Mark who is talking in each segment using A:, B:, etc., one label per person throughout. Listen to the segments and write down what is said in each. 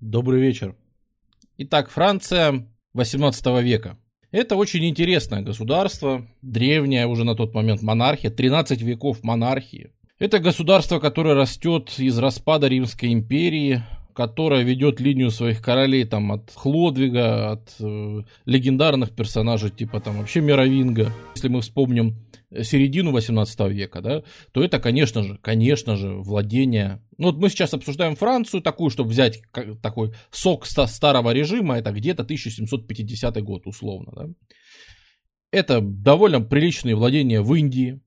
A: Добрый вечер. Итак, Франция 18 века. Это очень интересное государство, древняя уже на тот момент монархия, 13 веков монархии. Это государство, которое растет из распада Римской империи, которая ведет линию своих королей там от Хлодвига, от э, легендарных персонажей типа там вообще Мировинга. Если мы вспомним середину 18 века, да, то это, конечно же, конечно же, владение... Ну вот мы сейчас обсуждаем Францию такую, чтобы взять такой сок старого режима, это где-то 1750 год условно, да. Это довольно приличные владения в Индии.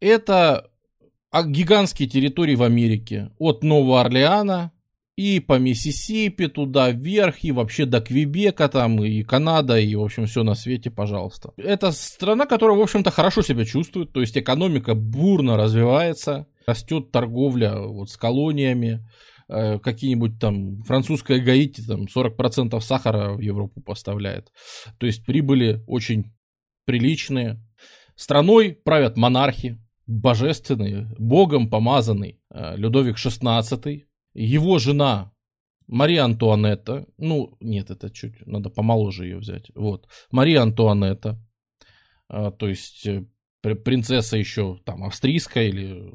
A: Это гигантские территории в Америке. От Нового Орлеана и по Миссисипи туда вверх, и вообще до Квебека там, и Канада, и, в общем, все на свете, пожалуйста. Это страна, которая, в общем-то, хорошо себя чувствует, то есть экономика бурно развивается, растет торговля вот с колониями, э, какие-нибудь там французская Гаити там 40% сахара в Европу поставляет. То есть прибыли очень приличные. Страной правят монархи, божественные, богом помазанный э, Людовик XVI, его жена Мария Антуанетта, ну, нет, это чуть, надо помоложе ее взять, вот, Мария Антуанетта, а, то есть э, принцесса еще там австрийская или,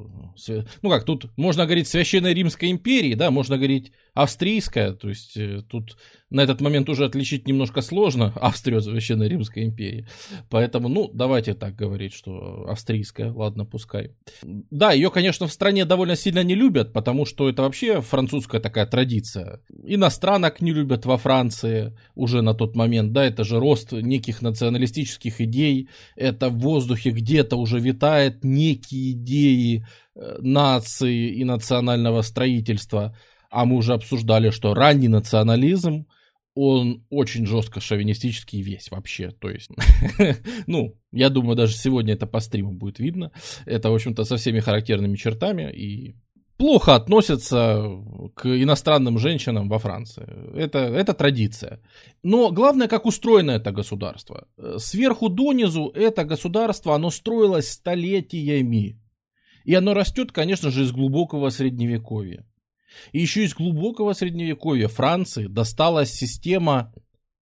A: ну как, тут можно говорить Священной Римской империи, да, можно говорить австрийская, то есть э, тут на этот момент уже отличить немножко сложно Австрию от Священной Римской империи, поэтому, ну, давайте так говорить, что австрийская, ладно, пускай. Да, ее, конечно, в стране довольно сильно не любят, потому что это вообще французская такая традиция. Иностранок не любят во Франции уже на тот момент, да, это же рост неких националистических идей, это в воздухе где-то уже витает некие идеи э, нации и национального строительства – а мы уже обсуждали, что ранний национализм, он очень жестко шовинистический весь вообще. То есть, ну, я думаю, даже сегодня это по стриму будет видно. Это, в общем-то, со всеми характерными чертами и плохо относятся к иностранным женщинам во Франции. Это, это традиция. Но главное, как устроено это государство. Сверху донизу это государство, оно строилось столетиями. И оно растет, конечно же, из глубокого средневековья. И еще из глубокого средневековья Франции досталась система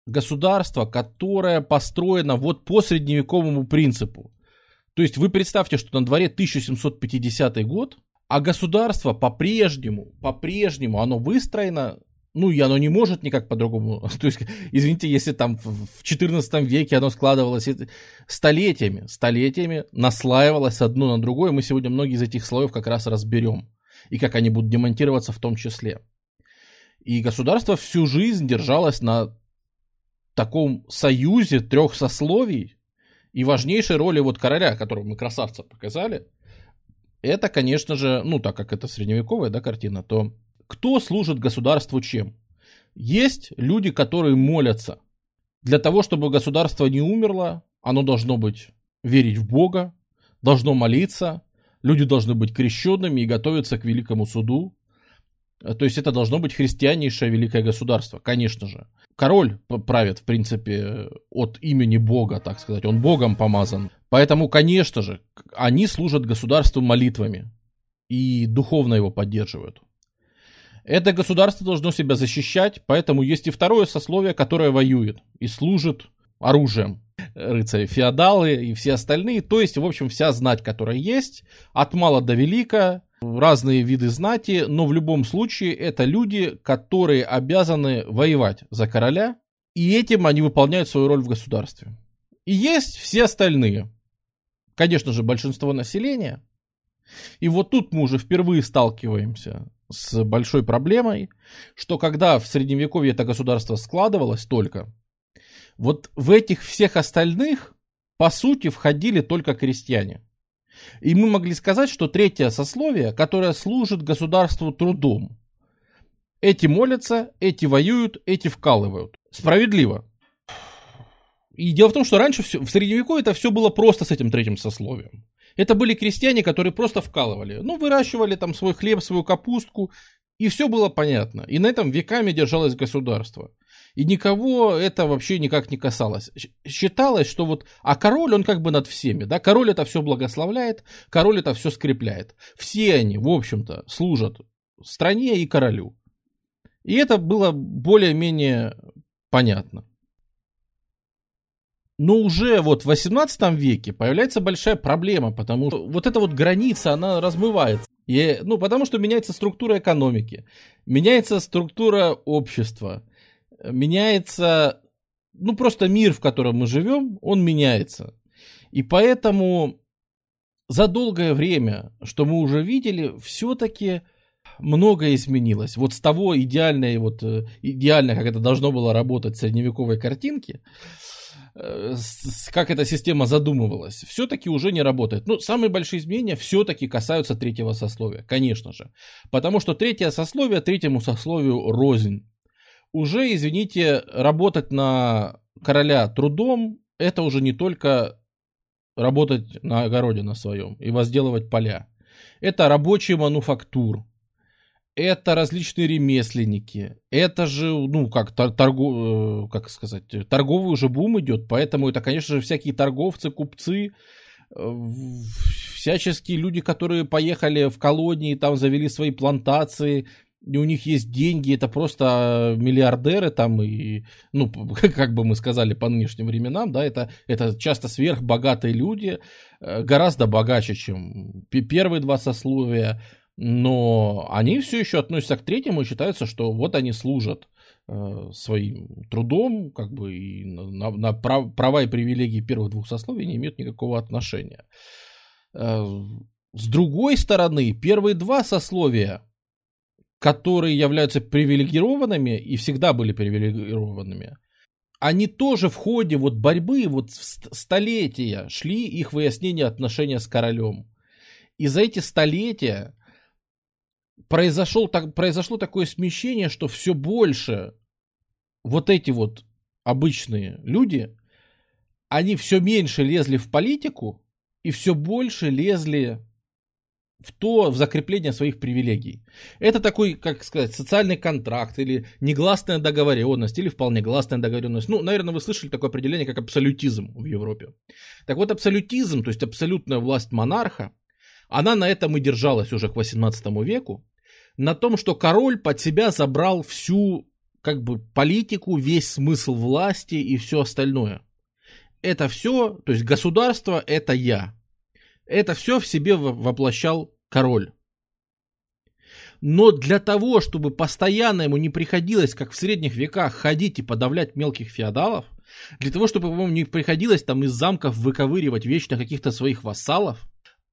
A: государства, которая построена вот по средневековому принципу. То есть вы представьте, что на дворе 1750 год, а государство по-прежнему, по-прежнему оно выстроено, ну и оно не может никак по-другому. То есть, извините, если там в 14 веке оно складывалось столетиями, столетиями наслаивалось одно на другое, мы сегодня многие из этих слоев как раз разберем и как они будут демонтироваться в том числе. И государство всю жизнь держалось на таком союзе трех сословий и важнейшей роли вот короля, которого мы красавца показали, это, конечно же, ну, так как это средневековая, да, картина, то кто служит государству чем? Есть люди, которые молятся. Для того, чтобы государство не умерло, оно должно быть верить в Бога, должно молиться, Люди должны быть крещенными и готовиться к великому суду. Э, то есть это должно быть христианнейшее великое государство, конечно же. Король правит, в принципе, от имени Бога, так сказать. Он Богом помазан. Поэтому, конечно же, они служат государству молитвами и духовно его поддерживают. Это государство должно себя защищать, поэтому есть и второе сословие, которое воюет и служит оружием рыцари, феодалы и все остальные. То есть, в общем, вся знать, которая есть, от мала до велика, разные виды знати, но в любом случае это люди, которые обязаны воевать за короля, и этим они выполняют свою роль в государстве. И есть все остальные. Конечно же, большинство населения. И вот тут мы уже впервые сталкиваемся с большой проблемой, что когда в средневековье это государство складывалось только, вот в этих всех остальных, по сути, входили только крестьяне. И мы могли сказать, что третье сословие, которое служит государству трудом. Эти молятся, эти воюют, эти вкалывают. Справедливо. И дело в том, что раньше все, в средневековье это все было просто с этим третьим сословием. Это были крестьяне, которые просто вкалывали. Ну, выращивали там свой хлеб, свою капустку, и все было понятно. И на этом веками держалось государство. И никого это вообще никак не касалось. Считалось, что вот, а король, он как бы над всеми, да, король это все благословляет, король это все скрепляет. Все они, в общем-то, служат стране и королю. И это было более-менее понятно. Но уже вот в 18 веке появляется большая проблема, потому что вот эта вот граница, она размывается. И, ну, потому что меняется структура экономики, меняется структура общества, меняется, ну, просто мир, в котором мы живем, он меняется. И поэтому за долгое время, что мы уже видели, все-таки многое изменилось. Вот с того идеальной, вот э, идеально, как это должно было работать в средневековой картинке, э, как эта система задумывалась, все-таки уже не работает. Ну, самые большие изменения все-таки касаются третьего сословия, конечно же. Потому что третье сословие третьему сословию рознь. Уже, извините, работать на короля трудом, это уже не только работать на огороде на своем и возделывать поля. Это рабочие мануфактур, это различные ремесленники, это же, ну, как, торгу, э, как сказать, торговый уже бум идет, поэтому это, конечно же, всякие торговцы, купцы, э, всяческие люди, которые поехали в колонии, там завели свои плантации, у них есть деньги, это просто миллиардеры там, и, ну, как бы мы сказали по нынешним временам, да, это, это часто сверхбогатые люди, э, гораздо богаче, чем первые два сословия, но они все еще относятся к третьему и считаются, что вот они служат э, своим трудом, как бы и на, на прав, права и привилегии первых двух сословий не имеют никакого отношения. Э, с другой стороны, первые два сословия которые являются привилегированными и всегда были привилегированными, они тоже в ходе вот борьбы, вот столетия шли их выяснение отношения с королем. И за эти столетия произошел, так, произошло такое смещение, что все больше вот эти вот обычные люди, они все меньше лезли в политику и все больше лезли в то, в закрепление своих привилегий. Это такой, как сказать, социальный контракт или негласная договоренность, или вполне гласная договоренность. Ну, наверное, вы слышали такое определение, как абсолютизм в Европе. Так вот, абсолютизм, то есть абсолютная власть монарха, она на этом и держалась уже к 18 веку, на том, что король под себя забрал всю как бы политику, весь смысл власти и все остальное. Это все, то есть государство это я, это все в себе воплощал король. Но для того, чтобы постоянно ему не приходилось, как в средних веках, ходить и подавлять мелких феодалов, для того, чтобы ему не приходилось там из замков выковыривать вечно каких-то своих вассалов,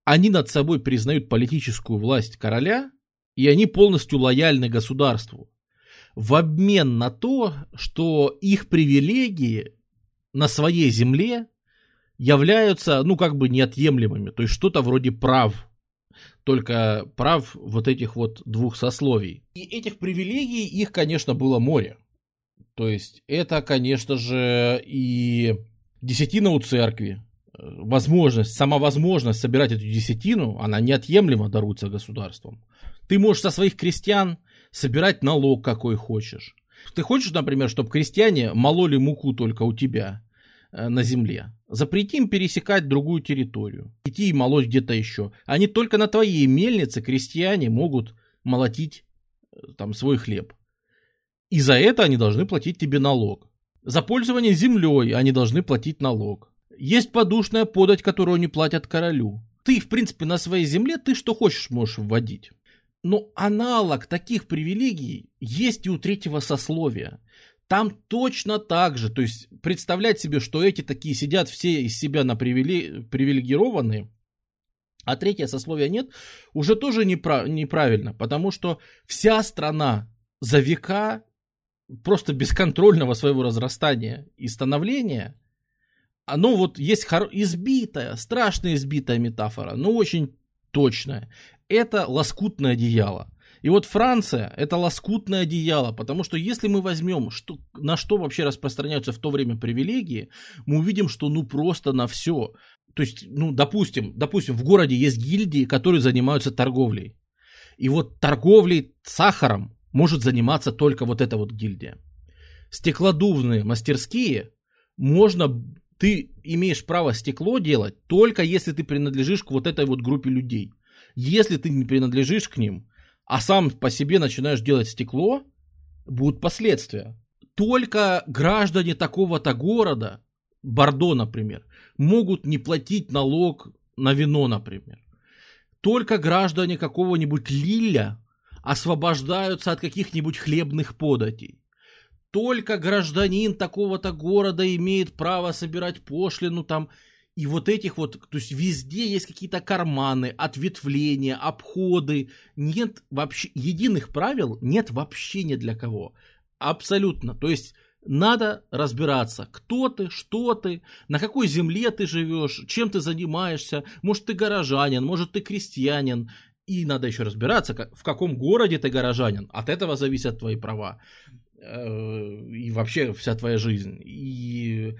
A: они над собой признают политическую власть короля, и они полностью лояльны государству. В обмен на то, что их привилегии на своей земле являются, ну, как бы неотъемлемыми, то есть что-то вроде прав, только прав вот этих вот двух сословий. И этих привилегий, их, конечно, было море. То есть это, конечно же, и десятина у церкви, возможность, сама возможность собирать эту десятину, она неотъемлемо даруется государством. Ты можешь со своих крестьян собирать налог какой хочешь. Ты хочешь, например, чтобы крестьяне мололи муку только у тебя э, на земле? Запрети им пересекать другую территорию. Идти и молоть где-то еще. Они только на твоей мельнице крестьяне могут молотить э, там свой хлеб. И за это они должны платить тебе налог. За пользование землей они должны платить налог. Есть подушная подать, которую они платят королю. Ты, в принципе, на своей земле ты что хочешь можешь вводить. Но аналог таких привилегий есть и у третьего сословия. Там точно так же, то есть представлять себе, что эти такие сидят все из себя на привиле... привилегированные, а третье сословие нет, уже тоже неправ... неправильно, потому что вся страна за века просто бесконтрольного своего разрастания и становления, оно вот есть хор... избитая, страшно избитая метафора, но очень точная. Это лоскутное одеяло. И вот Франция – это лоскутное одеяло, потому что если мы возьмем, что, на что вообще распространяются в то время привилегии, мы увидим, что ну просто на все. То есть, ну, допустим, допустим, в городе есть гильдии, которые занимаются торговлей. И вот торговлей сахаром может заниматься только вот эта вот гильдия. Стеклодувные мастерские можно ты имеешь право стекло делать только если ты принадлежишь к вот этой вот группе людей. Если ты не принадлежишь к ним, а сам по себе начинаешь делать стекло, будут последствия. Только граждане такого-то города, Бордо, например, могут не платить налог на вино, например. Только граждане какого-нибудь Лиля освобождаются от каких-нибудь хлебных податей. Только гражданин такого-то города имеет право собирать пошлину там и вот этих вот, то есть везде есть какие-то карманы, ответвления, обходы. Нет вообще, единых правил нет вообще ни для кого. Абсолютно. То есть надо разбираться, кто ты, что ты, на какой земле ты живешь, чем ты занимаешься. Может, ты горожанин, может, ты крестьянин. И надо еще разбираться, в каком городе ты горожанин. От этого зависят твои права. Э, и вообще вся твоя жизнь. И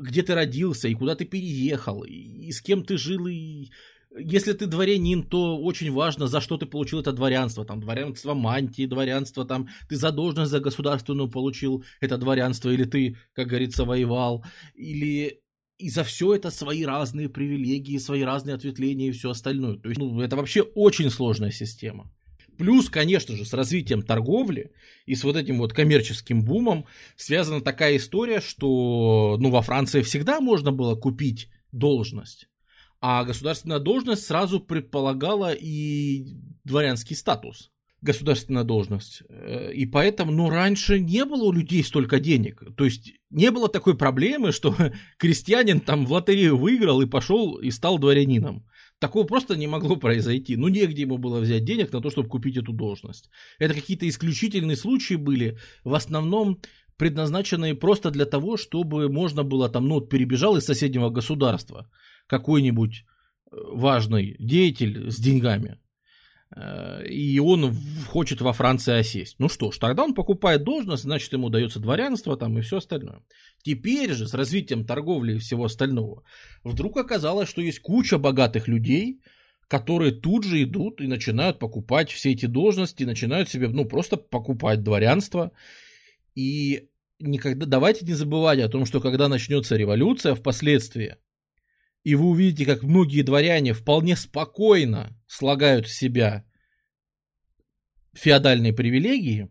A: где ты родился, и куда ты переехал, и с кем ты жил, и если ты дворянин, то очень важно, за что ты получил это дворянство. Там дворянство мантии, дворянство, там ты за должность за государственную получил это дворянство, или ты, как говорится, воевал, или и за все это свои разные привилегии, свои разные ответвления и все остальное. То есть, ну, это вообще очень сложная система. Плюс, конечно же, с развитием торговли и с вот этим вот коммерческим бумом связана такая история, что ну, во Франции всегда можно было купить должность, а государственная должность сразу предполагала и дворянский статус государственная должность. Э, и поэтому, ну, раньше не было у людей столько денег. То есть не было такой проблемы, что крестьянин там в лотерею выиграл и пошел и стал дворянином. Такого просто не могло произойти. Ну, негде ему было взять денег на то, чтобы купить эту должность. Это какие-то исключительные случаи были, в основном предназначенные просто для того, чтобы можно было там, ну, перебежал из соседнего государства какой-нибудь э, важный деятель с деньгами, и он хочет во Франции осесть. Ну что ж, тогда он покупает должность, значит ему дается дворянство там и все остальное. Теперь же с развитием торговли и всего остального, вдруг оказалось, что есть куча богатых людей, которые тут же идут и начинают покупать все эти должности, начинают себе, ну, просто покупать дворянство. И никогда, давайте не забывать о том, что когда начнется революция впоследствии, и вы увидите, как многие дворяне вполне спокойно слагают в себя феодальные привилегии,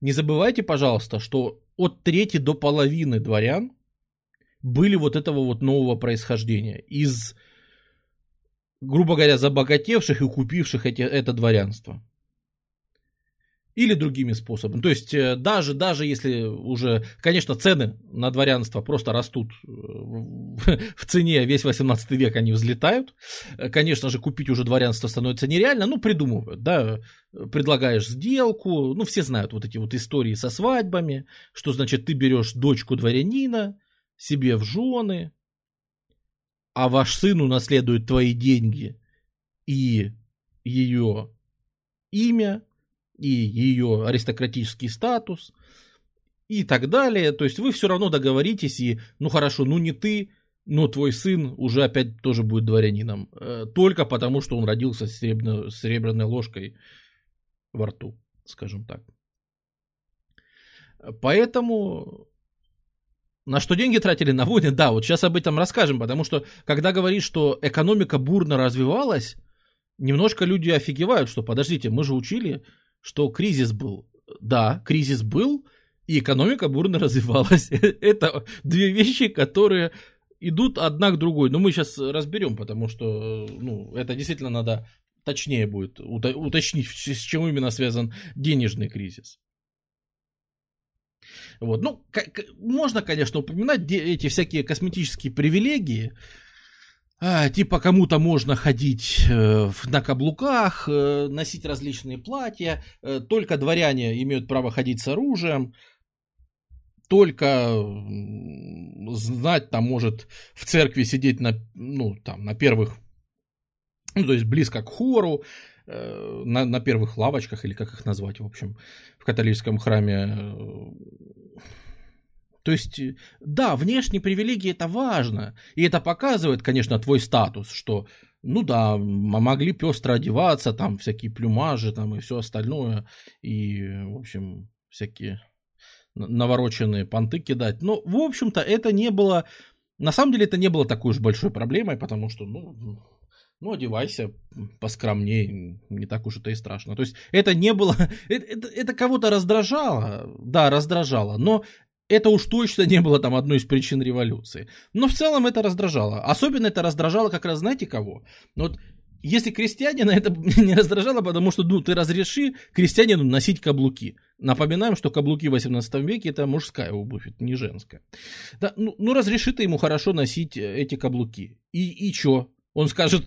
A: не забывайте, пожалуйста, что от трети до половины дворян были вот этого вот нового происхождения. Из, грубо говоря, забогатевших и купивших эти, это дворянство или другими способами. То есть э, даже, даже если уже, конечно, цены на дворянство просто растут э, в цене, весь 18 век они взлетают, э, конечно же, купить уже дворянство становится нереально, ну, придумывают, да, предлагаешь сделку, ну, все знают вот эти вот истории со свадьбами, что значит ты берешь дочку дворянина себе в жены, а ваш сын унаследует твои деньги и ее имя, и ее аристократический статус и так далее. То есть вы все равно договоритесь и, ну хорошо, ну не ты, но твой сын уже опять тоже будет дворянином. Э, только потому, что он родился с серебряной, ложкой во рту, скажем так. Поэтому на что деньги тратили на войны? Да, вот сейчас об этом расскажем, потому что когда говоришь, что экономика бурно развивалась, немножко люди офигевают, что подождите, мы же учили, что кризис был. Да, кризис был, и экономика бурно развивалась. Это две вещи, которые идут одна к другой. Но мы сейчас разберем, потому что ну, это действительно надо точнее будет уточнить, с чем именно связан денежный кризис. Вот. Ну, можно, конечно, упоминать эти всякие косметические привилегии, а, типа кому-то можно ходить э, на каблуках, э, носить различные платья, э, только дворяне имеют право ходить с оружием, только знать там может в церкви сидеть на, ну, там, на первых, ну, то есть близко к хору, на, на первых лавочках, или как их назвать, в общем, в католическом храме то есть, э, да, внешние привилегии это важно. И это показывает, конечно, твой статус, что, ну да, могли пестро одеваться, там всякие плюмажи там и все остальное. И, в общем, всякие навороченные понты кидать. Но, в общем-то, это не было... На самом деле это не было такой уж большой проблемой, потому что, ну, ну, одевайся поскромнее, не так уж это и страшно. То есть это не было, это, это, это кого-то раздражало, да, раздражало, но это уж точно не было там одной из причин революции. Но в целом это раздражало. Особенно это раздражало как раз, знаете кого? Ну вот если крестьянина это не раздражало, потому что ну, ты разреши крестьянину носить каблуки. Напоминаем, что каблуки в 18 веке это мужская обувь, это не женская. Да, ну, ну разреши ты ему хорошо носить э, эти каблуки. И, и чё? Он скажет,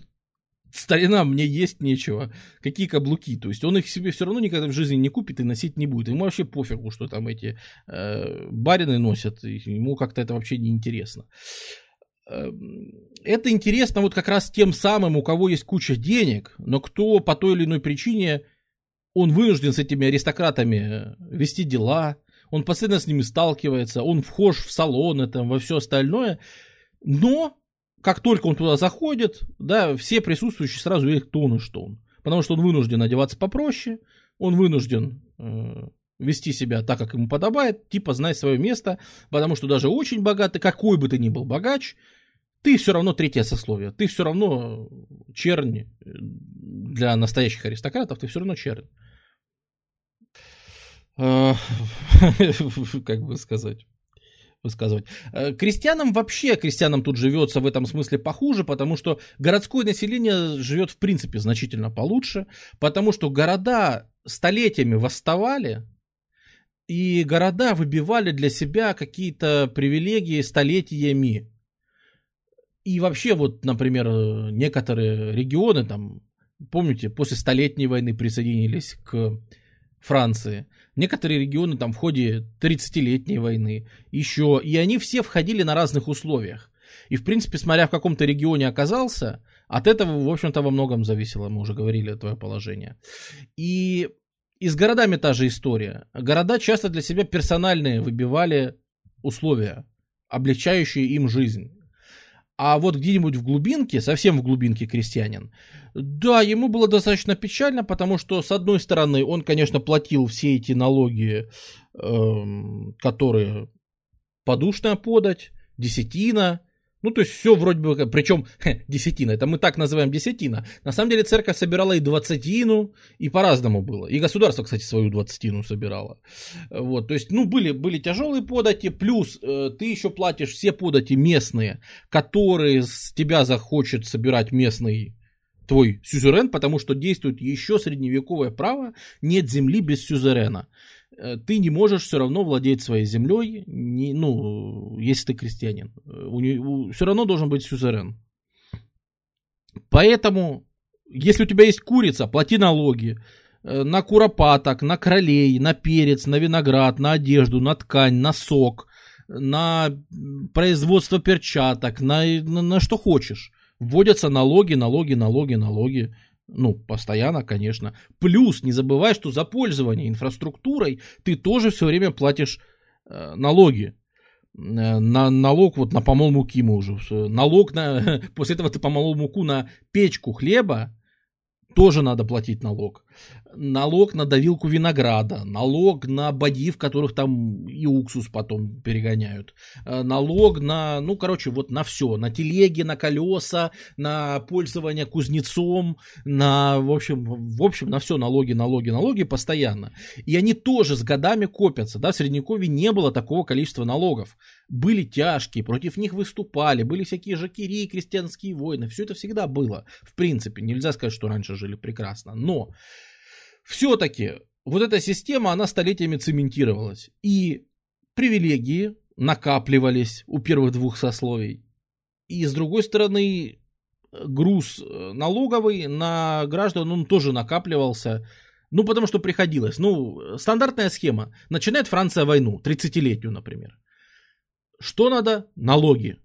A: старина, мне есть нечего. Какие каблуки? То есть он их себе все равно никогда в жизни не купит и носить не будет. Ему вообще пофигу, что там эти э, барины носят. Ему как-то это вообще не интересно. Эм, это интересно вот как раз тем самым, у кого есть куча денег, но кто по той или иной причине, он вынужден с этими аристократами э, вести дела, он постоянно с ними сталкивается, он вхож в салоны, там, во все остальное, но как только он туда заходит, да, все присутствующие сразу видят, кто он и что он. Потому что он вынужден одеваться попроще, он вынужден э, вести себя так, как ему подобает, типа знать свое место, потому что даже очень богатый, какой бы ты ни был богач, ты все равно третье сословие, ты все равно чернь для настоящих аристократов, ты все равно чернь. А, как бы сказать высказывать. Э, крестьянам вообще, крестьянам тут живется в этом смысле похуже, потому что городское население живет в принципе значительно получше, потому что города столетиями восставали, и города выбивали для себя какие-то привилегии столетиями. И вообще, вот, например, некоторые регионы, там, помните, после Столетней войны присоединились к Франции. Некоторые регионы там в ходе 30-летней войны еще. И они все входили на разных условиях. И, в принципе, смотря в каком-то регионе оказался, от этого, в общем-то, во многом зависело, мы уже говорили, твое положение. И, и с городами та же история. Города часто для себя персональные выбивали условия, облегчающие им жизнь. А вот где-нибудь в глубинке, совсем в глубинке крестьянин, да, ему было достаточно печально, потому что, с одной стороны, он, конечно, платил все эти налоги, э, которые подушная подать, десятина, ну, то есть все вроде бы, причем хе, десятина, это мы так называем десятина. На самом деле церковь собирала и двадцатину, и по-разному было. И государство, кстати, свою двадцатину собирало. Вот, то есть, ну, были, были тяжелые подати, плюс э, ты еще платишь все подати местные, которые с тебя захочет собирать местный твой сюзерен, потому что действует еще средневековое право, нет земли без сюзерена. Э, ты не можешь все равно владеть своей землей, не, ну, если ты крестьянин. У, у, все равно должен быть сюзерен. Поэтому, если у тебя есть курица, плати налоги э, на куропаток, на кролей, на перец, на виноград, на одежду, на ткань, на сок, на производство перчаток, на, на, на что хочешь. Вводятся налоги, налоги, налоги, налоги. Ну, постоянно, конечно. Плюс, не забывай, что за пользование инфраструктурой ты тоже все время платишь э, налоги. Э, на налог вот на помол муки мы уже. Налог на... После этого ты помолол муку на печку хлеба, тоже надо платить налог. Налог на давилку винограда, налог на боди, в которых там и уксус потом перегоняют, э, налог на, ну, короче, вот на все, на телеги, на колеса, на пользование кузнецом, на, в общем, в общем, на все налоги, налоги, налоги постоянно. И они тоже с годами копятся, да, в Средневековье не было такого количества налогов. Были тяжкие, против них выступали, были всякие жакери, крестьянские войны, все это всегда было, в принципе, нельзя сказать, что раньше жили прекрасно, но все-таки вот эта система, она столетиями цементировалась. И привилегии накапливались у первых двух сословий. И с другой стороны, груз э, налоговый на граждан, он тоже накапливался. Ну, потому что приходилось. Ну, стандартная схема. Начинает Франция войну, 30-летнюю, например. Что надо? Налоги.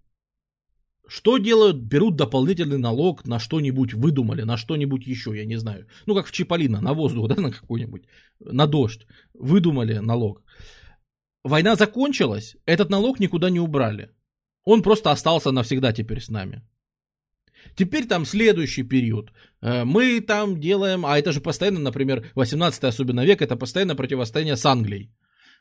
A: Что делают? Берут дополнительный налог на что-нибудь, выдумали, на что-нибудь еще, я не знаю. Ну, как в Чиполлино, на воздух, да, на какой-нибудь, на дождь. Выдумали налог. Война закончилась, этот налог никуда не убрали. Он просто остался навсегда теперь с нами. Теперь там следующий период. Э, мы там делаем, а это же постоянно, например, 18 особенно век, это постоянно противостояние с Англией.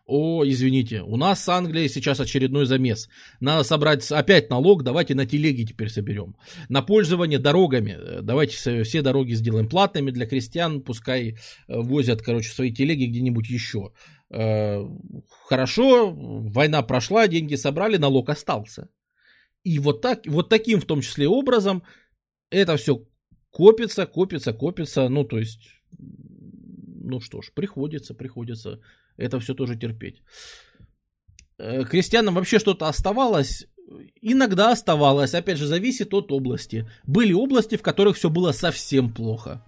A: О, извините, у нас с Англией сейчас очередной замес. Надо собрать опять налог, давайте на телеги теперь соберем. На пользование дорогами, э, давайте все дороги сделаем платными для крестьян, пускай э, возят, короче, свои телеги где-нибудь еще. Э, хорошо, война прошла, деньги собрали, налог остался. И вот, так, вот таким в том числе образом это все копится, копится, копится, ну то есть, ну что ж, приходится, приходится это все тоже терпеть. Э, крестьянам вообще что-то оставалось, иногда оставалось, опять же, зависит от области. Были области, в которых все было совсем плохо.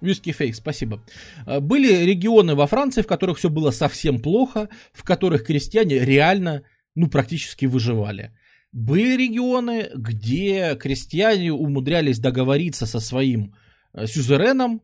A: Виски фейк, спасибо. Э, были регионы во Франции, в которых все было совсем плохо, в которых крестьяне реально, ну, практически выживали. Были регионы, где крестьяне умудрялись договориться со своим э, сюзереном,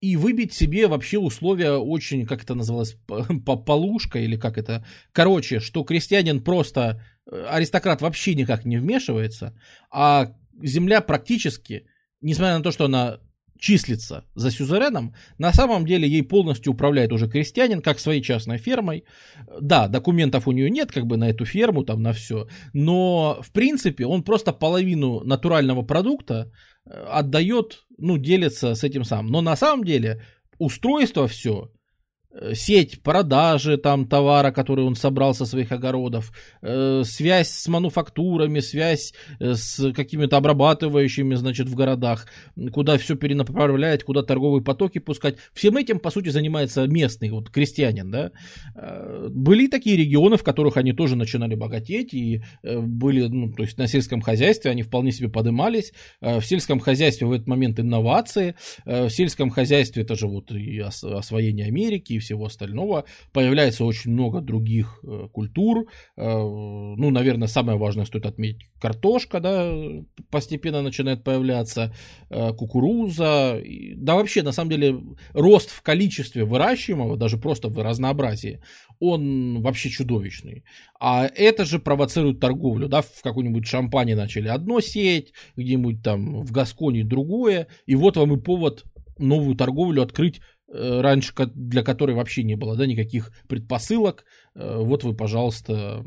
A: и выбить себе вообще условия очень, как это называлось, полушка или как это. Короче, что крестьянин просто, э, аристократ вообще никак не вмешивается, а земля практически, несмотря на то, что она числится за сюзереном, на самом деле ей полностью управляет уже крестьянин, как своей частной фермой. Да, документов у нее нет, как бы на эту ферму, там, на все, но, в принципе, он просто половину натурального продукта отдает, ну, делится с этим сам. Но на самом деле устройство все сеть продажи там товара, который он собрал со своих огородов, э, связь с мануфактурами, связь э, с какими-то обрабатывающими, значит, в городах, куда все перенаправлять, куда торговые потоки пускать. Всем этим, по сути, занимается местный вот крестьянин, да. Были такие регионы, в которых они тоже начинали богатеть и были, ну, то есть на сельском хозяйстве они вполне себе подымались. В сельском хозяйстве в этот момент инновации, в сельском хозяйстве это же вот и освоение Америки, всего остального. Появляется очень много других э, культур. Э, ну, наверное, самое важное стоит отметить картошка, да, постепенно начинает появляться, э, кукуруза. Да вообще, на самом деле, рост в количестве выращиваемого, даже просто в разнообразии, он вообще чудовищный. А это же провоцирует торговлю, да, в какой-нибудь шампане начали одно сеять, где-нибудь там в Гасконе другое, и вот вам и повод новую торговлю открыть раньше для которой вообще не было да, никаких предпосылок. Э, вот вы, пожалуйста, Э,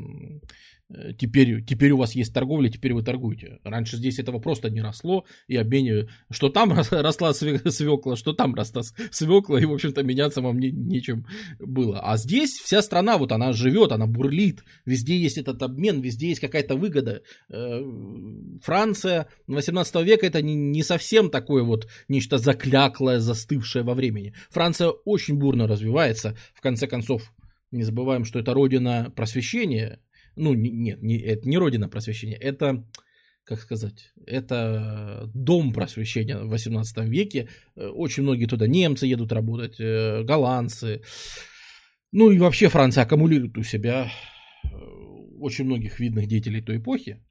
A: теперь, теперь у вас есть торговля, теперь вы торгуете. Раньше здесь этого просто не росло, и обменивали, что там росла свекла, что там росла свекла, и, в общем-то, меняться вам не, нечем было. А здесь вся страна, вот она живет, она бурлит, везде есть этот обмен, везде есть какая-то выгода. Э, Франция 18 века это не, не совсем такое вот нечто закляклое, застывшее во времени. Франция очень бурно развивается, в конце концов, не забываем, что это родина просвещения, ну, не, нет, не, это не родина просвещения, это, как сказать, это дом просвещения в 18 веке. Э, очень многие туда немцы едут работать, э, голландцы. Ну и вообще Франция аккумулирует у себя э, очень многих видных деятелей той эпохи.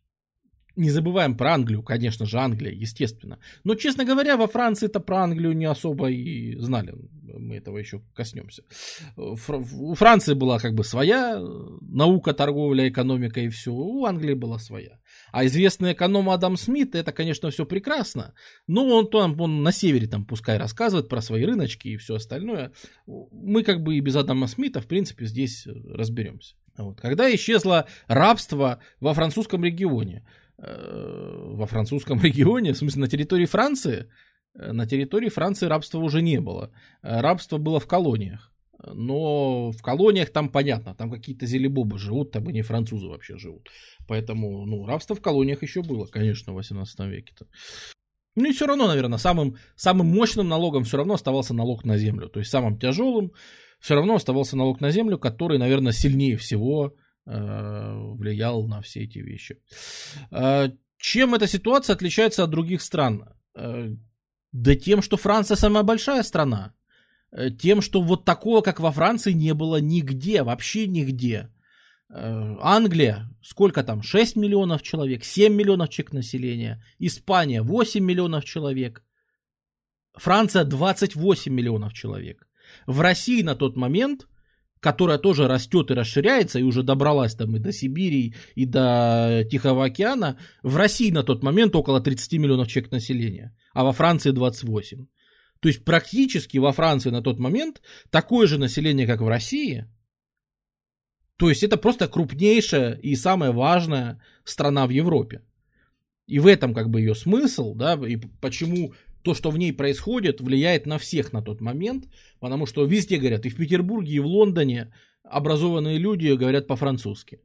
A: Не забываем про Англию, конечно же, Англия, естественно. Но, честно говоря, во Франции-то про Англию не особо и знали. Мы этого еще коснемся. У Франции была как бы своя наука, торговля, экономика и все. У Англии была своя. А известный эконом Адам Смит, это, конечно, все прекрасно. Но он там, он на севере там пускай рассказывает про свои рыночки и все остальное. Мы как бы и без Адама Смита, в принципе, здесь разберемся. Вот. Когда исчезло рабство во французском регионе, Э, во французском регионе, в смысле на территории Франции, э, на территории Франции рабства уже не было. Э, рабство было в колониях. Но в колониях там понятно, там какие-то зелебобы живут, там и не французы вообще живут. Поэтому, ну, рабство в колониях еще было, конечно, в 18 веке-то. Ну и все равно, наверное, самым, самым мощным налогом все равно оставался налог на землю. То есть самым тяжелым все равно оставался налог на землю, который, наверное, сильнее всего Э, влиял на все эти вещи. Э, чем эта ситуация отличается от других стран? Э, да тем, что Франция самая большая страна. Тем, что вот такого, как во Франции, не было нигде, вообще нигде. Англия, сколько там, 6 миллионов человек, 7 миллионов человек населения. Испания, 8 миллионов человек. Франция, 28 миллионов человек. В России на тот момент которая тоже растет и расширяется, и уже добралась там и до Сибири, и до Тихого океана, в России на тот момент около 30 миллионов человек населения, а во Франции 28. То есть практически во Франции на тот момент такое же население, как в России. То есть это просто крупнейшая и самая важная страна в Европе. И в этом как бы ее смысл, да, и почему то, что в ней происходит, влияет на всех на тот момент, потому что везде говорят, и в Петербурге, и в Лондоне образованные люди говорят по-французски.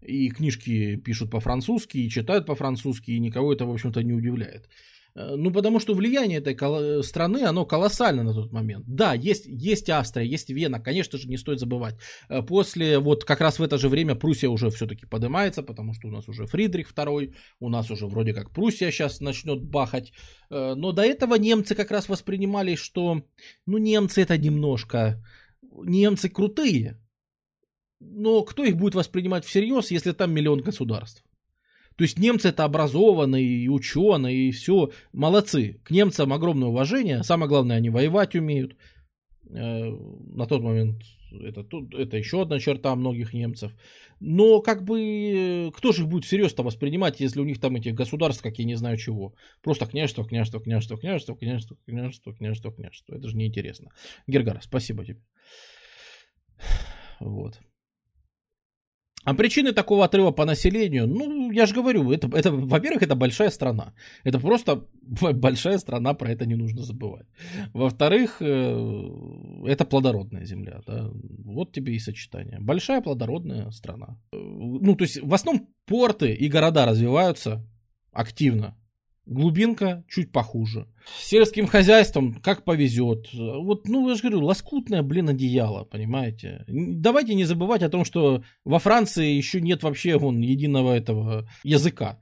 A: И книжки пишут по-французски, и читают по-французски, и никого это, в общем-то, не удивляет. Э, ну, потому что влияние этой страны, оно колоссально на тот момент. Да, есть, есть Австрия, есть Вена, конечно же, не стоит забывать. Э, после, вот как раз в это же время Пруссия уже все-таки поднимается, потому что у нас уже Фридрих II, у нас уже вроде как Пруссия сейчас начнет бахать. Э, но до этого немцы как раз воспринимали, что, ну, немцы это немножко, немцы крутые, но кто их будет воспринимать всерьез, если там миллион государств? То есть немцы это образованные, и ученые, и все, молодцы. К немцам огромное уважение. Самое главное, они воевать умеют. Э, на тот момент это, это еще одна черта многих немцев. Но как бы кто же их будет всерьез-то воспринимать, если у них там этих государств, как я не знаю чего. Просто княжество, княжество, княжество, княжество, княжество, княжество, княжество, княжество. Это же неинтересно. Гергар, спасибо тебе. Вот. А причины такого отрыва по населению, ну, я же говорю, это, это, во-первых, это большая страна. Это просто большая страна, про это не нужно забывать. Во-вторых, э, это плодородная земля. Да? Вот тебе и сочетание. Большая плодородная страна. Э, ну, то есть, в основном порты и города развиваются активно. Глубинка чуть похуже. Сельским хозяйством как повезет. Вот, ну, я же говорю, лоскутное, блин, одеяло, понимаете. Давайте не забывать о том, что во Франции еще нет вообще вон единого этого языка.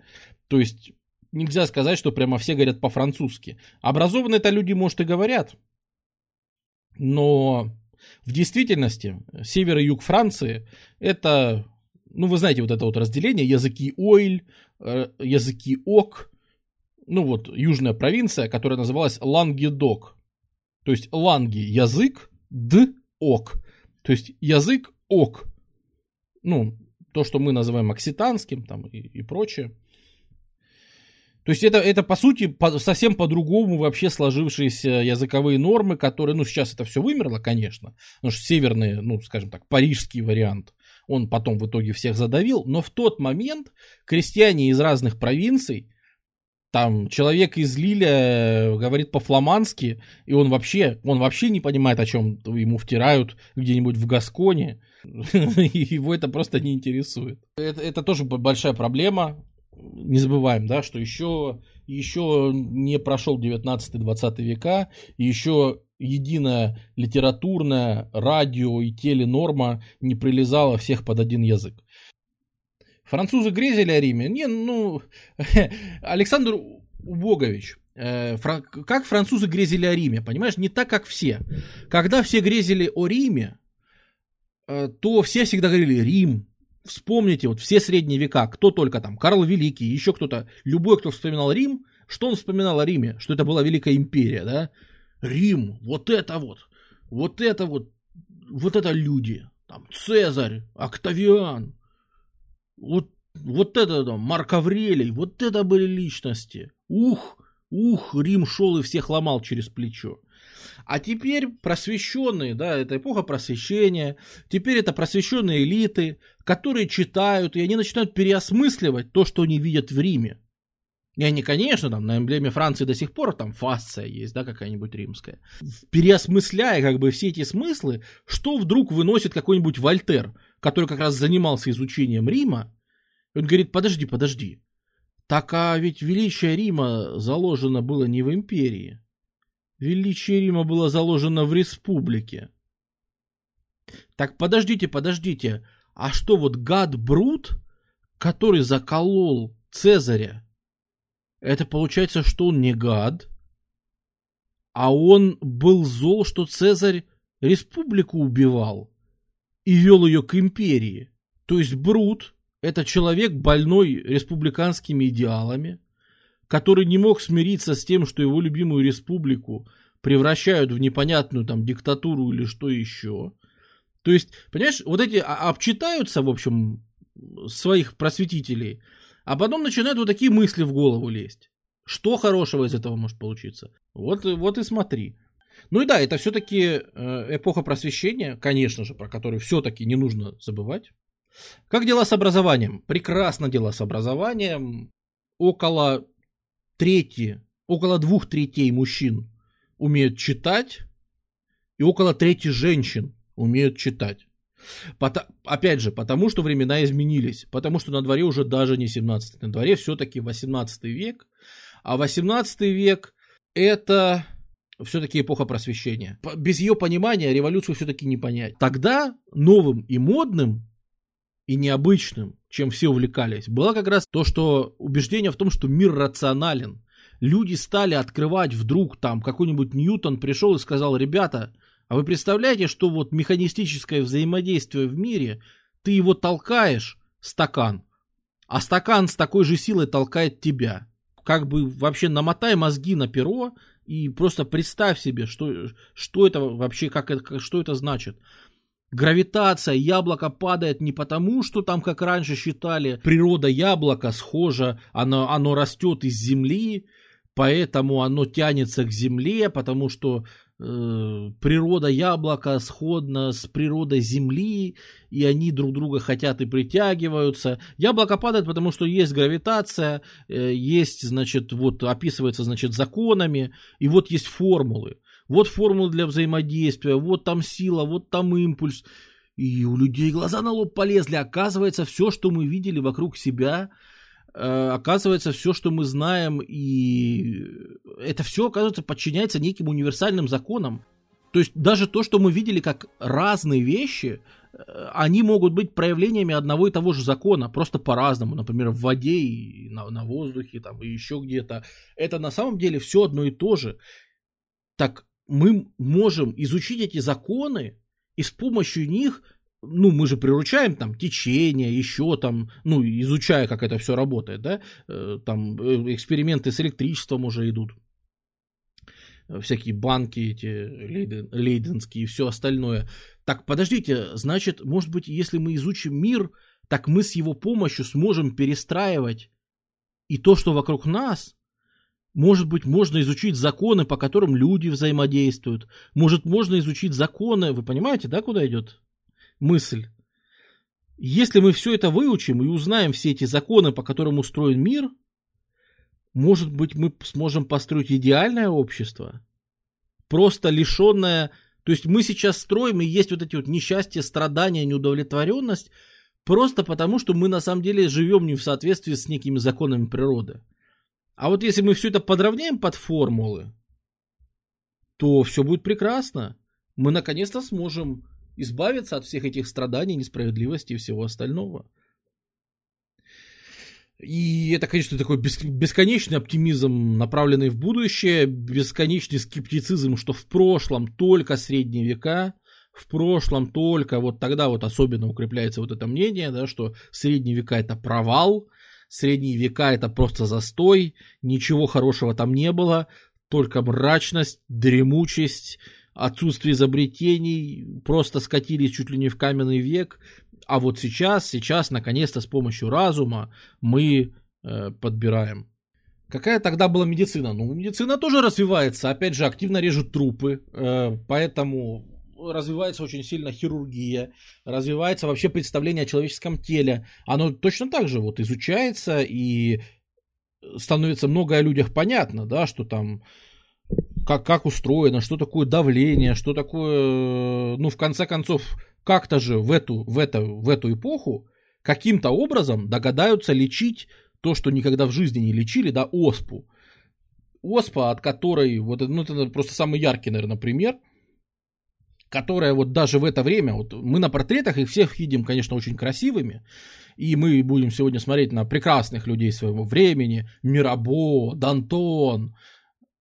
A: То есть нельзя сказать, что прямо все говорят по-французски. Образованные это люди, может, и говорят. Но в действительности север и юг Франции это, ну, вы знаете, вот это вот разделение, языки ойль, э, языки ок, ну вот, южная провинция, которая называлась Лангедок. То есть ланги – язык, д – ок. То есть язык – ок. Ну, то, что мы называем окситанским там и, и прочее. То есть это, это по сути по, совсем по-другому вообще сложившиеся языковые нормы, которые, ну сейчас это все вымерло, конечно, потому что северный, ну скажем так, парижский вариант, он потом в итоге всех задавил, но в тот момент крестьяне из разных провинций там человек из Лиля э, говорит по-фламандски, и он вообще, он вообще не понимает, о чем ему втирают где-нибудь в Гасконе. Его это просто не интересует. Это, это тоже большая проблема. Не забываем, да, что еще, еще не прошел 19-20 века, и еще единая литературная, радио и теленорма не прилезала всех под один язык. Французы грезили о Риме? Не, ну, Александр Убогович, э, как французы грезили о Риме, понимаешь, не так, как все. Когда все грезили о Риме, э, то все всегда говорили Рим. Вспомните, вот все средние века, кто только там, Карл Великий, еще кто-то, любой, кто вспоминал Рим, что он вспоминал о Риме? Что это была Великая Империя, да? Рим, вот это вот, вот это вот, вот это люди, там, Цезарь, Октавиан, вот, вот это да, Марк Аврелий, вот это были личности. Ух, ух, Рим шел и всех ломал через плечо. А теперь просвещенные, да, это эпоха просвещения, теперь это просвещенные элиты, которые читают, и они начинают переосмысливать то, что они видят в Риме. И они, конечно, там на эмблеме Франции до сих пор там фасция есть, да, какая-нибудь римская. Переосмысляя как бы все эти смыслы, что вдруг выносит какой-нибудь Вольтер, который как раз занимался изучением Рима, он говорит, подожди, подожди, так а ведь величие Рима заложено было не в империи. Величие Рима было заложено в республике. Так подождите, подождите, а что вот гад Брут, который заколол Цезаря, это получается, что он не гад, а он был зол, что Цезарь республику убивал и вел ее к империи. То есть Брут – это человек, больной республиканскими идеалами, который не мог смириться с тем, что его любимую республику превращают в непонятную там диктатуру или что еще. То есть, понимаешь, вот эти обчитаются, в общем, своих просветителей, а потом начинают вот такие мысли в голову лезть. Что хорошего из этого может получиться? Вот, вот и смотри. Ну и да, это все-таки э, эпоха просвещения, конечно же, про которую все-таки не нужно забывать. Как дела с образованием? Прекрасно дела с образованием. Около трети, около двух третей мужчин умеют читать, и около трети женщин умеют читать. Пото, опять же, потому что времена изменились, потому что на дворе уже даже не 17 на дворе все-таки 18 век, а 18 век это все-таки эпоха просвещения. Без ее понимания революцию все-таки не понять. Тогда новым и модным и необычным, чем все увлекались, было как раз то, что убеждение в том, что мир рационален. Люди стали открывать вдруг там какой-нибудь Ньютон пришел и сказал, ребята, а вы представляете, что вот механистическое взаимодействие в мире, ты его толкаешь, стакан, а стакан с такой же силой толкает тебя. Как бы вообще намотай мозги на перо и просто представь себе, что, что это вообще, как это, что это значит. Гравитация, яблоко падает не потому, что там, как раньше считали, природа яблока схожа, оно, оно растет из земли, поэтому оно тянется к земле, потому что природа яблока сходна с природой земли, и они друг друга хотят и притягиваются. Яблоко падает, потому что есть гравитация, э, есть, значит, вот описывается, значит, законами, и вот есть формулы. Вот формулы для взаимодействия, вот там сила, вот там импульс. И у людей глаза на лоб полезли. Оказывается, все, что мы видели вокруг себя, Э, оказывается, все, что мы знаем, и это все, оказывается, подчиняется неким универсальным законам. То есть даже то, что мы видели как разные вещи, э, они могут быть проявлениями одного и того же закона, просто по-разному, например, в воде и на, на воздухе, там, и еще где-то. Это на самом деле все одно и то же. Так мы можем изучить эти законы и с помощью них ну, мы же приручаем там течение, еще там, ну, изучая, как это все работает, да, э, там э, эксперименты с электричеством уже идут, всякие банки эти лейден, лейденские и все остальное. Так, подождите, значит, может быть, если мы изучим мир, так мы с его помощью сможем перестраивать и то, что вокруг нас, может быть, можно изучить законы, по которым люди взаимодействуют. Может, можно изучить законы, вы понимаете, да, куда идет мысль. Если мы все это выучим и узнаем все эти законы, по которым устроен мир, может быть, мы сможем построить идеальное общество, просто лишенное... То есть мы сейчас строим, и есть вот эти вот несчастья, страдания, неудовлетворенность, просто потому, что мы на самом деле живем не в соответствии с некими законами природы. А вот если мы все это подровняем под формулы, то все будет прекрасно. Мы наконец-то сможем избавиться от всех этих страданий, несправедливости и всего остального. И это, конечно, такой бесконечный оптимизм, направленный в будущее, бесконечный скептицизм, что в прошлом только средние века, в прошлом только, вот тогда вот особенно укрепляется вот это мнение, да, что средние века это провал, средние века это просто застой, ничего хорошего там не было, только мрачность, дремучесть, отсутствие изобретений, просто скатились чуть ли не в каменный век. А вот сейчас, сейчас, наконец-то, с помощью разума мы э, подбираем. Какая тогда была медицина? Ну, медицина тоже развивается. Опять же, активно режут трупы, э, поэтому развивается очень сильно хирургия, развивается вообще представление о человеческом теле. Оно точно так же вот изучается и становится много о людях понятно, да, что там как, как устроено, что такое давление, что такое, ну, в конце концов, как-то же в эту, в, это, в эту эпоху каким-то образом догадаются лечить то, что никогда в жизни не лечили, да, оспу. Оспа, от которой, вот, ну, это просто самый яркий, наверное, пример, которая вот даже в это время, вот мы на портретах их всех видим, конечно, очень красивыми, и мы будем сегодня смотреть на прекрасных людей своего времени, Мирабо, Дантон,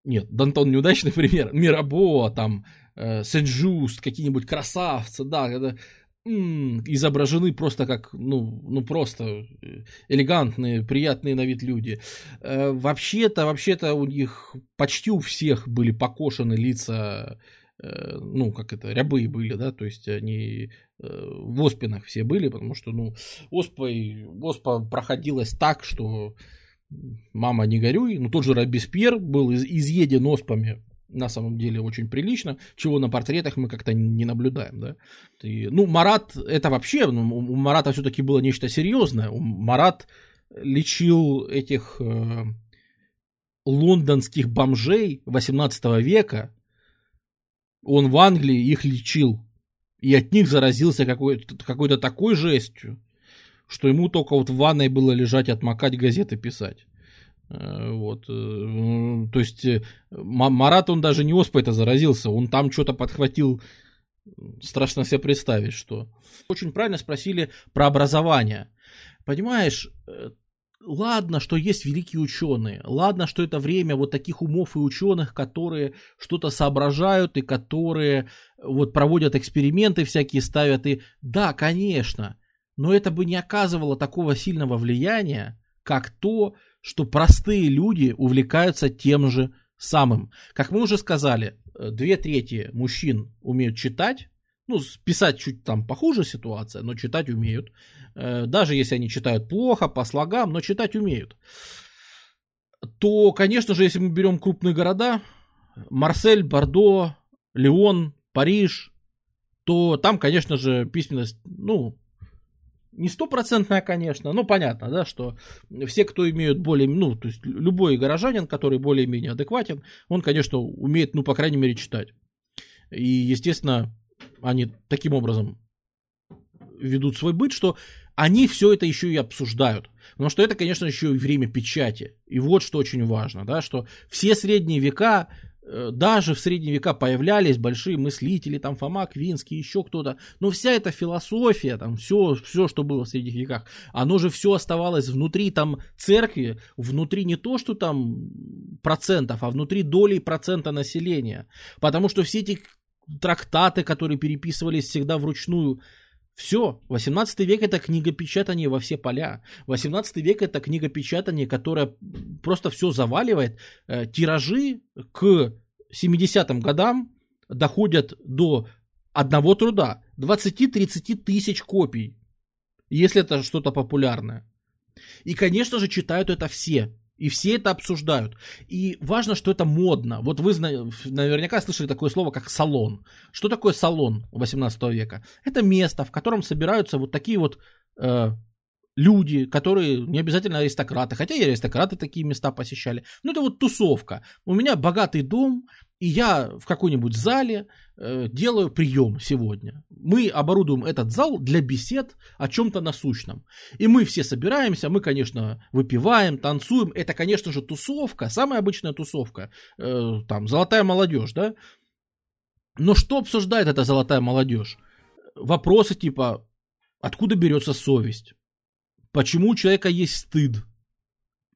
A: нет, Дантон неудачный пример. Мирабо, там, э, Сен-Жуст, какие-нибудь красавцы, да, это, м-м, изображены просто как, ну, ну, просто э, элегантные, приятные на вид люди. Э, вообще-то, вообще-то у них почти у всех были покошены лица, э, ну, как это, рябы были, да, то есть они э, в оспинах все были, потому что, ну, оспой, оспа проходилась так, что мама не горюй, ну тот же Робеспьер был из, изъеден оспами на самом деле очень прилично, чего на портретах мы как-то не наблюдаем, да. И, ну, Марат, это вообще, ну, у Марата все-таки было нечто серьезное. Марат лечил этих э, лондонских бомжей 18 века, он в Англии их лечил. И от них заразился какой-то, какой-то такой жестью, что ему только вот в ванной было лежать, отмокать, газеты писать. Э, вот. Э, то есть э, Марат, он даже не оспой это заразился, он там что-то подхватил, страшно себе представить, что. Очень правильно спросили про образование. Понимаешь, ладно, что есть великие ученые, ладно, что это время вот таких умов и ученых, которые что-то соображают и которые вот проводят эксперименты всякие, ставят и... Да, конечно, но это бы не оказывало такого сильного влияния, как то, что простые люди увлекаются тем же самым. Как мы уже сказали, э, две трети мужчин умеют читать, ну, писать чуть там похуже ситуация, но читать умеют. Э, даже если они читают плохо, по слогам, но читать умеют. То, конечно же, если мы берем крупные города, Марсель, Бордо, Леон, Париж, то там, конечно же, письменность, ну, не стопроцентная, конечно, но понятно, да, что все, кто имеют более, ну, то есть любой горожанин, который более-менее адекватен, он, конечно, умеет, ну, по крайней мере, читать. И, естественно, они таким образом ведут свой быт, что они все это еще и обсуждают. Потому что это, конечно, еще и время печати. И вот что очень важно, да, что все средние века, даже в средние века появлялись большие мыслители, там Фома Квинский, еще кто-то. Но вся эта философия, там все, все, что было в средних веках, оно же все оставалось внутри там церкви, внутри не то, что там процентов, а внутри долей процента населения. Потому что все эти трактаты, которые переписывались всегда вручную, все, 18 век это книгопечатание во все поля. 18 век это книгопечатание, которое просто все заваливает. Э, тиражи к 70-м годам доходят до одного труда. 20-30 тысяч копий, если это что-то популярное. И, конечно же, читают это все. И все это обсуждают. И важно, что это модно. Вот вы наверняка слышали такое слово, как салон. Что такое салон 18 века? Это место, в котором собираются вот такие вот э, люди, которые не обязательно аристократы, хотя и аристократы такие места посещали. Ну, это вот тусовка. У меня богатый дом, и я в какой-нибудь зале э, делаю прием сегодня. Мы оборудуем этот зал для бесед о чем-то насущном. И мы все собираемся, мы, конечно, выпиваем, танцуем. Это, конечно же, тусовка, самая обычная тусовка. Э, там, золотая молодежь, да? Но что обсуждает эта золотая молодежь? Вопросы типа, откуда берется совесть? Почему у человека есть стыд?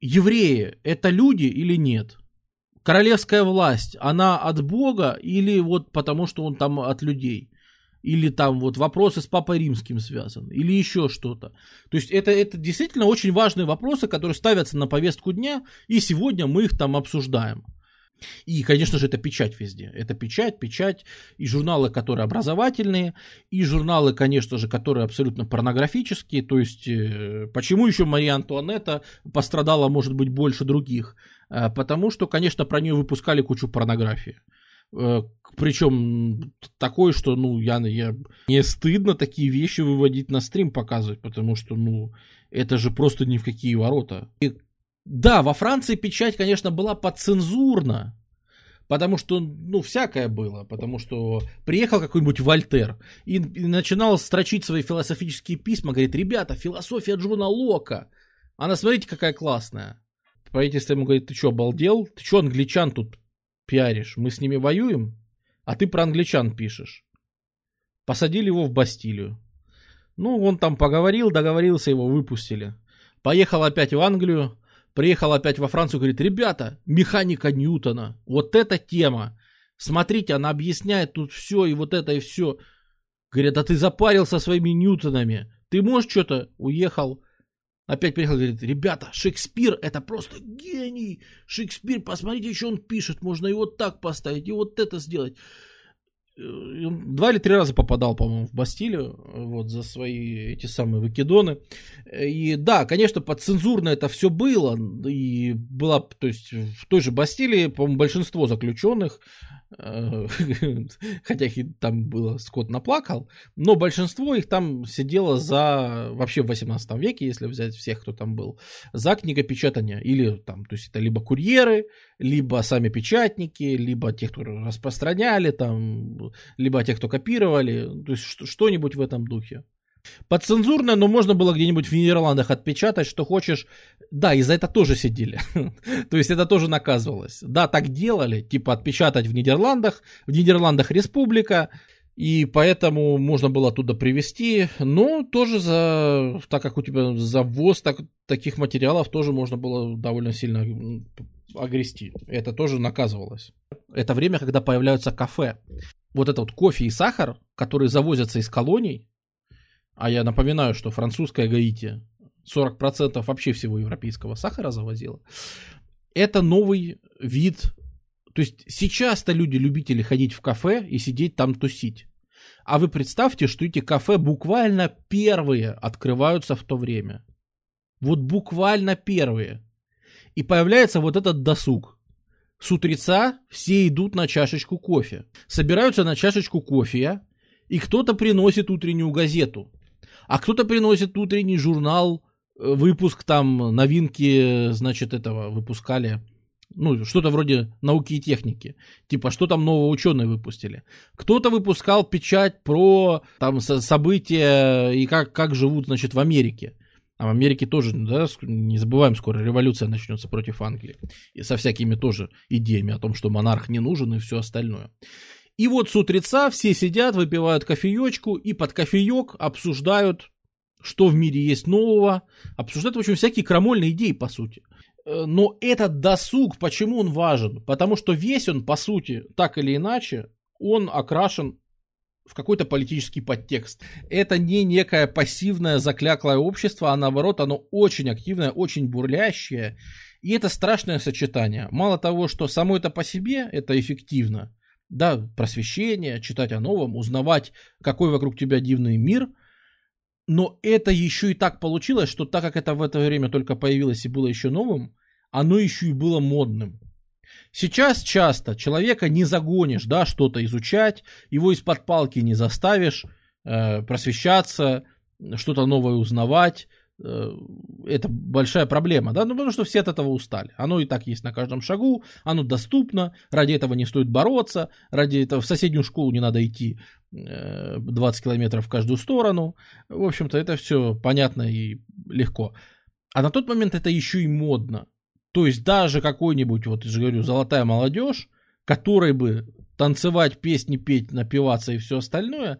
A: Евреи – это люди или нет? королевская власть, она от Бога или вот потому, что он там от людей? Или там вот вопросы с Папой Римским связаны, или еще что-то. То есть это, это действительно очень важные вопросы, которые ставятся на повестку дня, и сегодня мы их там обсуждаем. И, конечно же, это печать везде. Это печать, печать, и журналы, которые образовательные, и журналы, конечно же, которые абсолютно порнографические. То есть, э, почему еще Мария Антуанетта пострадала, может быть, больше других? Э, потому что, конечно, про нее выпускали кучу порнографии. Э, Причем такое, что, ну, я, я не стыдно такие вещи выводить на стрим, показывать, потому что, ну, это же просто ни в какие ворота. И да, во Франции печать, конечно, была подцензурна, потому что, ну, всякое было, потому что приехал какой-нибудь Вольтер и, начинал строчить свои философические письма, говорит, ребята, философия Джона Лока, она, смотрите, какая классная. Правительство ему говорит, ты что, обалдел? Ты что, англичан тут пиаришь? Мы с ними воюем? А ты про англичан пишешь. Посадили его в Бастилию. Ну, он там поговорил, договорился, его выпустили. Поехал опять в Англию, приехал опять во Францию, говорит, ребята, механика Ньютона, вот эта тема, смотрите, она объясняет тут все и вот это и все. Говорят, а ты запарился своими Ньютонами, ты можешь что-то? Уехал, опять приехал, говорит, ребята, Шекспир это просто гений, Шекспир, посмотрите, что он пишет, можно и вот так поставить, и вот это сделать. Два или три раза попадал, по-моему, в Бастилию, вот, за свои эти самые выкидоны. И да, конечно, подцензурно это все было, и была, то есть, в той же Бастилии, по-моему, большинство заключенных Э, хотя их там было, скот наплакал, но большинство их там сидело за, вообще в 18 веке, если взять всех, кто там был, за книгопечатание, или там, то есть это либо курьеры, либо сами печатники, либо те, кто распространяли там, либо те, кто копировали, то есть что-нибудь в этом духе. Подцензурное, но можно было где-нибудь в Нидерландах отпечатать, что хочешь. Да, и за это тоже сидели. То есть это тоже наказывалось. Да, так делали, типа отпечатать в Нидерландах. В Нидерландах республика, и поэтому можно было оттуда привезти. Но тоже за, так как у тебя завоз так, таких материалов тоже можно было довольно сильно огрести. Это тоже наказывалось. Это время, когда появляются кафе. Вот это вот кофе и сахар, которые завозятся из колоний, а я напоминаю, что французская Гаити 40% вообще всего европейского сахара завозила. Это новый вид. То есть сейчас-то люди любители ходить в кафе и сидеть там тусить. А вы представьте, что эти кафе буквально первые открываются в то время. Вот буквально первые. И появляется вот этот досуг. С утреца все идут на чашечку кофе. Собираются на чашечку кофе, и кто-то приносит утреннюю газету а кто-то приносит утренний журнал, э, выпуск там, новинки, значит, этого выпускали. Ну, что-то вроде науки и техники. Типа, что там нового ученые выпустили. Кто-то выпускал печать про там события и как, как живут, значит, в Америке. А в Америке тоже, да, не забываем, скоро революция начнется против Англии. И со всякими тоже идеями о том, что монарх не нужен и все остальное. И вот с утреца все сидят, выпивают кофеечку и под кофеек обсуждают, что в мире есть нового. Обсуждают, в общем, всякие крамольные идеи, по сути. Э, но этот досуг, почему он важен? Потому что весь он, по сути, так или иначе, он окрашен в какой-то политический подтекст. Это не некое пассивное закляклое общество, а наоборот, оно очень активное, очень бурлящее. И это страшное сочетание. Мало того, что само это по себе, это эффективно, да, просвещение, читать о новом, узнавать, какой вокруг тебя дивный мир. Но это еще и так получилось, что так как это в это время только появилось и было еще новым, оно еще и было модным. Сейчас часто человека не загонишь, да, что-то изучать, его из-под палки не заставишь э, просвещаться, что-то новое узнавать, это большая проблема, да, ну потому что все от этого устали. Оно и так есть на каждом шагу, оно доступно, ради этого не стоит бороться, ради этого в соседнюю школу не надо идти 20 э, километров в каждую сторону. В общем-то, это все понятно и легко. А на тот момент это еще и модно. То есть даже какой-нибудь, вот я же говорю, золотая молодежь, которой бы танцевать, песни петь, напиваться и все остальное,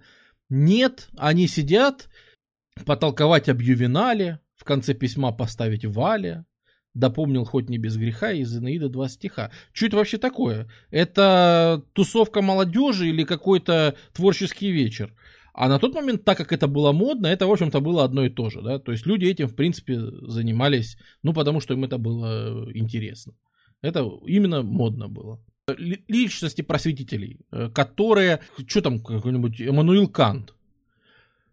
A: нет, они сидят потолковать об Ювенале, в конце письма поставить Валя, допомнил хоть не без греха из Инаида два стиха. Что это вообще такое? Это тусовка молодежи или какой-то творческий вечер? А на тот момент, так как это было модно, это, в общем-то, было одно и то же. Да? То есть люди этим, в принципе, занимались, ну, потому что им это было интересно. Это именно модно было. Личности просветителей, э, которые, что там, какой-нибудь Эммануил Кант,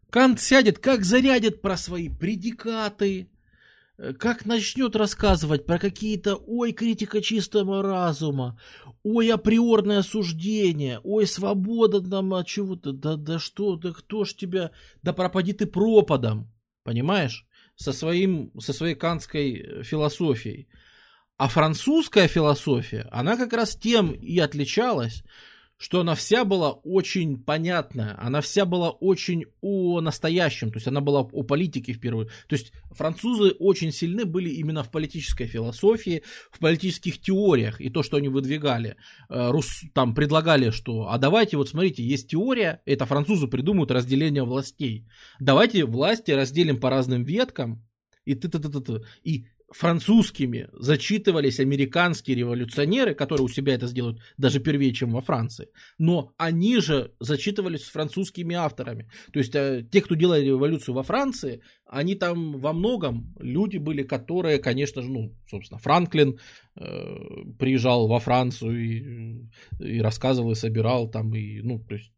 A: Кант сядет, как зарядит про свои предикаты, э, как начнет рассказывать про какие-то, ой, критика чистого разума, ой, априорное суждение, ой, свобода там от чего-то, да, да что, да кто ж тебя, да пропади ты пропадом, понимаешь, со, своим, со своей кантской э, философией. А французская философия, она как раз тем и отличалась, что она вся была очень понятная, она вся была очень о настоящем, то есть она была о политике в первую. То есть французы очень сильны были именно в политической философии, в политических теориях и то, что они выдвигали. Э, рус, там предлагали, что, а давайте, вот смотрите, есть теория, это французы придумают разделение властей. Давайте власти разделим по разным веткам, и ты ты ты ты И французскими зачитывались американские революционеры, которые у себя это сделают даже первее, чем во Франции. Но они же зачитывались с французскими авторами. То есть э, те, кто делали революцию во Франции, они там во многом люди были, которые, конечно же, ну, собственно, Франклин э, приезжал во Францию и, и рассказывал, и собирал там, и, ну, то есть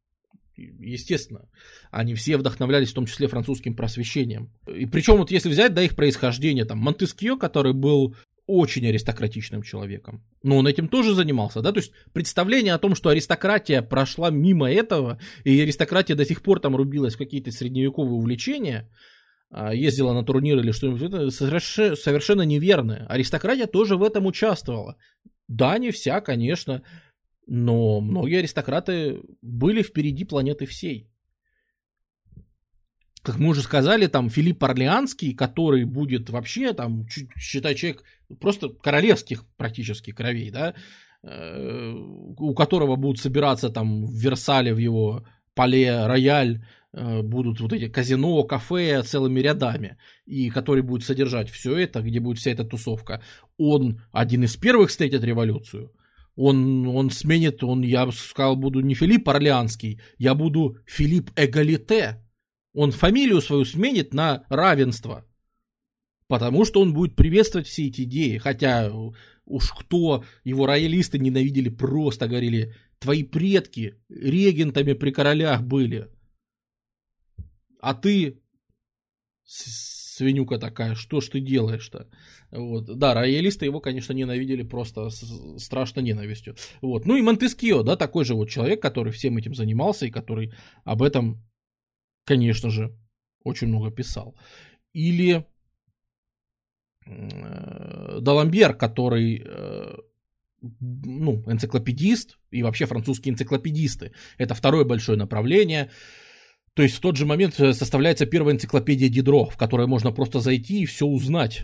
A: естественно, они все вдохновлялись в том числе французским просвещением. И причем вот если взять, да, их происхождение, там, Монтескио, который был очень аристократичным человеком. Но он этим тоже занимался, да, то есть представление о том, что аристократия прошла мимо этого, и аристократия до сих пор там рубилась в какие-то средневековые увлечения, а, ездила на турниры или что-нибудь, совершенно неверное. Аристократия тоже в этом участвовала. Да, не вся, конечно, но многие аристократы были впереди планеты всей. Как мы уже сказали, там Филипп Орлеанский, который будет вообще, там, считай, человек просто королевских практически кровей, да, э, у которого будут собираться там в Версале, в его Пале Рояль, э, будут вот эти казино, кафе целыми рядами, и который будет содержать все это, где будет вся эта тусовка, он один из первых встретит революцию, он, он сменит, он, я сказал, буду не Филипп Орлеанский, я буду Филипп Эгалите. Он фамилию свою сменит на равенство. Потому что он будет приветствовать все эти идеи. Хотя уж кто его роялисты ненавидели, просто говорили, твои предки регентами при королях были. А ты свинюка такая, что ж ты делаешь-то? Вот. Да, роялисты его, конечно, ненавидели просто с страшной ненавистью. Вот. Ну и Монтескио, да, такой же вот человек, который всем этим занимался и который об этом, конечно же, очень много писал. Или э, Даламбер, который э, ну, энциклопедист и вообще французские энциклопедисты. Это второе большое направление. То есть в тот же момент э, составляется первая энциклопедия Дидро, в которой можно просто зайти и все узнать.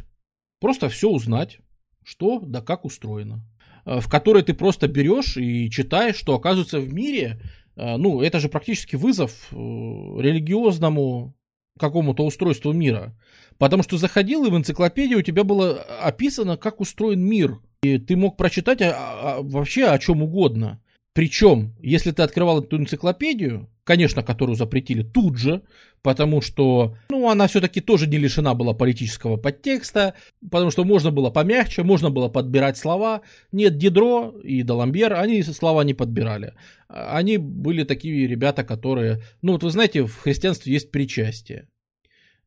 A: Просто все узнать, что да как устроено. Э, в которой ты просто берешь и читаешь, что оказывается в мире, э, ну, это же практически вызов религиозному какому-то устройству мира. Потому что заходил и в энциклопедию у тебя было описано, как устроен мир. И ты мог прочитать а, а, вообще о чем угодно. Причем, если ты открывал эту энциклопедию, конечно, которую запретили тут же, потому что, ну, она все-таки тоже не лишена была политического подтекста, потому что можно было помягче, можно было подбирать слова. Нет, Дидро и Даламбер, они слова не подбирали. Они были такие ребята, которые, ну, вот вы знаете, в христианстве есть причастие.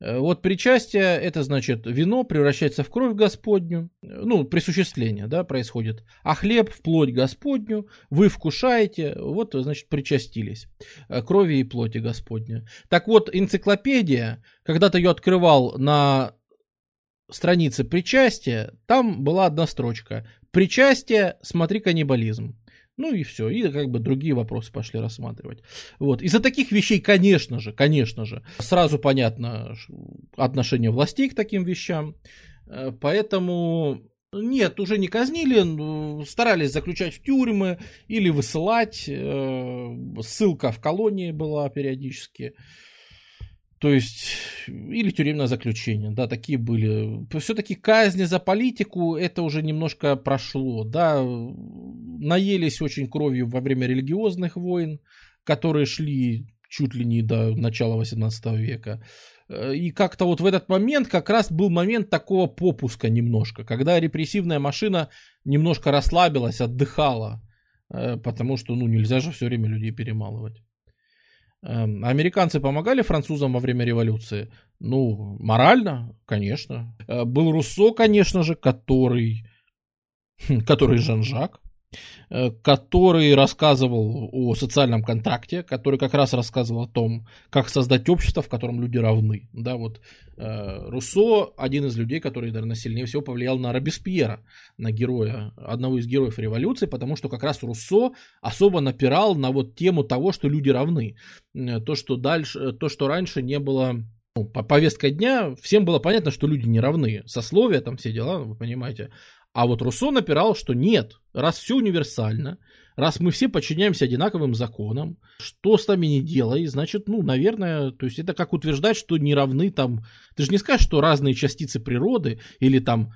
A: Э, вот причастие, это значит, вино превращается в кровь Господню, ну, присуществление, да, происходит, а хлеб в плоть Господню, вы вкушаете, вот, значит, причастились э, крови и плоти Господню. Так вот, энциклопедия, когда ты ее открывал на странице причастия, там была одна строчка. Причастие, смотри каннибализм. Ну и все, и как бы другие вопросы пошли рассматривать. Вот. Из-за таких вещей, конечно же, конечно же, сразу понятно отношение властей к таким вещам. Э, поэтому нет, уже не казнили, старались заключать в тюрьмы или высылать. Э, ссылка в колонии была периодически. То есть, или тюремное заключение, да, такие были. Все-таки казни за политику, это уже немножко прошло, да. Наелись очень кровью во время религиозных войн, которые шли чуть ли не до начала 18 века. И как-то вот в этот момент как раз был момент такого попуска немножко, когда репрессивная машина немножко расслабилась, отдыхала, э, потому что, ну, нельзя же все время людей перемалывать. Эм, американцы помогали французам во время революции? Ну, морально, конечно. Э, был Руссо, конечно же, который, который Жан-Жак, который рассказывал о социальном контракте, который как раз рассказывал о том, как создать общество, в котором люди равны. Да, вот э, Руссо один из людей, который, наверное, сильнее всего повлиял на Робеспьера, на героя, одного из героев революции, потому что как раз Руссо особо напирал на вот тему того, что люди равны. Э, то, что дальше, то, что раньше не было ну, по повестка дня, всем было понятно, что люди не равны. Сословия, там все дела, вы понимаете. А вот Руссо напирал, что нет, раз все универсально, раз мы все подчиняемся одинаковым законам, что с нами не делай, значит, ну, наверное, то есть это как утверждать, что не равны там, ты же не скажешь, что разные частицы природы или там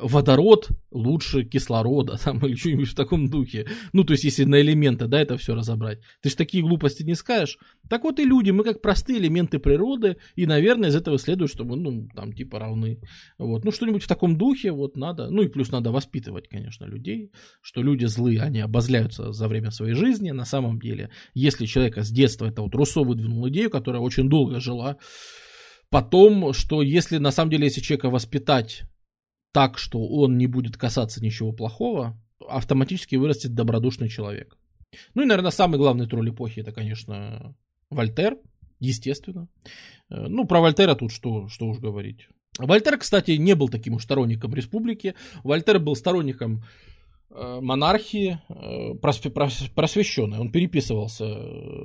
A: водород лучше кислорода, там, или что-нибудь в таком духе. Ну, то есть, если на элементы, да, это все разобрать. Ты же такие глупости не скажешь. Так вот и люди, мы как простые элементы природы, и, наверное, из этого следует, что мы, ну, там, типа, равны. Вот, ну, что-нибудь в таком духе, вот, надо. Ну, и плюс надо воспитывать, конечно, людей, что люди злые, они обозляются за время своей жизни. На самом деле, если человека с детства, это вот Руссо выдвинул идею, которая очень долго жила, Потом, что если на самом деле, если человека воспитать так, что он не будет касаться ничего плохого, автоматически вырастет добродушный человек. Ну и, наверное, самый главный тролль эпохи это, конечно, Вольтер, естественно. Э, ну, про Вольтера тут что, что уж говорить. Вольтер, кстати, не был таким уж сторонником республики. Вольтер был сторонником э, монархии, э, просвещенной. Он переписывался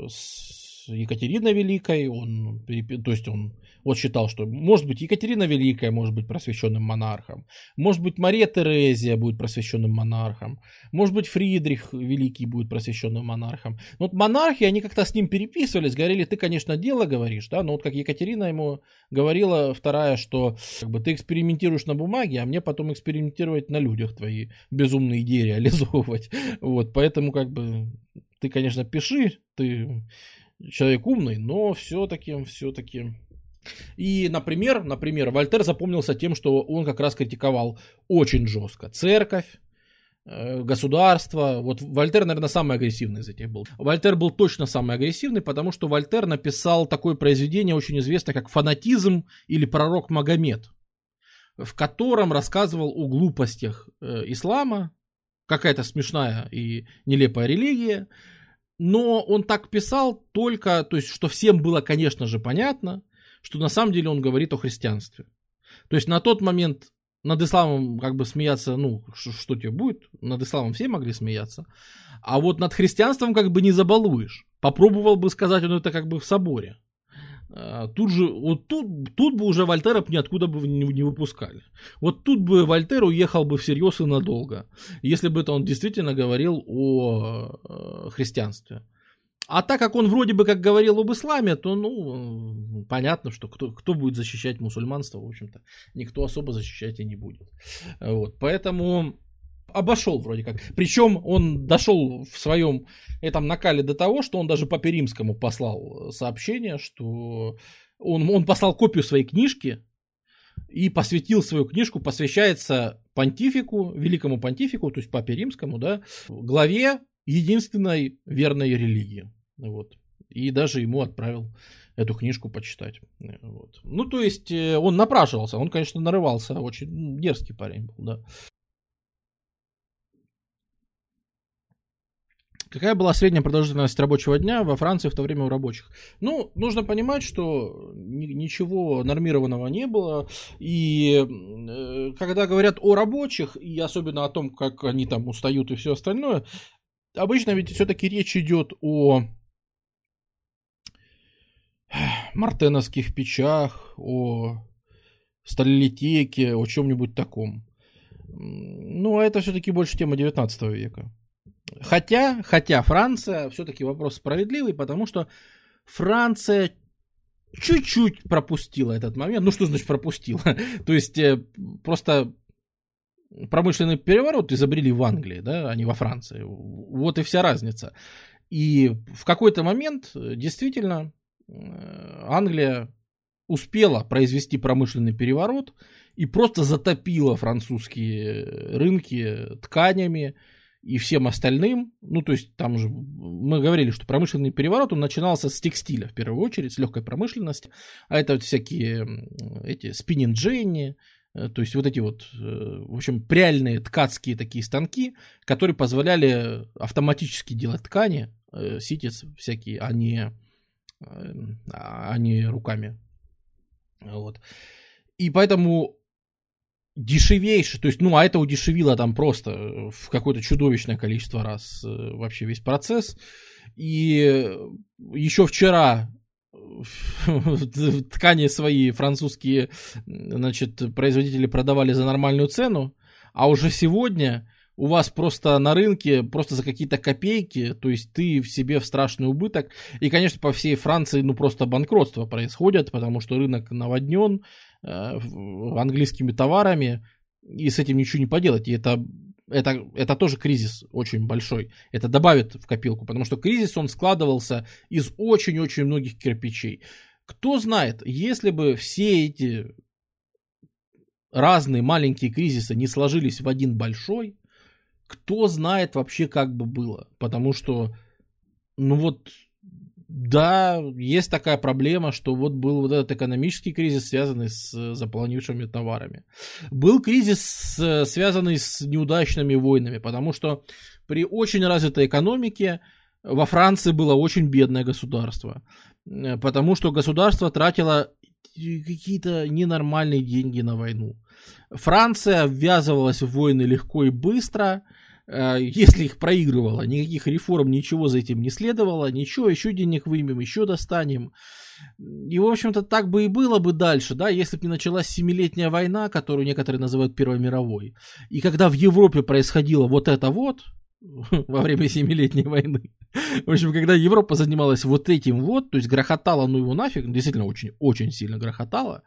A: с Екатериной Великой, он, то есть он вот считал, что может быть Екатерина Великая может быть просвещенным монархом, может быть Мария Терезия будет просвещенным монархом, может быть Фридрих Великий будет просвещенным монархом. Но вот монархи, они как-то с ним переписывались, говорили, ты, конечно, дело говоришь, да, но вот как Екатерина ему говорила, вторая, что как бы ты экспериментируешь на бумаге, а мне потом экспериментировать на людях твои безумные идеи реализовывать. Вот, поэтому как бы ты, конечно, пиши, ты человек умный, но все-таки, все-таки и, например, например, Вольтер запомнился тем, что он как раз критиковал очень жестко церковь, э, государство. Вот Вольтер, наверное, самый агрессивный из этих был. Вольтер был точно самый агрессивный, потому что Вольтер написал такое произведение, очень известное, как «Фанатизм» или «Пророк Магомед», в котором рассказывал о глупостях э, ислама, какая-то смешная и нелепая религия, но он так писал только, то есть, что всем было, конечно же, понятно, что на самом деле он говорит о христианстве. То есть на тот момент над исламом как бы смеяться, ну, что, тебе будет, над исламом все могли смеяться, а вот над христианством как бы не забалуешь. Попробовал бы сказать он это как бы в соборе. А, тут же, вот тут, тут бы уже Вольтера ниоткуда бы не, не выпускали. Вот тут бы Вольтер уехал бы всерьез и надолго, если бы это он действительно говорил о э, христианстве. А так как он вроде бы как говорил об исламе, то, ну, понятно, что кто, кто будет защищать мусульманство, в общем-то, никто особо защищать и не будет. Вот, поэтому обошел вроде как. Причем он дошел в своем этом накале до того, что он даже по Перимскому послал сообщение, что он, он послал копию своей книжки и посвятил свою книжку, посвящается понтифику, великому понтифику, то есть папе римскому, да, главе единственной верной религии. Вот. И даже ему отправил эту книжку почитать. Вот. Ну, то есть, э, он напрашивался, он, конечно, нарывался, очень дерзкий парень был, да. Какая была средняя продолжительность рабочего дня во Франции в то время у рабочих? Ну, нужно понимать, что ничего нормированного не было. И э, когда говорят о рабочих, и особенно о том, как они там устают и все остальное, обычно ведь все-таки речь идет о мартеновских печах, о сталилитеке, о чем-нибудь таком. Ну, а это все-таки больше тема 19 века. Хотя, хотя Франция все-таки вопрос справедливый, потому что Франция чуть-чуть пропустила этот момент. Ну, что значит пропустила? То есть, э, просто промышленный переворот изобрели в Англии, да, а не во Франции. Вот и вся разница. И в какой-то момент э, действительно Англия успела произвести промышленный переворот и просто затопила французские рынки тканями и всем остальным. Ну, то есть там же мы говорили, что промышленный переворот, он начинался с текстиля в первую очередь, с легкой промышленности. А это вот всякие эти спиннинг-дженни, э, то есть вот эти вот, э, в общем, пряльные ткацкие такие станки, которые позволяли автоматически делать ткани, ситец всякие, а не а не руками. Вот. И поэтому дешевейший, то есть, ну, а это удешевило там просто в какое-то чудовищное количество раз э, вообще весь процесс. И еще вчера ткани свои французские, значит, производители продавали за нормальную цену, а уже сегодня у вас просто на рынке просто за какие-то копейки, то есть ты в себе в страшный убыток. И, конечно, по всей Франции ну просто банкротство происходит, потому что рынок наводнен э, английскими товарами. и с этим ничего не поделать. И это, это, это тоже кризис очень большой. Это добавит в копилку, потому что кризис, он складывался из очень-очень многих кирпичей. Кто знает, если бы все эти разные маленькие кризисы не сложились в один большой, кто знает вообще, как бы было. Потому что, ну вот, да, есть такая проблема, что вот был вот этот экономический кризис, связанный с заполнившими товарами. Был кризис, связанный с неудачными войнами, потому что при очень развитой экономике во Франции было очень бедное государство, потому что государство тратило какие-то ненормальные деньги на войну. Франция ввязывалась в войны легко и быстро, э, если их проигрывала, никаких реформ, ничего за этим не следовало, ничего, еще денег вымем, еще достанем. И, в общем-то, так бы и было бы дальше, да, если бы не началась Семилетняя война, которую некоторые называют Первой мировой. И когда в Европе происходило вот это вот, во время Семилетней войны. В общем, когда Европа занималась вот этим вот, то есть грохотала, ну его нафиг, действительно очень, очень сильно грохотала,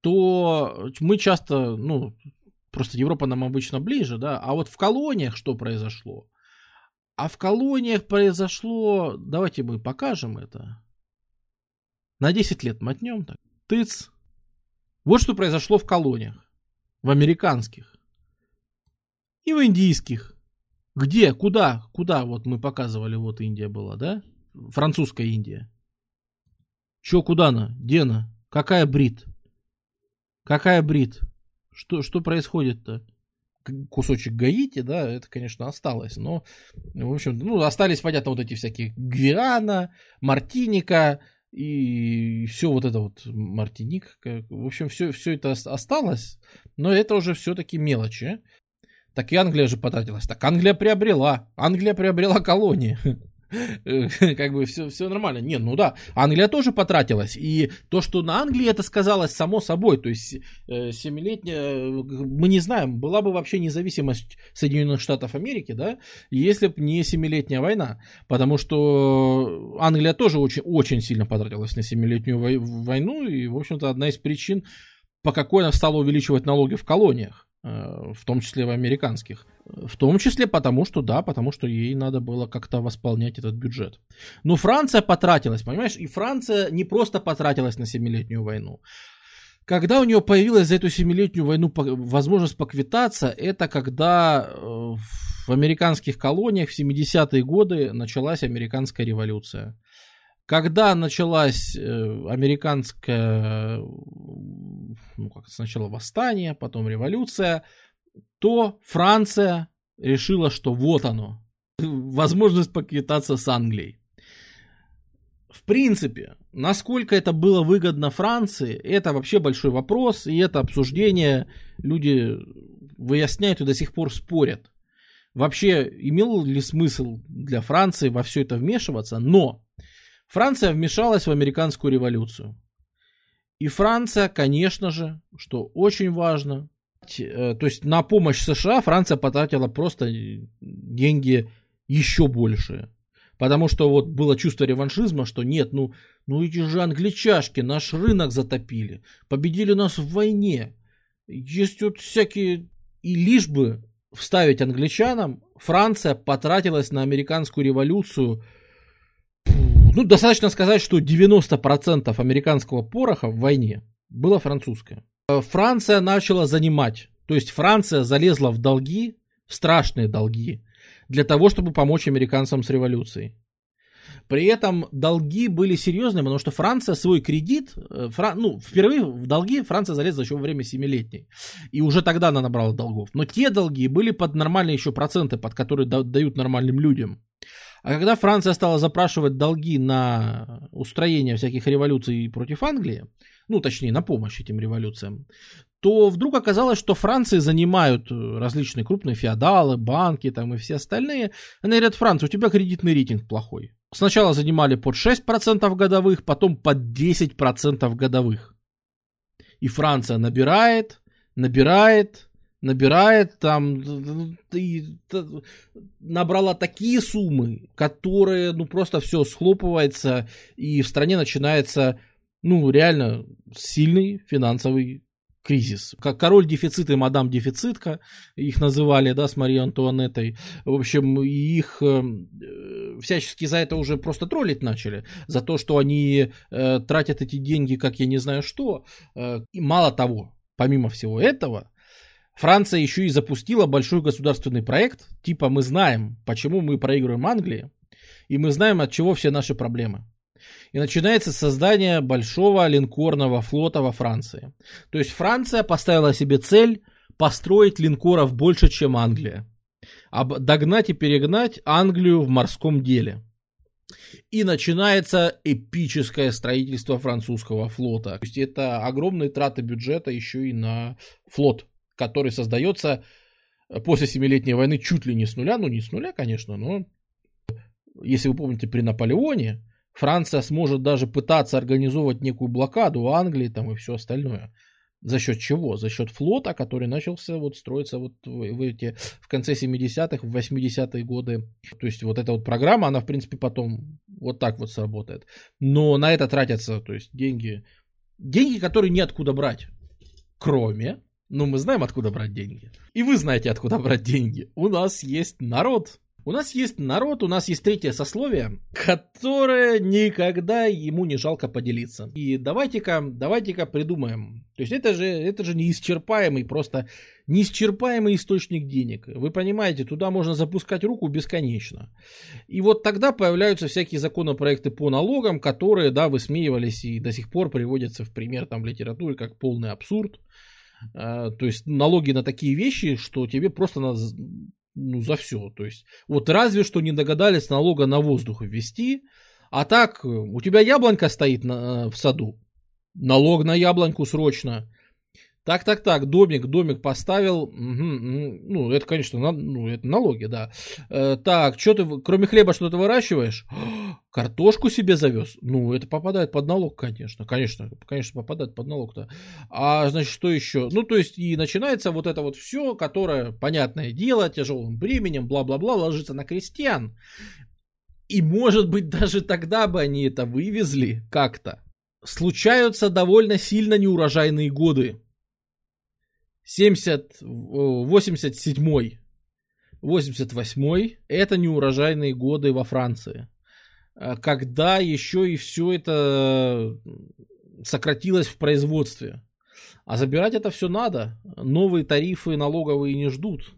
A: то мы часто, ну, просто Европа нам обычно ближе, да, а вот в колониях что произошло? А в колониях произошло, давайте мы покажем это, на 10 лет мотнем так, тыц. Вот что произошло в колониях, в американских и в индийских. Где? Куда? Куда? Вот мы показывали, вот Индия была, да? Французская Индия. Чё, куда она? Где она? Какая брит? Какая брит? Что, что происходит-то? Кусочек Гаити, да, это, конечно, осталось, но, в общем, ну, остались, понятно, вот эти всякие Гвиана, Мартиника и все вот это вот Мартиник, в общем, все, все это осталось, но это уже все-таки мелочи. Так и Англия же потратилась. Так Англия приобрела. Англия приобрела колонии. как бы все, все нормально. Не, ну да, Англия тоже потратилась. И то, что на Англии это сказалось само собой, то есть э, семилетняя, мы не знаем, была бы вообще независимость Соединенных Штатов Америки, да, если бы не семилетняя война. Потому что Англия тоже очень, очень сильно потратилась на семилетнюю войну, и, в общем-то, одна из причин, по какой она стала увеличивать налоги в колониях. Э, в том числе в американских. В том числе потому, что да, потому что ей надо было как-то восполнять этот бюджет. Но Франция потратилась, понимаешь? И Франция не просто потратилась на Семилетнюю войну. Когда у нее появилась за эту Семилетнюю войну возможность поквитаться, это когда э, в американских колониях в 70-е годы началась американская революция. Когда началась э, американская, ну как сначала восстание, потом революция, то Франция решила, что вот оно, возможность поквитаться с Англией. В принципе, насколько это было выгодно Франции, это вообще большой вопрос, и это обсуждение люди выясняют и до сих пор спорят. Вообще, имел ли смысл для Франции во все это вмешиваться, но Франция вмешалась в американскую революцию. И Франция, конечно же, что очень важно, э, то есть на помощь США Франция потратила просто деньги еще больше. Потому что вот было чувство реваншизма, что нет, ну, ну эти же англичашки наш рынок затопили, победили нас в войне. Есть вот всякие... И лишь бы вставить англичанам, Франция потратилась на американскую революцию ну, достаточно сказать, что 90% американского пороха в войне было французское. Э, Франция начала занимать, то есть Франция залезла в долги, в страшные долги, для того, чтобы помочь американцам с революцией. При этом долги были серьезными, потому что Франция свой кредит, э, Фран, ну, впервые в долги Франция залезла еще во время семилетней. И уже тогда она набрала долгов. Но те долги были под нормальные еще проценты, под которые дают нормальным людям. А когда Франция стала запрашивать долги на устроение всяких революций против Англии, ну, точнее, на помощь этим революциям, то вдруг оказалось, что Франции занимают различные крупные феодалы, банки там и все остальные. Они говорят, Франция, у тебя кредитный рейтинг плохой. Сначала занимали под 6% годовых, потом под 10% годовых. И Франция набирает, набирает, набирает там и, набрала такие суммы, которые ну просто все схлопывается и в стране начинается ну реально сильный финансовый кризис. Как король дефицит и мадам дефицитка, их называли, да, с Марией Антуанеттой. В общем, их э, всячески за это уже просто троллить начали. За то, что они э, тратят эти деньги, как я не знаю что. Э, и мало того, помимо всего этого, Франция еще и запустила большой государственный проект, типа мы знаем, почему мы проигрываем Англии, и мы знаем, от чего все наши проблемы. И начинается создание большого линкорного флота во Франции. То есть Франция поставила себе цель построить линкоров больше, чем Англия. Догнать и перегнать Англию в морском деле. И начинается эпическое строительство французского флота. То есть это огромные траты бюджета еще и на флот который создается э, после Семилетней войны чуть ли не с нуля, ну не с нуля, конечно, но если вы помните при Наполеоне, Франция сможет даже пытаться организовать некую блокаду Англии там и все остальное. За счет чего? За счет флота, который начался вот строиться вот в, в, эти, в конце 70-х, в 80-е годы. То есть вот эта вот программа, она в принципе потом вот так вот сработает. Но на это тратятся то есть деньги, деньги, которые неоткуда брать. Кроме ну, мы знаем, откуда брать деньги. И вы знаете, откуда брать деньги. У нас есть народ. У нас есть народ, у нас есть третье сословие, которое никогда ему не жалко поделиться. И давайте-ка, давайте-ка придумаем. То есть это же, это же неисчерпаемый, просто неисчерпаемый источник денег. Вы понимаете, туда можно запускать руку бесконечно. И вот тогда появляются всякие законопроекты по налогам, которые, да, высмеивались и до сих пор приводятся в пример там в литературе как полный абсурд. А, то есть налоги на такие вещи, что тебе просто надо ну, за все. То есть вот разве что не догадались налога на воздух ввести, а так у тебя яблонька стоит на, в саду, налог на яблоньку срочно. Так, так, так, домик, домик поставил. Угу, угу. Ну, это, конечно, на, ну, это налоги, да. Э, так, что ты, кроме хлеба, что ты выращиваешь? Картошку себе завез? Ну, это попадает под налог, конечно. Конечно, конечно, попадает под налог-то. А, значит, что еще? Ну, то есть, и начинается вот это вот все, которое, понятное дело, тяжелым бременем, бла-бла-бла, ложится на крестьян. И, может быть, даже тогда бы они это вывезли как-то. Случаются довольно сильно неурожайные годы 70, 87 88 это неурожайные годы во Франции. А когда еще и все это сократилось в производстве. А забирать это все надо. Новые тарифы налоговые не ждут.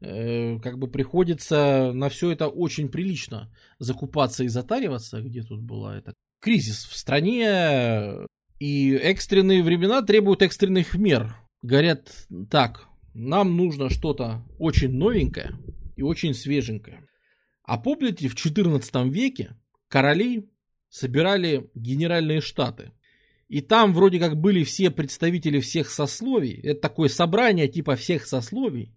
A: Э, как бы приходится на все это очень прилично закупаться и затариваться. Где тут была это? Кризис в стране и экстренные времена требуют экстренных мер говорят так, нам нужно что-то очень новенькое и очень свеженькое. А помните, в 14 веке короли собирали генеральные штаты. И там вроде как были все представители всех сословий. Это такое собрание типа всех сословий.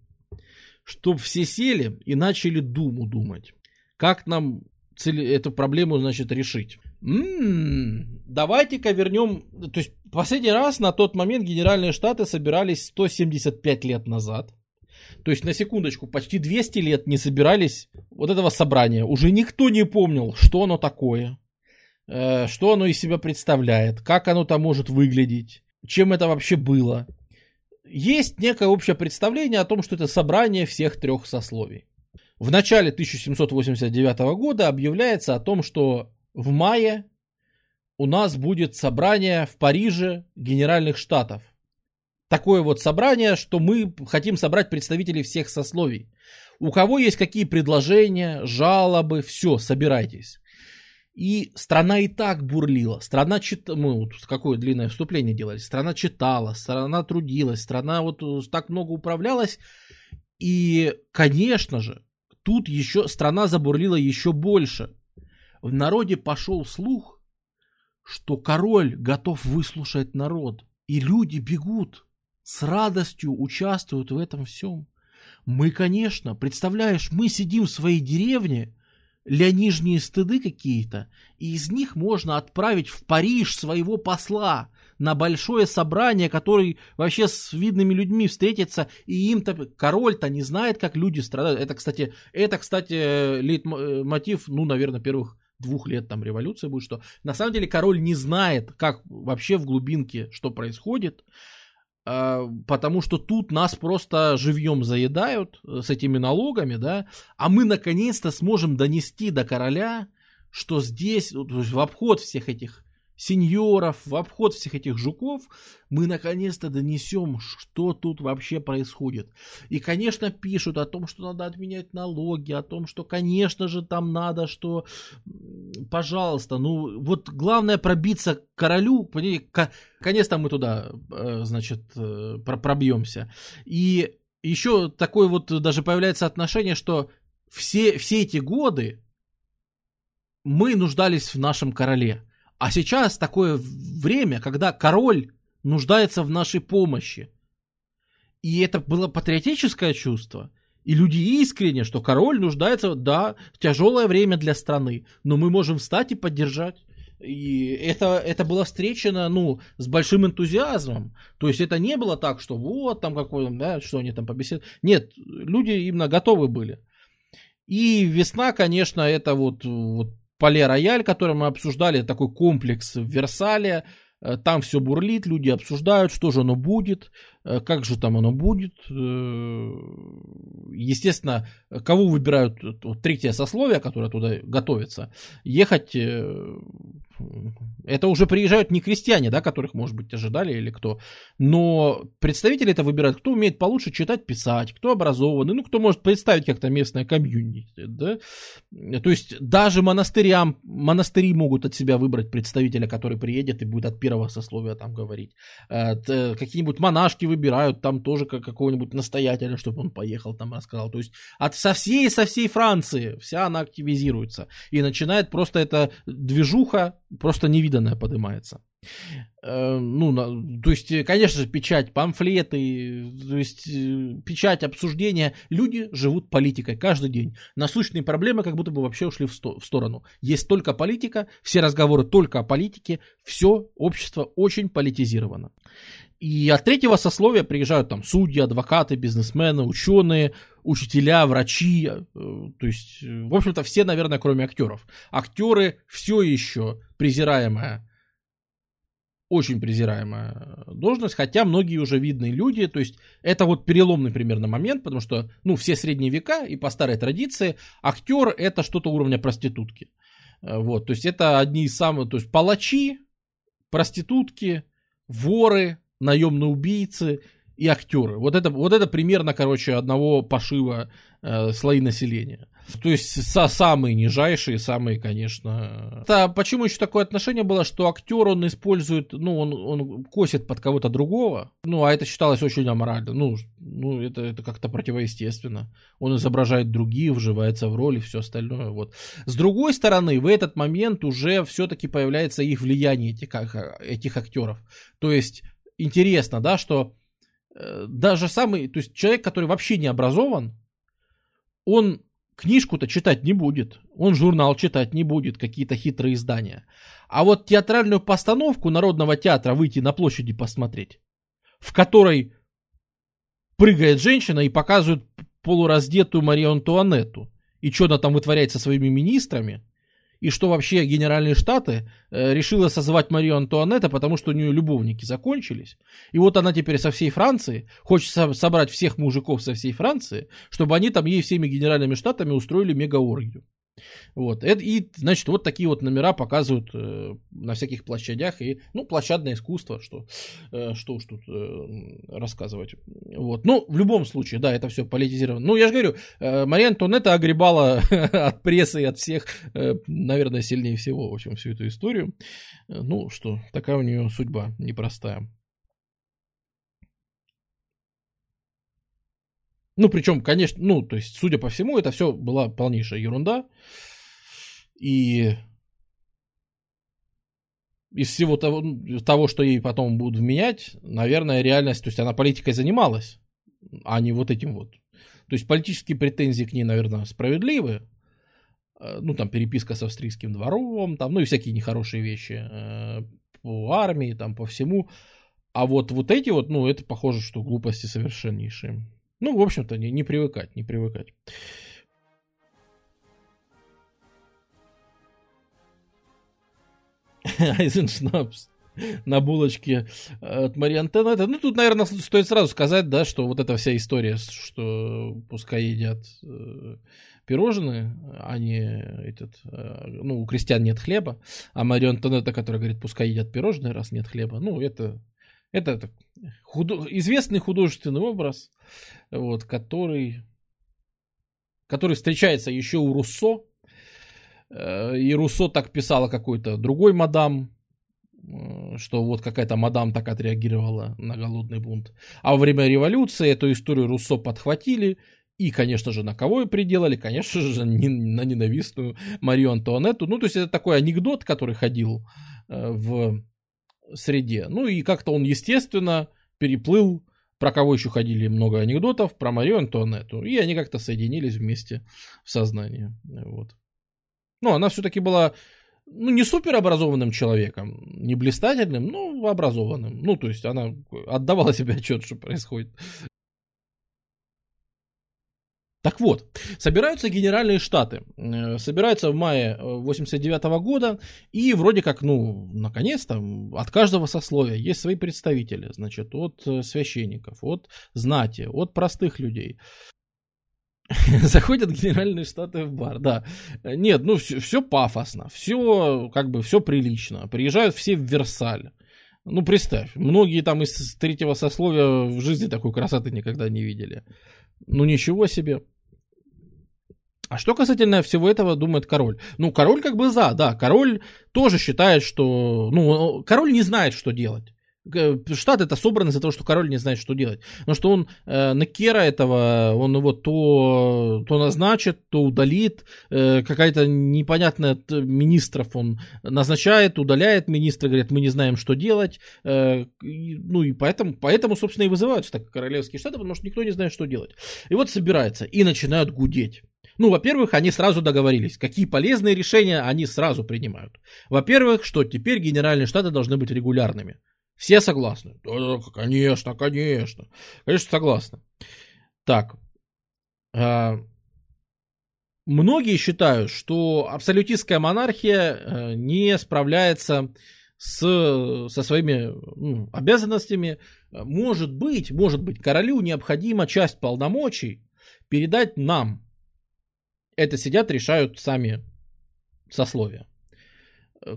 A: Чтобы все сели и начали думу думать. Как нам эту проблему, значит, решить. М-м, давайте-ка вернем... То есть последний раз на тот момент Генеральные Штаты собирались 175 лет назад. То есть, на секундочку, почти 200 лет не собирались вот этого собрания. Уже никто не помнил, что оно такое, э, что оно из себя представляет, как оно там может выглядеть, чем это вообще было. Есть некое общее представление о том, что это собрание всех трех сословий. В начале 1789 года объявляется о том, что в мае у нас будет собрание в Париже Генеральных Штатов. Такое вот собрание, что мы хотим собрать представителей всех сословий. У кого есть какие предложения, жалобы, все, собирайтесь. И страна и так бурлила. Страна читала, мы вот какое длинное вступление делали. Страна читала, страна трудилась, страна вот так много управлялась. И, конечно же, Тут еще страна забурлила еще больше. В народе пошел слух, что король готов выслушать народ. И люди бегут, с радостью участвуют в этом всем. Мы, конечно, представляешь, мы сидим в своей деревне, леонижние стыды какие-то, и из них можно отправить в Париж своего посла на большое собрание, который вообще с видными людьми встретится, и им-то король-то не знает, как люди страдают. Это, кстати, это, кстати, лейтмотив, ну, наверное, первых двух лет там революции будет, что на самом деле король не знает, как вообще в глубинке что происходит, а, потому что тут нас просто живьем заедают э, с этими налогами, да, а мы наконец-то сможем донести до короля, что здесь, в обход всех этих сеньоров, в обход всех этих жуков, мы наконец-то донесем, что тут вообще происходит. И, конечно, пишут о том, что надо отменять налоги, о том, что, конечно же, там надо, что, пожалуйста, ну, вот главное пробиться к королю, наконец-то мы туда, э, значит, э, пробьемся. И еще такое вот даже появляется отношение, что все, все эти годы мы нуждались в нашем короле. А сейчас такое время, когда король нуждается в нашей помощи. И это было патриотическое чувство. И люди искренне, что король нуждается, да, в тяжелое время для страны, но мы можем встать и поддержать. И это, это было встречено, ну, с большим энтузиазмом. То есть это не было так, что вот там какой, да, что они там побеседуют. Нет, люди именно готовы были. И весна, конечно, это вот, вот Пале Рояль, который мы обсуждали, такой комплекс в Версале. Э, там все бурлит, люди обсуждают, что же оно будет, как же там оно будет. Э, естественно, кого выбирают вот, третье сословие, которое туда готовится, ехать это уже приезжают не крестьяне, да, которых, может быть, ожидали или кто. Но представители это выбирают, кто умеет получше читать, писать, кто образованный, ну, кто может представить как-то местное комьюнити, да. То есть даже монастырям, монастыри могут от себя выбрать представителя, который приедет и будет от первого сословия там говорить. Э, какие-нибудь монашки выбирают там тоже какого-нибудь настоятеля, чтобы он поехал там рассказал. То есть от со всей, со всей Франции вся она активизируется. И начинает просто эта движуха просто невиданное поднимается. Э, ну, то есть, конечно же, печать, памфлеты, то есть, э, печать, обсуждения. Люди живут политикой каждый день. Насущные проблемы как будто бы вообще ушли в, сто, в сторону. Есть только политика, все разговоры только о политике, все общество очень политизировано. И от третьего сословия приезжают там судьи, адвокаты, бизнесмены, ученые, учителя, врачи. Э, то есть, в общем-то, все, наверное, кроме актеров. Актеры все еще презираемая, очень презираемая должность, хотя многие уже видные люди. То есть, это вот переломный примерно момент, потому что, ну, все средние века и по старой традиции актер это что-то уровня проститутки. Э, вот, то есть, это одни из самых, то есть, палачи, проститутки, воры, наемные убийцы и актеры. Вот это, вот это примерно, короче, одного пошива э, слои населения. То есть со, самые нижайшие, самые, конечно. Это почему еще такое отношение было, что актер он использует, ну, он, он косит под кого-то другого, ну, а это считалось очень аморально. Ну, ну это, это как-то противоестественно. Он изображает других, вживается в роль и все остальное. Вот. С другой стороны, в этот момент уже все-таки появляется их влияние, этих, этих актеров. То есть интересно, да, что э, даже самый, то есть человек, который вообще не образован, он книжку-то читать не будет, он журнал читать не будет, какие-то хитрые издания. А вот театральную постановку Народного театра выйти на площади посмотреть, в которой прыгает женщина и показывает полураздетую Марию Антуанетту, и что она там вытворяет со своими министрами, и что вообще Генеральные Штаты э, решила созвать Марию Антуанетта, потому что у нее любовники закончились. И вот она теперь со всей Франции хочет со- собрать всех мужиков со всей Франции, чтобы они там ей всеми Генеральными Штатами устроили мегаоргию. Вот. И, значит, вот такие вот номера показывают э, на всяких площадях. И, ну, площадное искусство, что, э, что уж тут э, рассказывать. Вот. Ну, в любом случае, да, это все политизировано. Ну, я же говорю, Мария Антонетта огребала от прессы и от всех, наверное, сильнее всего, в общем, всю эту историю. Ну, что, такая у нее судьба непростая. Ну, причем, конечно, ну, то есть, судя по всему, это все была полнейшая ерунда. И из всего того, того, что ей потом будут вменять, наверное, реальность, то есть она политикой занималась, а не вот этим вот. То есть политические претензии к ней, наверное, справедливы. Э, ну, там переписка с австрийским двором, там, ну и всякие нехорошие вещи э, по армии, там, по всему. А вот, вот эти вот, ну, это похоже, что глупости совершеннейшие. Ну, в общем-то, не, не привыкать, не привыкать. Айзеншнапс. на булочке от Марии Антонетты. Ну, тут, наверное, стоит сразу сказать, да, что вот эта вся история, что пускай едят э, пирожные, а не этот, э, ну, у крестьян нет хлеба, а Мария Антонетта, которая говорит, пускай едят пирожные, раз нет хлеба, ну, это, это худо... известный художественный образ, вот, который, который встречается еще у Руссо, э, и Руссо так писала какой-то другой мадам, э, что вот какая-то мадам так отреагировала на голодный бунт. А во время революции эту историю Руссо подхватили, и, конечно же, на кого и приделали? Конечно же, на ненавистную Марию Антуанетту. Ну, то есть это такой анекдот, который ходил э, в среде. Ну и как-то он, естественно, переплыл, про кого еще ходили много анекдотов, про Марию Антуанетту. И они как-то соединились вместе в сознании. Вот. Ну, она все-таки была ну, не суперобразованным человеком, не блистательным, но образованным. Ну, то есть она отдавала себе отчет, что происходит так вот, собираются генеральные штаты. Э, собираются в мае 89 э, года, и вроде как, ну, наконец-то, от каждого сословия есть свои представители, значит, от э, священников, от знати, от простых людей. Заходят генеральные штаты в бар, да. Нет, ну, все, все пафосно, все, как бы, все прилично. Приезжают все в Версаль. Ну, представь, многие там из третьего сословия в жизни такой красоты никогда не видели. Ну, ничего себе. А что касательно всего этого думает король? Ну, король как бы за, да. Король тоже считает, что... Ну, король не знает, что делать. Штат это собран из-за того, что король не знает, что делать. Но что он э, на Кера этого, он его то, то назначит, то удалит. Э, какая-то непонятная министров он назначает, удаляет министра, говорит, мы не знаем, что делать. Э, и, ну и поэтому, поэтому, собственно, и вызываются так королевские штаты, потому что никто не знает, что делать. И вот собирается, и начинают гудеть. Ну, во-первых, они сразу договорились, какие полезные решения они сразу принимают. Во-первых, что теперь генеральные штаты должны быть регулярными. Все согласны? Да, конечно, конечно. Конечно, согласны. Так. Э, многие считают, что абсолютистская монархия э, не справляется с, со своими ну, обязанностями. Может быть, может быть, королю необходимо часть полномочий передать нам, это сидят, решают сами сословия.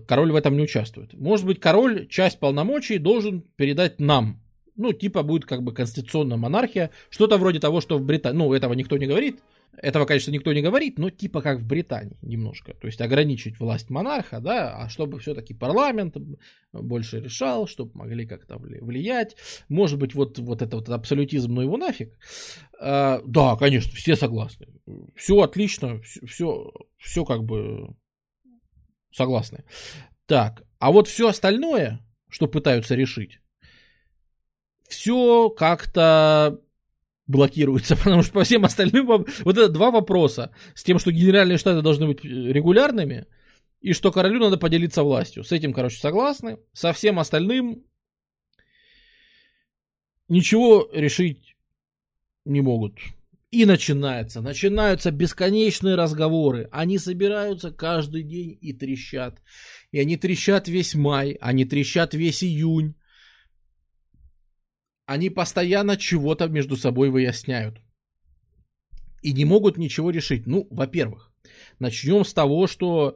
A: Король в этом не участвует. Может быть, король часть полномочий должен передать нам. Ну, типа будет как бы конституционная монархия. Что-то вроде того, что в Британии... Ну, этого никто не говорит. Этого, конечно, никто не говорит, но типа как в Британии немножко. То есть ограничить власть монарха, да, а чтобы все-таки парламент больше решал, чтобы могли как-то влиять. Может быть, вот, вот это вот абсолютизм, ну его нафиг. А, да, конечно, все согласны. Все отлично, все, все как бы согласны. Так, а вот все остальное, что пытаются решить, все как-то блокируется, потому что по всем остальным вот это два вопроса с тем, что генеральные штаты должны быть регулярными и что королю надо поделиться властью. С этим, короче, согласны. Со всем остальным ничего решить не могут. И начинается, начинаются бесконечные разговоры. Они собираются каждый день и трещат. И они трещат весь май, они трещат весь июнь они постоянно чего-то между собой выясняют. И не могут ничего решить. Ну, во-первых, начнем с того, что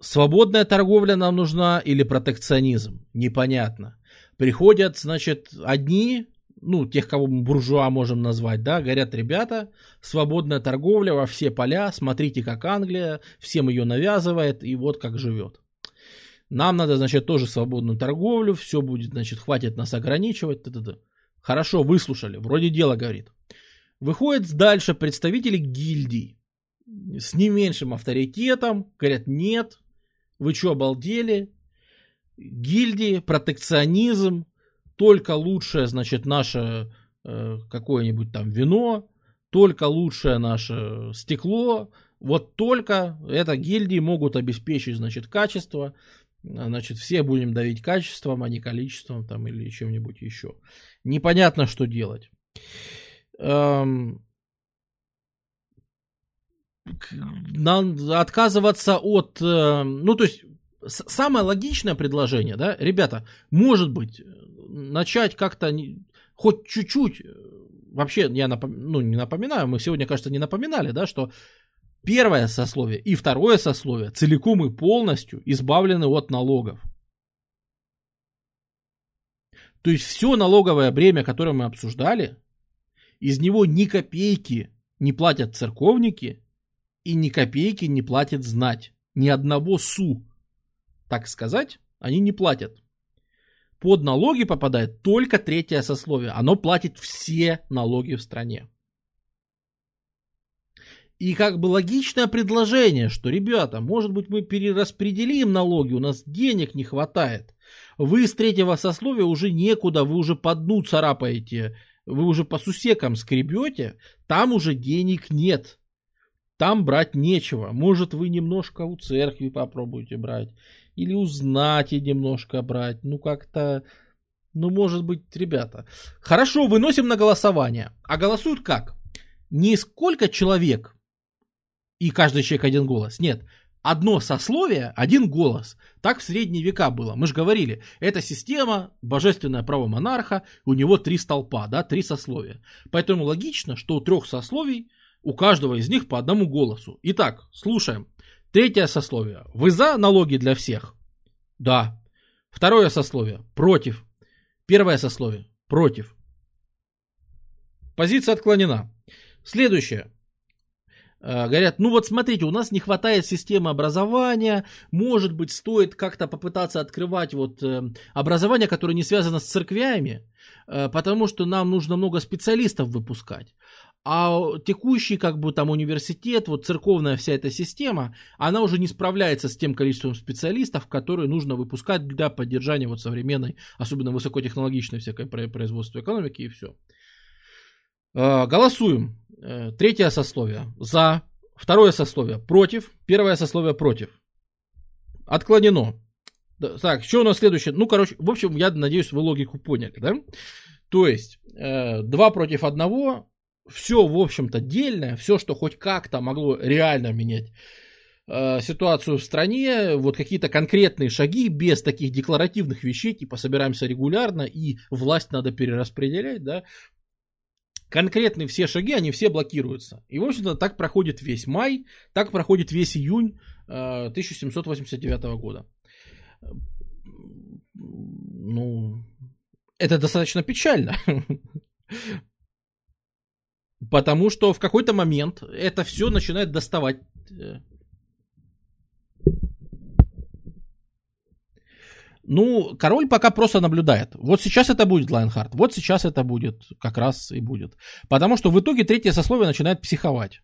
A: свободная торговля нам нужна или протекционизм. Непонятно. Приходят, значит, одни, ну, тех, кого мы буржуа можем назвать, да, говорят, ребята, свободная торговля во все поля, смотрите, как Англия, всем ее навязывает, и вот как живет. Нам надо, значит, тоже свободную торговлю, все будет, значит, хватит нас ограничивать. Т -т -т. Хорошо, выслушали, вроде дело говорит. Выходят дальше представители гильдий с не меньшим авторитетом, говорят, нет, вы что, обалдели? Гильдии, протекционизм, только лучшее, значит, наше э, какое-нибудь там вино, только лучшее наше стекло, вот только это гильдии могут обеспечить, значит, качество, Значит, все будем давить качеством, а не количеством там или чем-нибудь еще. Непонятно, что делать. Эм... Надо отказываться от... Э, ну, то есть, самое логичное предложение, да, ребята, может быть, начать как-то хоть чуть-чуть, вообще я напом... ну, не напоминаю, мы сегодня, кажется, не напоминали, да, что первое сословие и второе сословие целиком и полностью избавлены от налогов. То есть все налоговое бремя, которое мы обсуждали, из него ни копейки не платят церковники и ни копейки не платит знать. Ни одного су, так сказать, они не платят. Под налоги попадает только третье сословие. Оно платит все налоги в стране. И как бы логичное предложение, что, ребята, может быть мы перераспределим налоги, у нас денег не хватает. Вы с третьего сословия уже некуда, вы уже по дну царапаете, вы уже по сусекам скребете, там уже денег нет. Там брать нечего. Может, вы немножко у церкви попробуете брать. Или у знати немножко брать. Ну, как-то... Ну, может быть, ребята. Хорошо, выносим на голосование. А голосуют как? Не сколько человек и каждый человек один голос. Нет, одно сословие, один голос. Так в средние века было. Мы же говорили, эта система, божественное право монарха, у него три столпа, да, три сословия. Поэтому логично, что у трех сословий, у каждого из них по одному голосу. Итак, слушаем. Третье сословие. Вы за налоги для всех? Да. Второе сословие. Против. Первое сословие. Против. Позиция отклонена. Следующее. Э, говорят, ну вот смотрите, у нас не хватает системы образования, может быть, стоит как-то попытаться открывать вот э, образование, которое не связано с церквями, э, потому что нам нужно много специалистов выпускать. А текущий как бы там университет, вот церковная вся эта система, она уже не справляется с тем количеством специалистов, которые нужно выпускать для поддержания вот современной, особенно высокотехнологичной всякой производства экономики и все. Голосуем. Э, третье сословие за, второе сословие против, первое сословие против. Отклонено. Так, что у нас следующее? Ну, короче, в общем, я надеюсь, вы логику поняли, да? То есть, э, два против одного, все, в общем-то, дельное, все, что хоть как-то могло реально менять э, ситуацию в стране, вот какие-то конкретные шаги без таких декларативных вещей, типа собираемся регулярно и власть надо перераспределять, да, конкретные все шаги, они все блокируются. И, в общем-то, так проходит весь май, так проходит весь июнь э, 1789 года. Ну, это достаточно печально. Потому что в какой-то момент это все начинает доставать Ну, король пока просто наблюдает. Вот сейчас это будет Лайнхард, вот сейчас это будет, как раз и будет. Потому что в итоге третье сословие начинает психовать.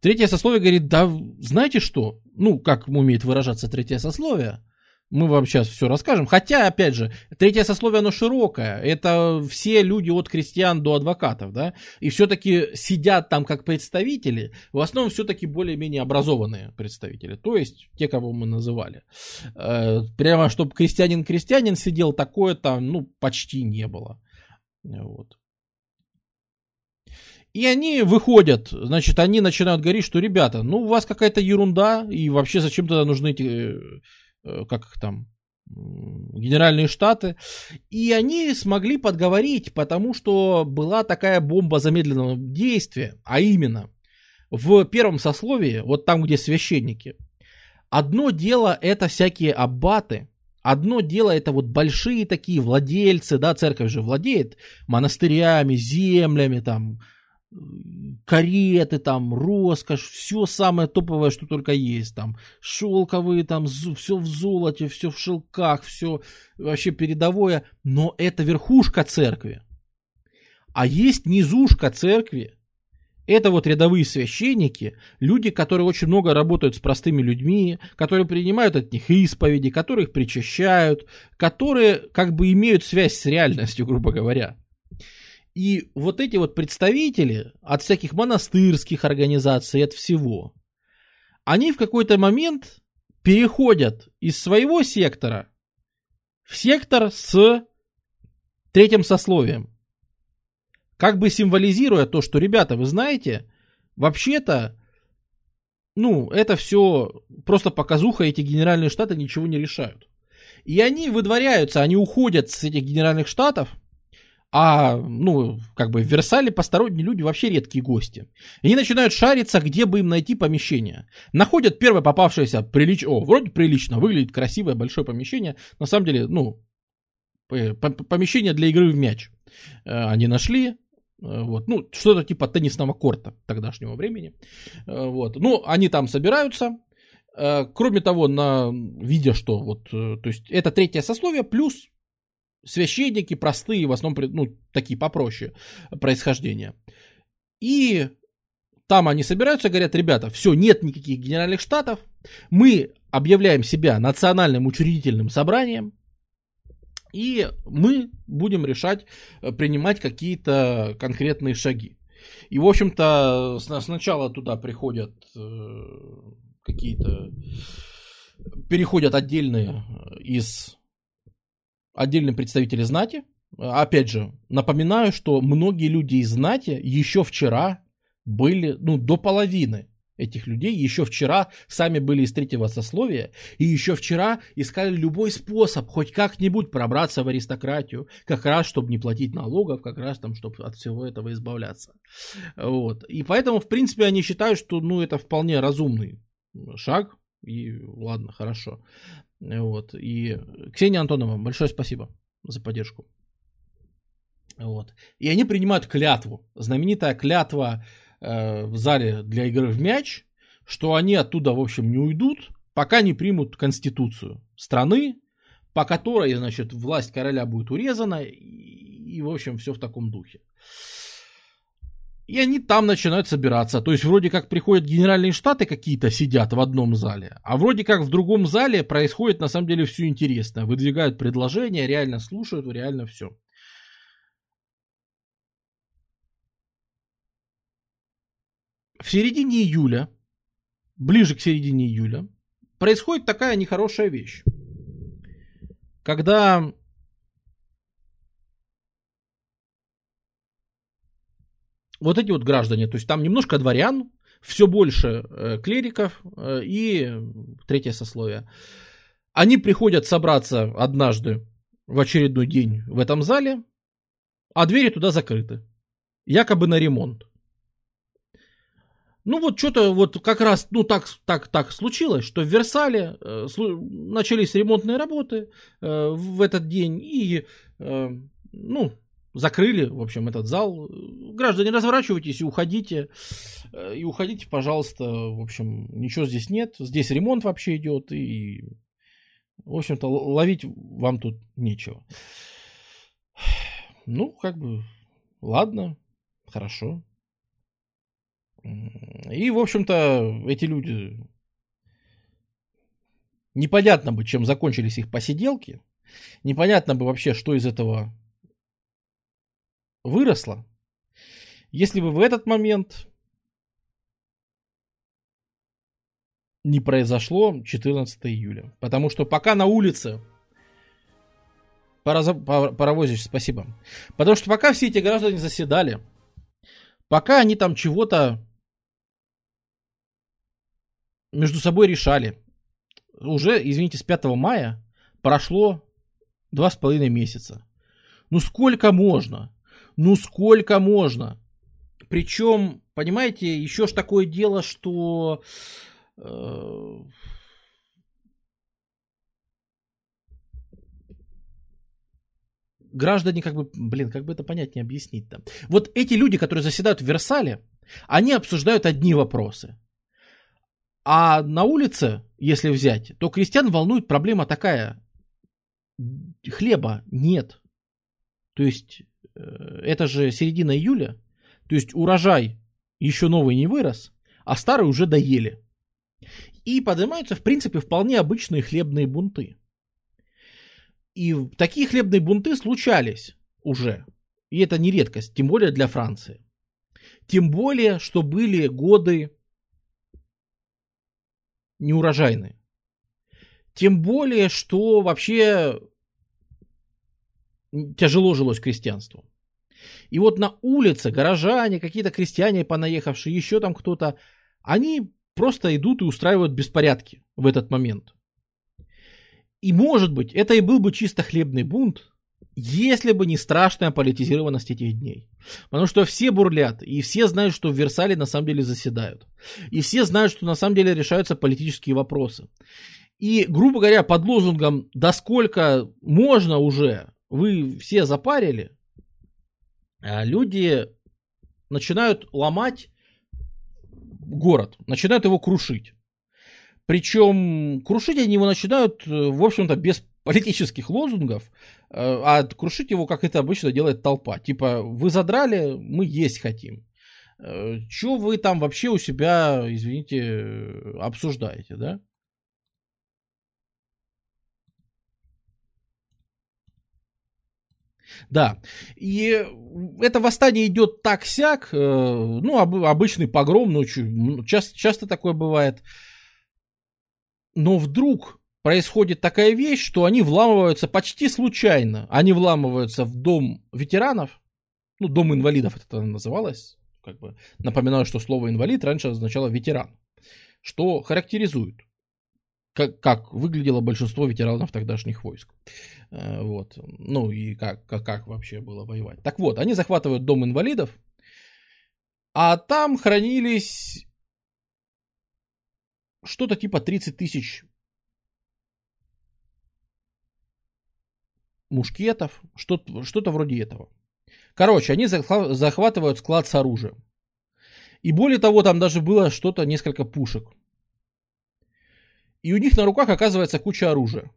A: Третье сословие говорит, да знаете что, ну, как умеет выражаться третье сословие, мы вам сейчас все расскажем. Хотя, опять же, третье сословие, оно широкое. Это все люди от крестьян до адвокатов, да. И все-таки сидят там как представители, в основном все-таки более-менее образованные представители. То есть те, кого мы называли. Э, прямо, чтобы крестьянин-крестьянин сидел, такое там, ну, почти не было. Вот. И они выходят, значит, они начинают говорить, что, ребята, ну, у вас какая-то ерунда, и вообще зачем тогда нужны эти Э, как их там, Генеральные Штаты, и они смогли подговорить, потому что была такая бомба замедленного действия, а именно в первом сословии, вот там, где священники, одно дело это всякие аббаты, одно дело это вот большие такие владельцы, да, церковь же владеет монастырями, землями, там, кареты, там, роскошь, все самое топовое, что только есть, там, шелковые, там, все в золоте, все в шелках, все вообще передовое, но это верхушка церкви. А есть низушка церкви, это вот рядовые священники, люди, которые очень много работают с простыми людьми, которые принимают от них исповеди, которые их причащают, которые как бы имеют связь с реальностью, грубо говоря. И вот эти вот представители от всяких монастырских организаций, от всего, они в какой-то момент переходят из своего сектора в сектор с третьим сословием. Как бы символизируя то, что, ребята, вы знаете, вообще-то ну, это все просто показуха, эти генеральные штаты ничего не решают. И они выдворяются, они уходят с этих генеральных штатов, а, ну, как бы в Версале посторонние люди вообще редкие гости. Они начинают шариться, где бы им найти помещение. Находят первое попавшееся прилич... О, вроде прилично, выглядит красивое большое помещение. На самом деле, ну, помещение для игры в мяч. Э, они нашли, э, вот, ну, что-то типа теннисного корта тогдашнего времени. Э, вот. Ну, они там собираются. Кроме того, на, видя, что вот, то есть это третье сословие, плюс священники простые, в основном, ну, такие попроще происхождения. И там они собираются, говорят, ребята, все, нет никаких генеральных штатов, мы объявляем себя национальным учредительным собранием, и мы будем решать, э, принимать какие-то конкретные шаги. И, в общем-то, сначала туда приходят э, какие-то, переходят отдельные из отдельные представители знати. Опять же, напоминаю, что многие люди из знати еще вчера были, ну, до половины этих людей еще вчера сами были из третьего сословия и еще вчера искали любой способ хоть как-нибудь пробраться в аристократию, как раз, чтобы не платить налогов, как раз там, чтобы от всего этого избавляться. Вот. И поэтому, в принципе, они считают, что, ну, это вполне разумный шаг, и ладно, хорошо. Вот. И Ксения Антонова, большое спасибо за поддержку. Вот. И они принимают клятву, знаменитая клятва Э, в зале для игры в мяч, что они оттуда, в общем, не уйдут, пока не примут конституцию страны, по которой, значит, власть короля будет урезана, и, и в общем, все в таком духе. И они там начинают собираться. То есть, вроде как приходят генеральные штаты какие-то, сидят в одном зале, а вроде как в другом зале происходит на самом деле все интересное. Выдвигают предложения, реально слушают, реально все. в середине июля, ближе к середине июля, происходит такая нехорошая вещь. Когда вот эти вот граждане, то есть там немножко дворян, все больше э, клериков э, и третье сословие. Они приходят собраться однажды в очередной день в этом зале, а двери туда закрыты. Якобы на ремонт. Ну вот что-то вот как раз, ну так, так, так случилось, что в Версале э, начались ремонтные работы э, в этот день и, э, ну, закрыли, в общем, этот зал. Граждане, разворачивайтесь и уходите. Э, и уходите, пожалуйста. В общем, ничего здесь нет. Здесь ремонт вообще идет. И, в общем-то, ловить вам тут нечего. Ну, как бы, ладно, хорошо. И, в общем-то, эти люди... Непонятно бы, чем закончились их посиделки. Непонятно бы вообще, что из этого выросло. Если бы в этот момент не произошло 14 июля. Потому что пока на улице паровозишь, спасибо. Потому что пока все эти граждане заседали, пока они там чего-то между собой решали. Уже, извините, с 5 мая прошло два с половиной месяца. Ну сколько можно? Ну сколько можно? Причем, понимаете, еще ж такое дело, что э, граждане как бы, блин, как бы это понятнее объяснить-то. Вот эти люди, которые заседают в Версале, они обсуждают одни вопросы. А на улице, если взять, то крестьян волнует проблема такая. Хлеба нет. То есть, это же середина июля. То есть, урожай еще новый не вырос, а старый уже доели. И поднимаются, в принципе, вполне обычные хлебные бунты. И такие хлебные бунты случались уже. И это не редкость, тем более для Франции. Тем более, что были годы неурожайные. Тем более, что вообще тяжело жилось крестьянству. И вот на улице горожане, какие-то крестьяне понаехавшие, еще там кто-то, они просто идут и устраивают беспорядки в этот момент. И может быть, это и был бы чисто хлебный бунт, если бы не страшная политизированность этих дней. Потому что все бурлят, и все знают, что в Версале на самом деле заседают. И все знают, что на самом деле решаются политические вопросы. И, грубо говоря, под лозунгом «Да сколько можно уже?» Вы все запарили, а люди начинают ломать город, начинают его крушить. Причем крушить они его начинают, э, в общем-то, без политических лозунгов, э, а крушить его, как это обычно делает толпа. Типа, вы задрали, мы есть хотим. Э, Что вы там вообще у себя, извините, обсуждаете, да? Да, и это восстание идет так-сяк, э, ну, обычный погром, ну, часто, часто такое бывает. Но вдруг происходит такая вещь, что они вламываются почти случайно. Они вламываются в дом ветеранов, ну, дом инвалидов это называлось. Как бы напоминаю, что слово инвалид раньше означало ветеран, что характеризует как, как выглядело большинство ветеранов тогдашних войск. Э, вот. Ну и как, как, как вообще было воевать. Так вот, они захватывают дом инвалидов, а там хранились что-то типа 30 тысяч мушкетов, что-то, что-то вроде этого. Короче, они захватывают склад с оружием. И более того, там даже было что-то, несколько пушек. И у них на руках оказывается куча оружия.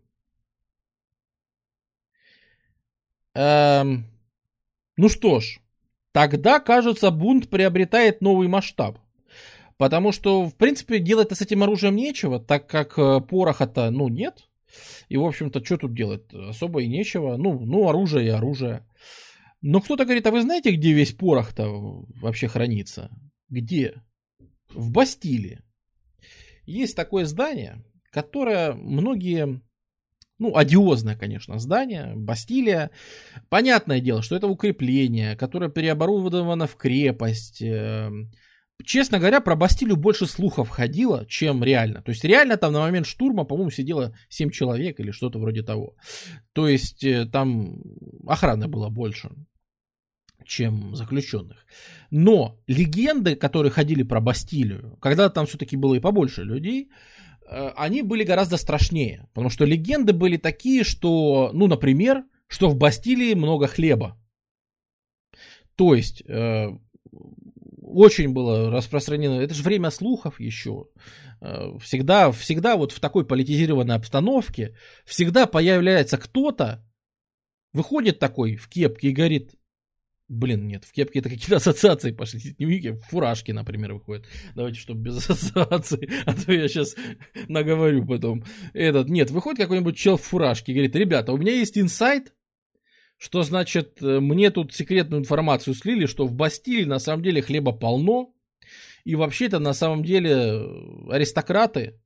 A: Эм, ну что ж, тогда, кажется, бунт приобретает новый масштаб. Потому что, в принципе, делать-то с этим оружием нечего, так как э, пороха-то, ну, нет. И, в общем-то, что тут делать? Особо и нечего. Ну, ну, оружие и оружие. Но кто-то говорит, а вы знаете, где весь порох-то вообще хранится? Где? В Бастилии. Есть такое здание, которое многие, ну, одиозное, конечно, здание, Бастилия. Понятное дело, что это укрепление, которое переоборудовано в крепость. Эм, честно говоря, про Бастилию больше слухов ходило, чем реально. То есть реально там на момент штурма, по-моему, сидело 7 человек или что-то вроде того. То есть э, там охраны было больше чем заключенных. Но легенды, которые ходили про Бастилию, когда там все-таки было и побольше людей, они были гораздо страшнее. Потому что легенды были такие, что, ну, например, что в Бастилии много хлеба. То есть, э, очень было распространено, это же время слухов еще. Э, всегда, всегда вот в такой политизированной обстановке, всегда появляется кто-то, выходит такой в кепке и говорит, Блин, нет, в кепке это какие-то ассоциации пошли. Дневники, фуражки, например, выходят. Давайте, чтобы без ассоциаций, а то я сейчас наговорю потом. Этот, нет, выходит какой-нибудь чел в фуражке и говорит, ребята, у меня есть инсайт, что значит, э, мне тут секретную информацию слили, что в Бастилии на самом деле хлеба полно, и вообще-то на самом деле э, аристократы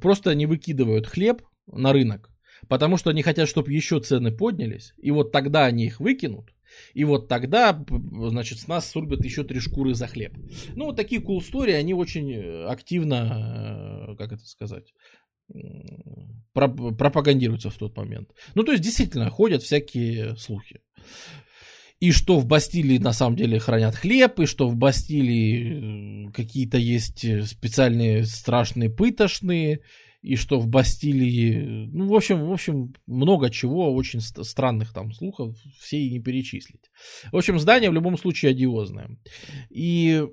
A: просто не выкидывают хлеб на рынок, потому что они хотят, чтобы еще цены поднялись, и вот тогда они их выкинут, и вот тогда, значит, с нас срубят еще три шкуры за хлеб. Ну, вот такие cool story, они очень э, активно, э, как это сказать, пропагандируются в тот момент. Ну, то есть, действительно, ходят всякие слухи. И что в Бастилии на самом деле хранят хлеб, и что в Бастилии э, какие-то есть специальные страшные пытошные, и что в Бастилии, ну, в общем, в общем, много чего, очень странных там слухов, все и не перечислить. В общем, здание в любом случае одиозное. И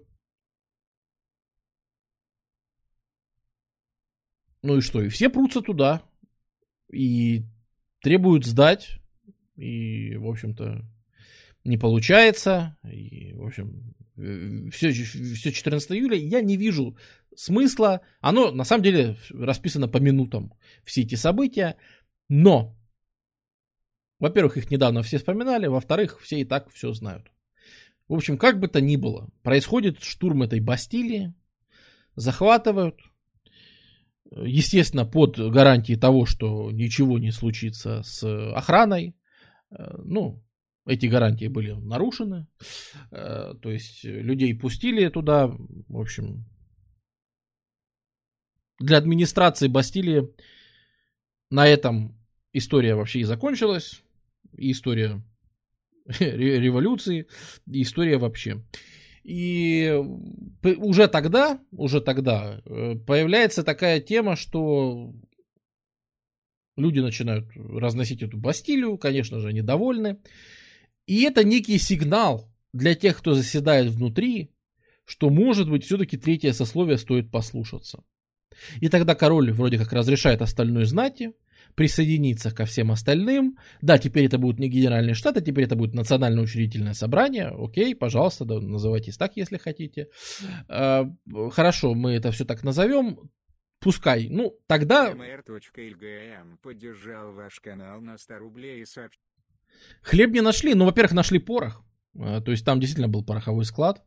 A: Ну и что? И все прутся туда. И требуют сдать. И, в общем-то, не получается. И, в общем, все, все 14 июля я не вижу смысла. Оно на самом деле расписано по минутам, все эти события. Но, во-первых, их недавно все вспоминали, во-вторых, все и так все знают. В общем, как бы то ни было, происходит штурм этой Бастилии, захватывают, естественно, под гарантией того, что ничего не случится с охраной. Ну, эти гарантии были нарушены. То есть людей пустили туда, в общем, для администрации Бастилии на этом история вообще и закончилась. И история революции, и история вообще. И уже тогда, уже тогда э, появляется такая тема, что люди начинают разносить эту Бастилию, конечно же, они довольны. И это некий сигнал для тех, кто заседает внутри, что, может быть, все-таки третье сословие стоит послушаться. И тогда король вроде как разрешает остальной знати присоединиться ко всем остальным. Да, теперь это будут не генеральные штаты, теперь это будет национальное учредительное собрание. Окей, пожалуйста, да, называйтесь так, если хотите. А, хорошо, мы это все так назовем. Пускай. Ну, тогда...
B: mr.lgm поддержал ваш канал на 100 рублей и сообщил.
A: Хлеб не нашли. Ну, во-первых, нашли порох. А, то есть там действительно был пороховой склад.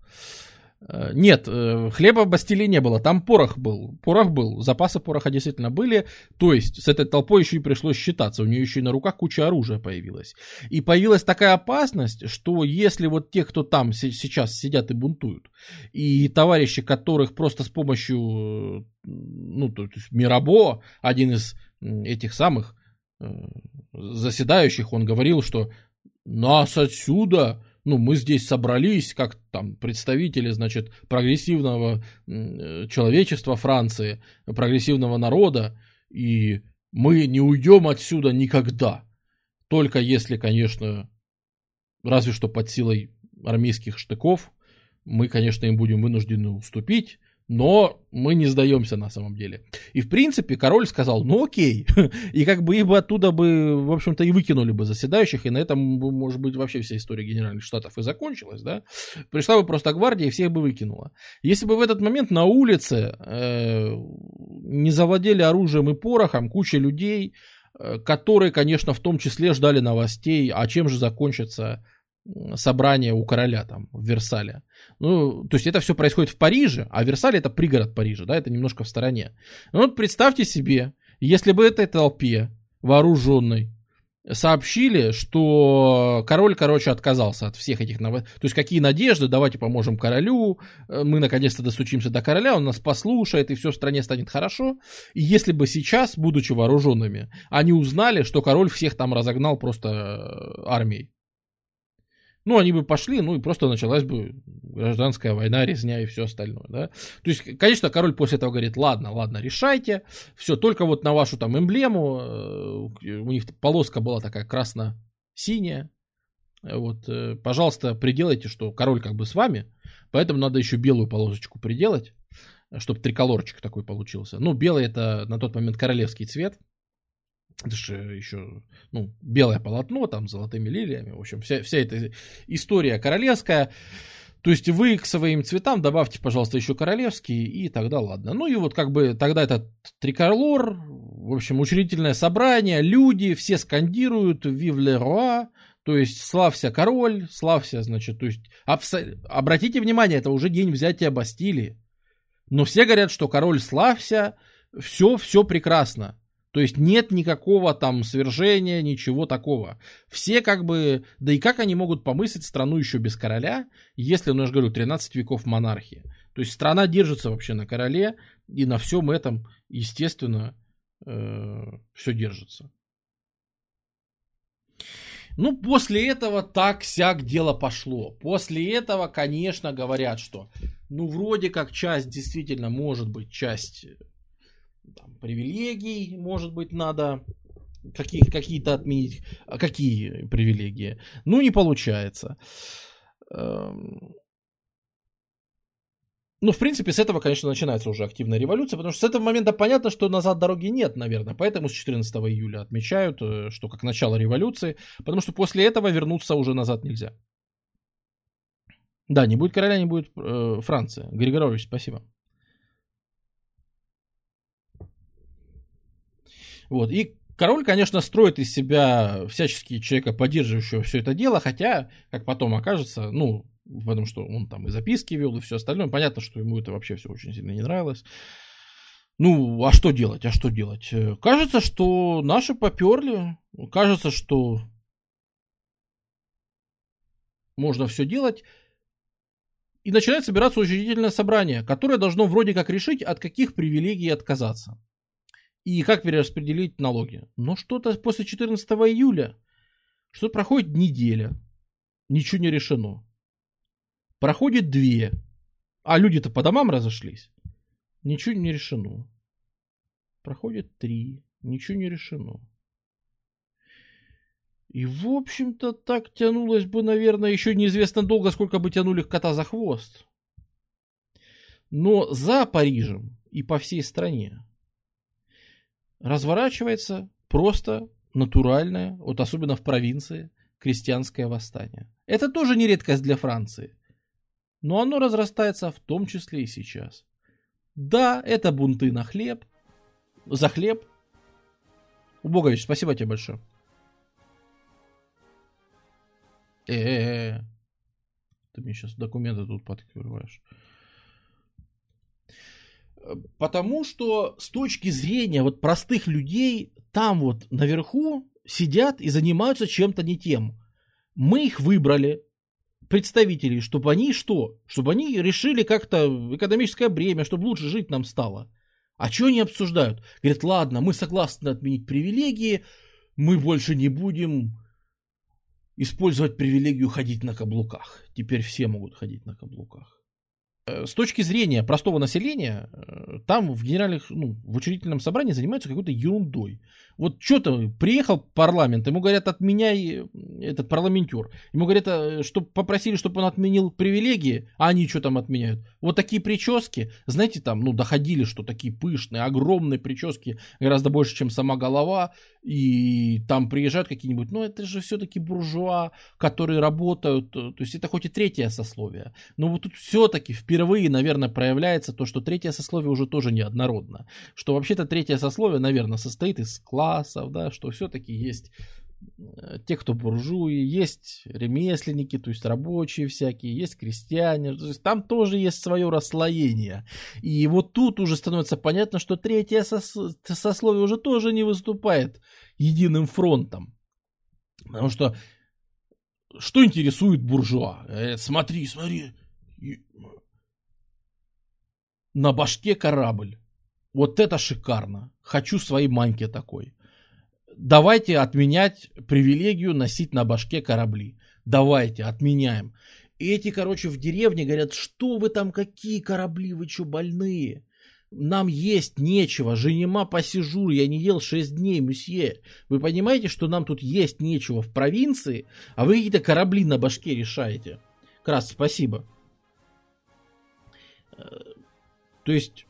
A: Э, нет, э, хлеба в Бастилии не было, там порох был. Порох был, запасы пороха действительно были. То есть с этой толпой еще и пришлось считаться. У нее еще и на руках куча оружия появилась. И появилась такая опасность, что если вот те, кто там сейчас сидят и бунтуют, и товарищи, которых просто с помощью, э, ну, то есть Мирабо, один из этих самых заседающих, он говорил, что нас отсюда ну, мы здесь собрались, как там представители, значит, прогрессивного э, человечества Франции, прогрессивного народа, и мы не уйдем отсюда никогда. Только если, конечно, разве что под силой армейских штыков, мы, конечно, им будем вынуждены уступить, но мы не сдаемся на самом деле. И в принципе король сказал, ну окей. И как бы бы оттуда бы, в общем-то, и выкинули бы заседающих, и на этом, может быть, вообще вся история Генеральных Штатов и закончилась, да. Пришла бы просто гвардия и всех бы выкинула. Если бы в этот момент на улице э, не завладели оружием и порохом куча людей, э, которые, конечно, в том числе ждали новостей, а чем же закончится собрание у короля там в Версале. Ну, то есть это все происходит в Париже, а Версаль это пригород Парижа, да, это немножко в стороне. Ну вот представьте себе, если бы этой толпе вооруженной сообщили, что король, короче, отказался от всех этих новостей. То есть какие надежды, давайте поможем королю, э, мы наконец-то достучимся до короля, он нас послушает, и все в стране станет хорошо. И если бы сейчас, будучи вооруженными, они узнали, что король всех там разогнал просто э, армией, ну, они бы пошли, ну, и просто началась бы гражданская война, резня и все остальное, да. То есть, конечно, король после этого говорит, ладно, ладно, решайте, все, только вот на вашу там эмблему, э, у них полоска была такая красно-синяя, вот, э, пожалуйста, приделайте, что король как бы с вами, поэтому надо еще белую полосочку приделать, чтобы триколорчик такой получился. Ну, белый это на тот момент королевский цвет, это же еще, ну, белое полотно, там, с золотыми лилиями. В общем, вся, вся эта история королевская. То есть вы к своим цветам добавьте, пожалуйста, еще королевские, и тогда ладно. Ну и вот как бы тогда этот триколор, в общем, учредительное собрание, люди, все скандируют «Vive le roi», то есть славься король, славься, значит, то есть абсо... обратите внимание, это уже день взятия Бастилии. Но все говорят, что король славься, все, все прекрасно. То есть нет никакого там свержения, ничего такого. Все как бы... Да и как они могут помыслить страну еще без короля, если, ну я же говорю, 13 веков монархии. То есть страна держится вообще на короле, и на всем этом, естественно, э, все держится. Ну, после этого так-сяк дело пошло. После этого, конечно, говорят, что, ну, вроде как часть, действительно, может быть, часть там, привилегий, может быть, надо какие, какие-то отменить. А какие привилегии? Ну, не получается. Эм, ну, в принципе, с этого, конечно, начинается уже активная революция, потому что с этого момента понятно, что назад дороги нет, наверное. Поэтому с 14 июля отмечают, э, что как начало революции, потому что после этого вернуться уже назад нельзя. Да, не будет короля, не будет э, Франции. Григорович, спасибо. Вот. И король, конечно, строит из себя всячески человека, поддерживающего все это дело, хотя, как потом окажется, ну, потому что он там и записки вел, и все остальное, понятно, что ему это вообще все очень сильно не нравилось. Ну, а что делать, а что делать? Кажется, что наши поперли, кажется, что можно все делать. И начинает собираться учредительное собрание, которое должно вроде как решить, от каких привилегий отказаться. И как перераспределить налоги. Но что-то после 14 июля, что проходит неделя, ничего не решено. Проходит две, а люди-то по домам разошлись. Ничего не решено. Проходит три, ничего не решено. И, в общем-то, так тянулось бы, наверное, еще неизвестно долго, сколько бы тянули кота за хвост. Но за Парижем и по всей стране разворачивается просто натуральное, вот особенно в провинции, крестьянское восстание. Это тоже не редкость для Франции. Но оно разрастается в том числе и сейчас. Да, это бунты на хлеб, за хлеб. Убогович, спасибо тебе большое. Э-э-э. Ты мне сейчас документы тут подкрываешь. Потому что с точки зрения вот простых людей, там вот наверху сидят и занимаются чем-то не тем. Мы их выбрали, представителей, чтобы они что? Чтобы они решили как-то экономическое бремя, чтобы лучше жить нам стало. А что они обсуждают? Говорят, ладно, мы согласны отменить привилегии, мы больше не будем использовать привилегию ходить на каблуках. Теперь все могут ходить на каблуках. Э, с точки зрения простого населения, э, там в генеральных, ну, в учредительном собрании занимаются какой-то ерундой. Вот что-то приехал парламент, ему говорят, отменяй э, этот парламентер. Ему говорят, что попросили, чтобы он отменил привилегии, а они что там отменяют? Вот такие прически, знаете, там, ну, доходили, что такие пышные, огромные прически, гораздо больше, чем сама голова, и там приезжают какие-нибудь, ну, это же все-таки буржуа, которые работают, то есть это хоть и третье сословие, но вот тут все-таки впервые, наверное, проявляется то, что третье сословие уже тоже неоднородно. Что вообще-то третье сословие, наверное, состоит из классов, да, что все-таки есть те, кто буржуи, есть ремесленники, то есть рабочие всякие, есть крестьяне, то есть там тоже есть свое расслоение. И вот тут уже становится понятно, что третье сос- сословие уже тоже не выступает единым фронтом. Потому что что интересует буржуа? Э, смотри, смотри, на башке корабль. Вот это шикарно. Хочу своей маньке такой. Давайте отменять привилегию носить на башке корабли. Давайте, отменяем. И эти, короче, в деревне говорят, что вы там, какие корабли, вы что, больные? Нам есть нечего, женема посижу, я не ел 6 дней, месье. Вы понимаете, что нам тут есть нечего в провинции, а вы какие-то корабли на башке решаете? Крас, спасибо. То есть,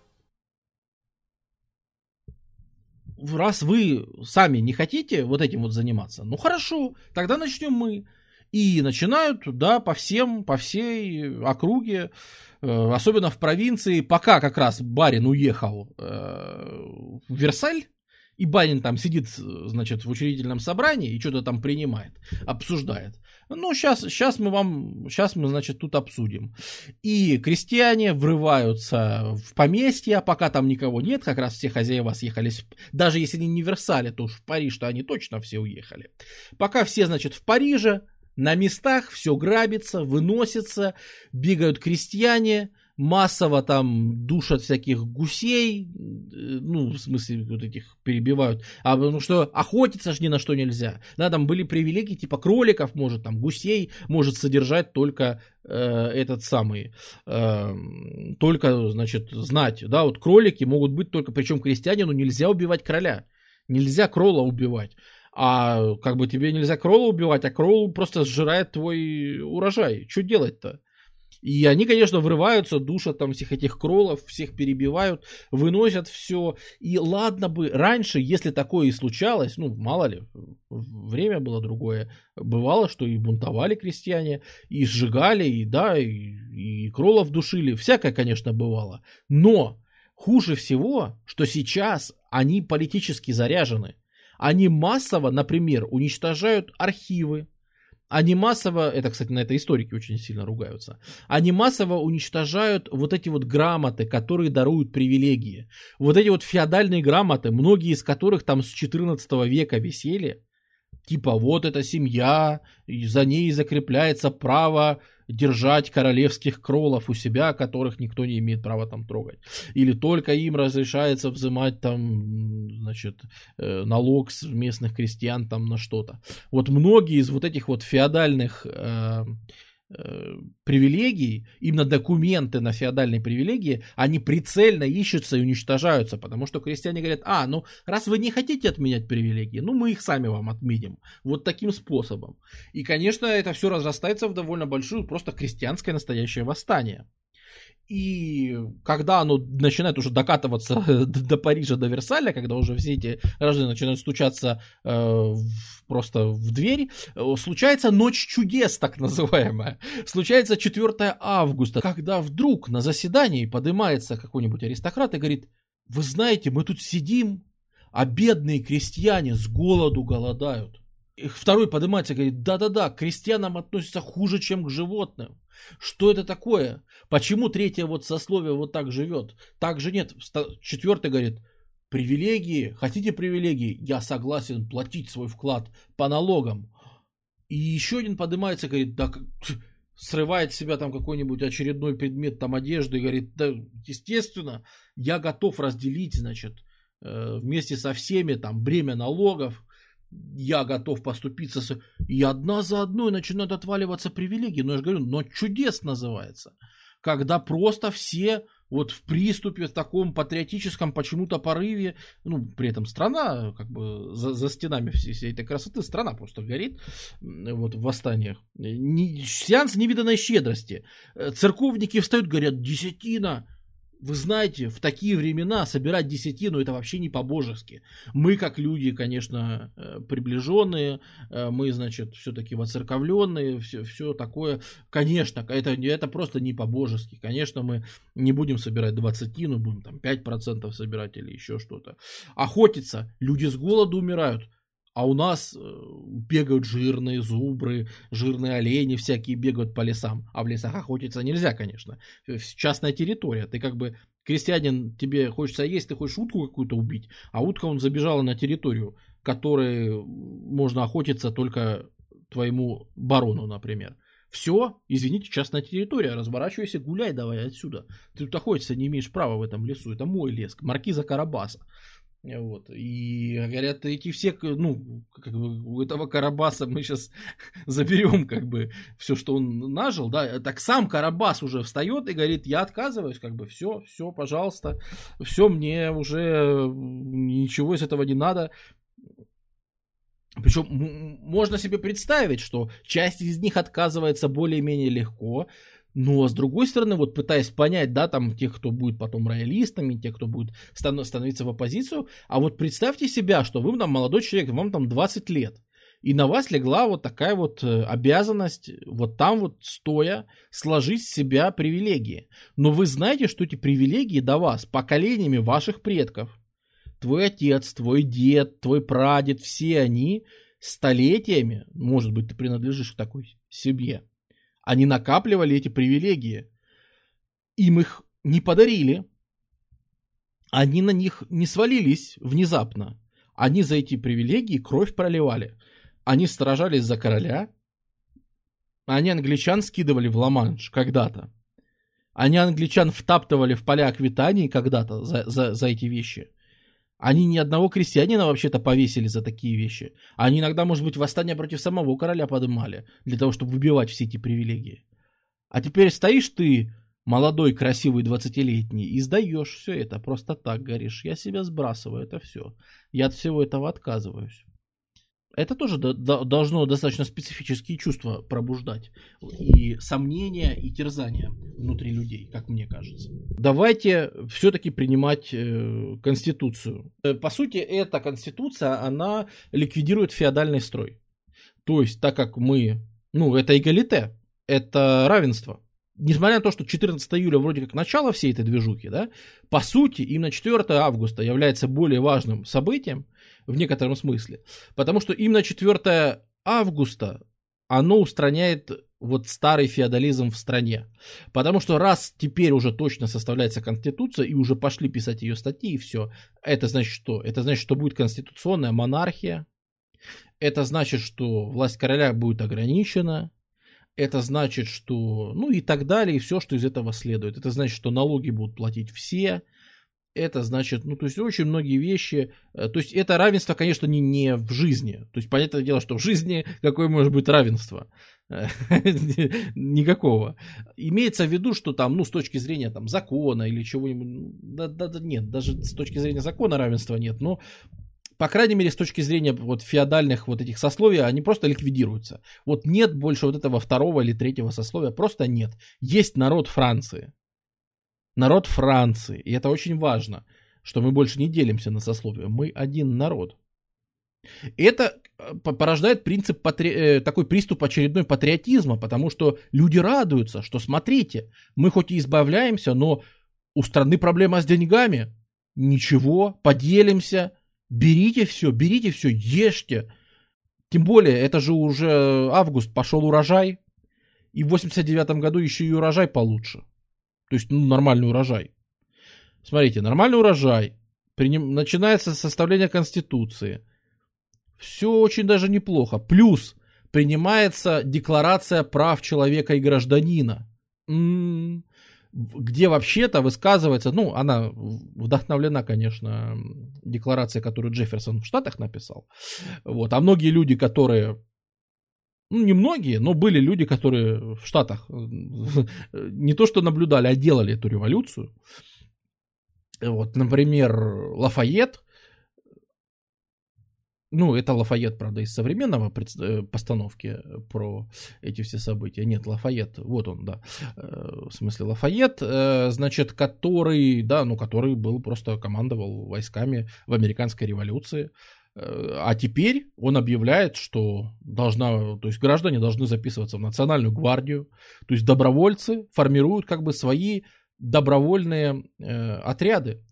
A: раз вы сами не хотите вот этим вот заниматься, ну хорошо, тогда начнем мы. И начинают, да, по всем, по всей округе, э, особенно в провинции, пока как раз барин уехал э, в Версаль, и Банин там сидит, значит, в учредительном собрании и что-то там принимает, обсуждает. Ну, сейчас, сейчас мы вам, сейчас мы, значит, тут обсудим. И крестьяне врываются в поместье, пока там никого нет, как раз все хозяева съехались, даже если не в Версале, то уж в Париж, то они точно все уехали. Пока все, значит, в Париже, на местах все грабится, выносится, бегают крестьяне, массово там душат всяких гусей, ну, в смысле, вот этих перебивают, а потому что охотиться ж ни на что нельзя. Да, там были привилегии, типа кроликов, может, там, гусей может содержать только э, этот самый, э, только, значит, знать, да, вот кролики могут быть только, причем крестьянину нельзя убивать короля, нельзя крола убивать. А как бы тебе нельзя крола убивать, а кролл просто сжирает твой урожай. Что делать-то? И они, конечно, врываются, душат там всех этих кролов, всех перебивают, выносят все. И ладно бы раньше, если такое и случалось, ну, мало ли, время было другое, бывало, что и бунтовали крестьяне, и сжигали, и да, и, и кролов душили, всякое, конечно, бывало. Но хуже всего, что сейчас они политически заряжены. Они массово, например, уничтожают архивы, они массово, это, кстати, на этой историки очень сильно ругаются, они массово уничтожают вот эти вот грамоты, которые даруют привилегии. Вот эти вот феодальные грамоты, многие из которых там с 14 века висели, типа вот эта семья, и за ней закрепляется право держать королевских кролов у себя, которых никто не имеет права там трогать. Или только им разрешается взимать там, значит, э, налог с местных крестьян там на что-то. Вот многие из вот этих вот феодальных э, привилегий, именно документы на феодальные привилегии, они прицельно ищутся и уничтожаются, потому что крестьяне говорят, а, ну, раз вы не хотите отменять привилегии, ну, мы их сами вам отменим. Вот таким способом. И, конечно, это все разрастается в довольно большую, просто крестьянское настоящее восстание. И когда оно начинает уже докатываться до Парижа, до Версаля, когда уже все эти граждане начинают стучаться э, просто в дверь, э, случается ночь чудес, так называемая. Случается 4 августа, когда вдруг на заседании поднимается какой-нибудь аристократ и говорит, вы знаете, мы тут сидим, а бедные крестьяне с голоду голодают. Второй поднимается и говорит, да-да-да, к крестьянам относятся хуже, чем к животным. Что это такое? Почему третье вот сословие вот так живет? Так же нет. Четвертый говорит, привилегии, хотите привилегии? Я согласен платить свой вклад по налогам. И еще один поднимается и говорит, да срывает с себя там какой-нибудь очередной предмет там одежды и говорит, да, естественно, я готов разделить, значит, э, вместе со всеми там бремя налогов, я готов поступиться, с... и одна за одной начинают отваливаться привилегии. Но я же говорю, но чудес называется. Когда просто все вот в приступе, в таком патриотическом почему-то порыве, ну, при этом страна, как бы, за, за стенами всей, всей этой красоты, страна просто горит, вот, в восстаниях. Не, сеанс невиданной щедрости. Церковники встают, говорят, десятина, вы знаете, в такие времена собирать десятину это вообще не по-божески. Мы, как люди, конечно, э, приближенные, э, мы, значит, все-таки воцерковленные, все, все такое. Конечно, это, это просто не по-божески. Конечно, мы не будем собирать двадцатину, будем там 5% собирать или еще что-то. Охотиться. Люди с голоду умирают. А у нас э, бегают жирные зубры, жирные олени всякие бегают по лесам. А в лесах охотиться нельзя, конечно. Частная территория. Ты как бы крестьянин, тебе хочется есть, ты хочешь утку какую-то убить, а утка он забежала на территорию, которой можно охотиться только твоему барону, например. Все, извините, частная территория, разворачивайся, гуляй давай отсюда. Ты тут охотиться не имеешь права в этом лесу, это мой лес, маркиза Карабаса. Вот. И говорят, эти все, ну, как бы у этого Карабаса мы сейчас заберем, как бы, все, что он нажил, да, так сам Карабас уже встает и говорит, я отказываюсь, как бы, все, все, пожалуйста, все, мне уже ничего из этого не надо. Причем можно себе представить, что часть из них отказывается более-менее легко, но с другой стороны, вот пытаясь понять, да, там тех, кто будет потом роялистами, тех, кто будет становиться в оппозицию, а вот представьте себя, что вы там молодой человек, вам там 20 лет, и на вас легла вот такая вот э, обязанность, вот там вот стоя, сложить с себя привилегии. Но вы знаете, что эти привилегии до вас поколениями ваших предков. Твой отец, твой дед, твой прадед, все они столетиями, может быть, ты принадлежишь к такой семье, они накапливали эти привилегии. Им их не подарили. Они на них не свалились внезапно. Они за эти привилегии кровь проливали. Они сражались за короля. Они англичан скидывали в Ла-Манш когда-то. Они англичан втаптывали в поля Аквитании когда-то за, за, за эти вещи. Они ни одного крестьянина вообще-то повесили за такие вещи. Они иногда, может быть, восстание против самого короля поднимали, для того, чтобы выбивать все эти привилегии. А теперь стоишь ты, молодой, красивый, двадцатилетний, и сдаешь все это, просто так говоришь. Я себя сбрасываю, это все. Я от всего этого отказываюсь. Это тоже должно достаточно специфические чувства пробуждать. И сомнения, и терзания внутри людей, как мне кажется. Давайте все-таки принимать э, Конституцию. Э, по сути, эта Конституция, она ликвидирует феодальный строй. То есть, так как мы, ну, это эгалите, это равенство. Несмотря на то, что 14 июля вроде как начало всей этой движухи, да, по сути, именно 4 августа является более важным событием, в некотором смысле. Потому что именно 4 августа оно устраняет вот старый феодализм в стране. Потому что раз теперь уже точно составляется конституция и уже пошли писать ее статьи и все, это значит что? Это значит, что будет конституционная монархия, это значит, что власть короля будет ограничена, это значит, что, ну и так далее, и все, что из этого следует. Это значит, что налоги будут платить все, это значит, ну, то есть очень многие вещи, э, то есть это равенство, конечно, не, не в жизни. То есть понятное дело, что в жизни какое может быть равенство? Никакого. Имеется в виду, что там, ну, с точки зрения там закона или чего-нибудь, да, да, да, нет, даже с точки зрения закона равенства нет, но по крайней мере, с точки зрения вот феодальных вот этих сословий, они просто ликвидируются. Вот нет больше вот этого второго или третьего сословия, просто нет. Есть народ Франции. Народ Франции. И это очень важно, что мы больше не делимся на сословия. Мы один народ. Это э, порождает принцип патри... Э, такой приступ очередной патриотизма, потому что люди радуются, что смотрите, мы хоть и избавляемся, но у страны проблема с деньгами. Ничего, поделимся, берите все, берите все, ешьте. Тем более, это же уже август, пошел урожай, и в 89 году еще и урожай получше. То есть, ну, нормальный урожай. Смотрите, нормальный урожай. Приним... Начинается составление Конституции. Все очень даже неплохо. Плюс принимается Декларация прав человека и гражданина. М-м-м. Где вообще-то высказывается, ну, она вдохновлена, конечно, декларацией, которую Джефферсон в Штатах написал. Вот. А многие люди, которые ну, не многие, но были люди, которые в Штатах не то что наблюдали, а делали эту революцию. Вот, например, Лафайет, ну, это Лафайет, правда, из современного э, постановки про эти все события. Нет, Лафайет, вот он, да. Э, в смысле, Лафайет, э, значит, который, да, ну, который был просто командовал войсками в американской революции. А теперь он объявляет, что должна, то есть граждане должны записываться в национальную гвардию, то есть добровольцы формируют как бы свои добровольные э, отряды.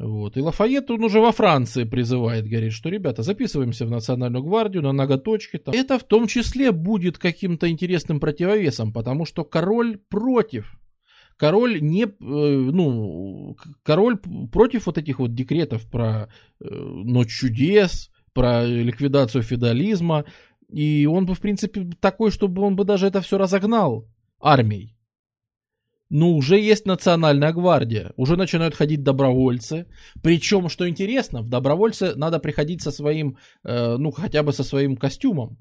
A: Вот. И Лафайет, он уже во Франции призывает, говорит, что, ребята, записываемся в Национальную гвардию на ноготочки. Там. Это в том числе будет каким-то интересным противовесом, потому что король против король не, э, ну, король против вот этих вот декретов про э, ночь чудес, про ликвидацию феодализма, и он бы, в принципе, такой, чтобы он бы даже это все разогнал армией. Но уже есть национальная гвардия, уже начинают ходить добровольцы. Причем, что интересно, в добровольцы надо приходить со своим, э, ну, хотя бы со своим костюмом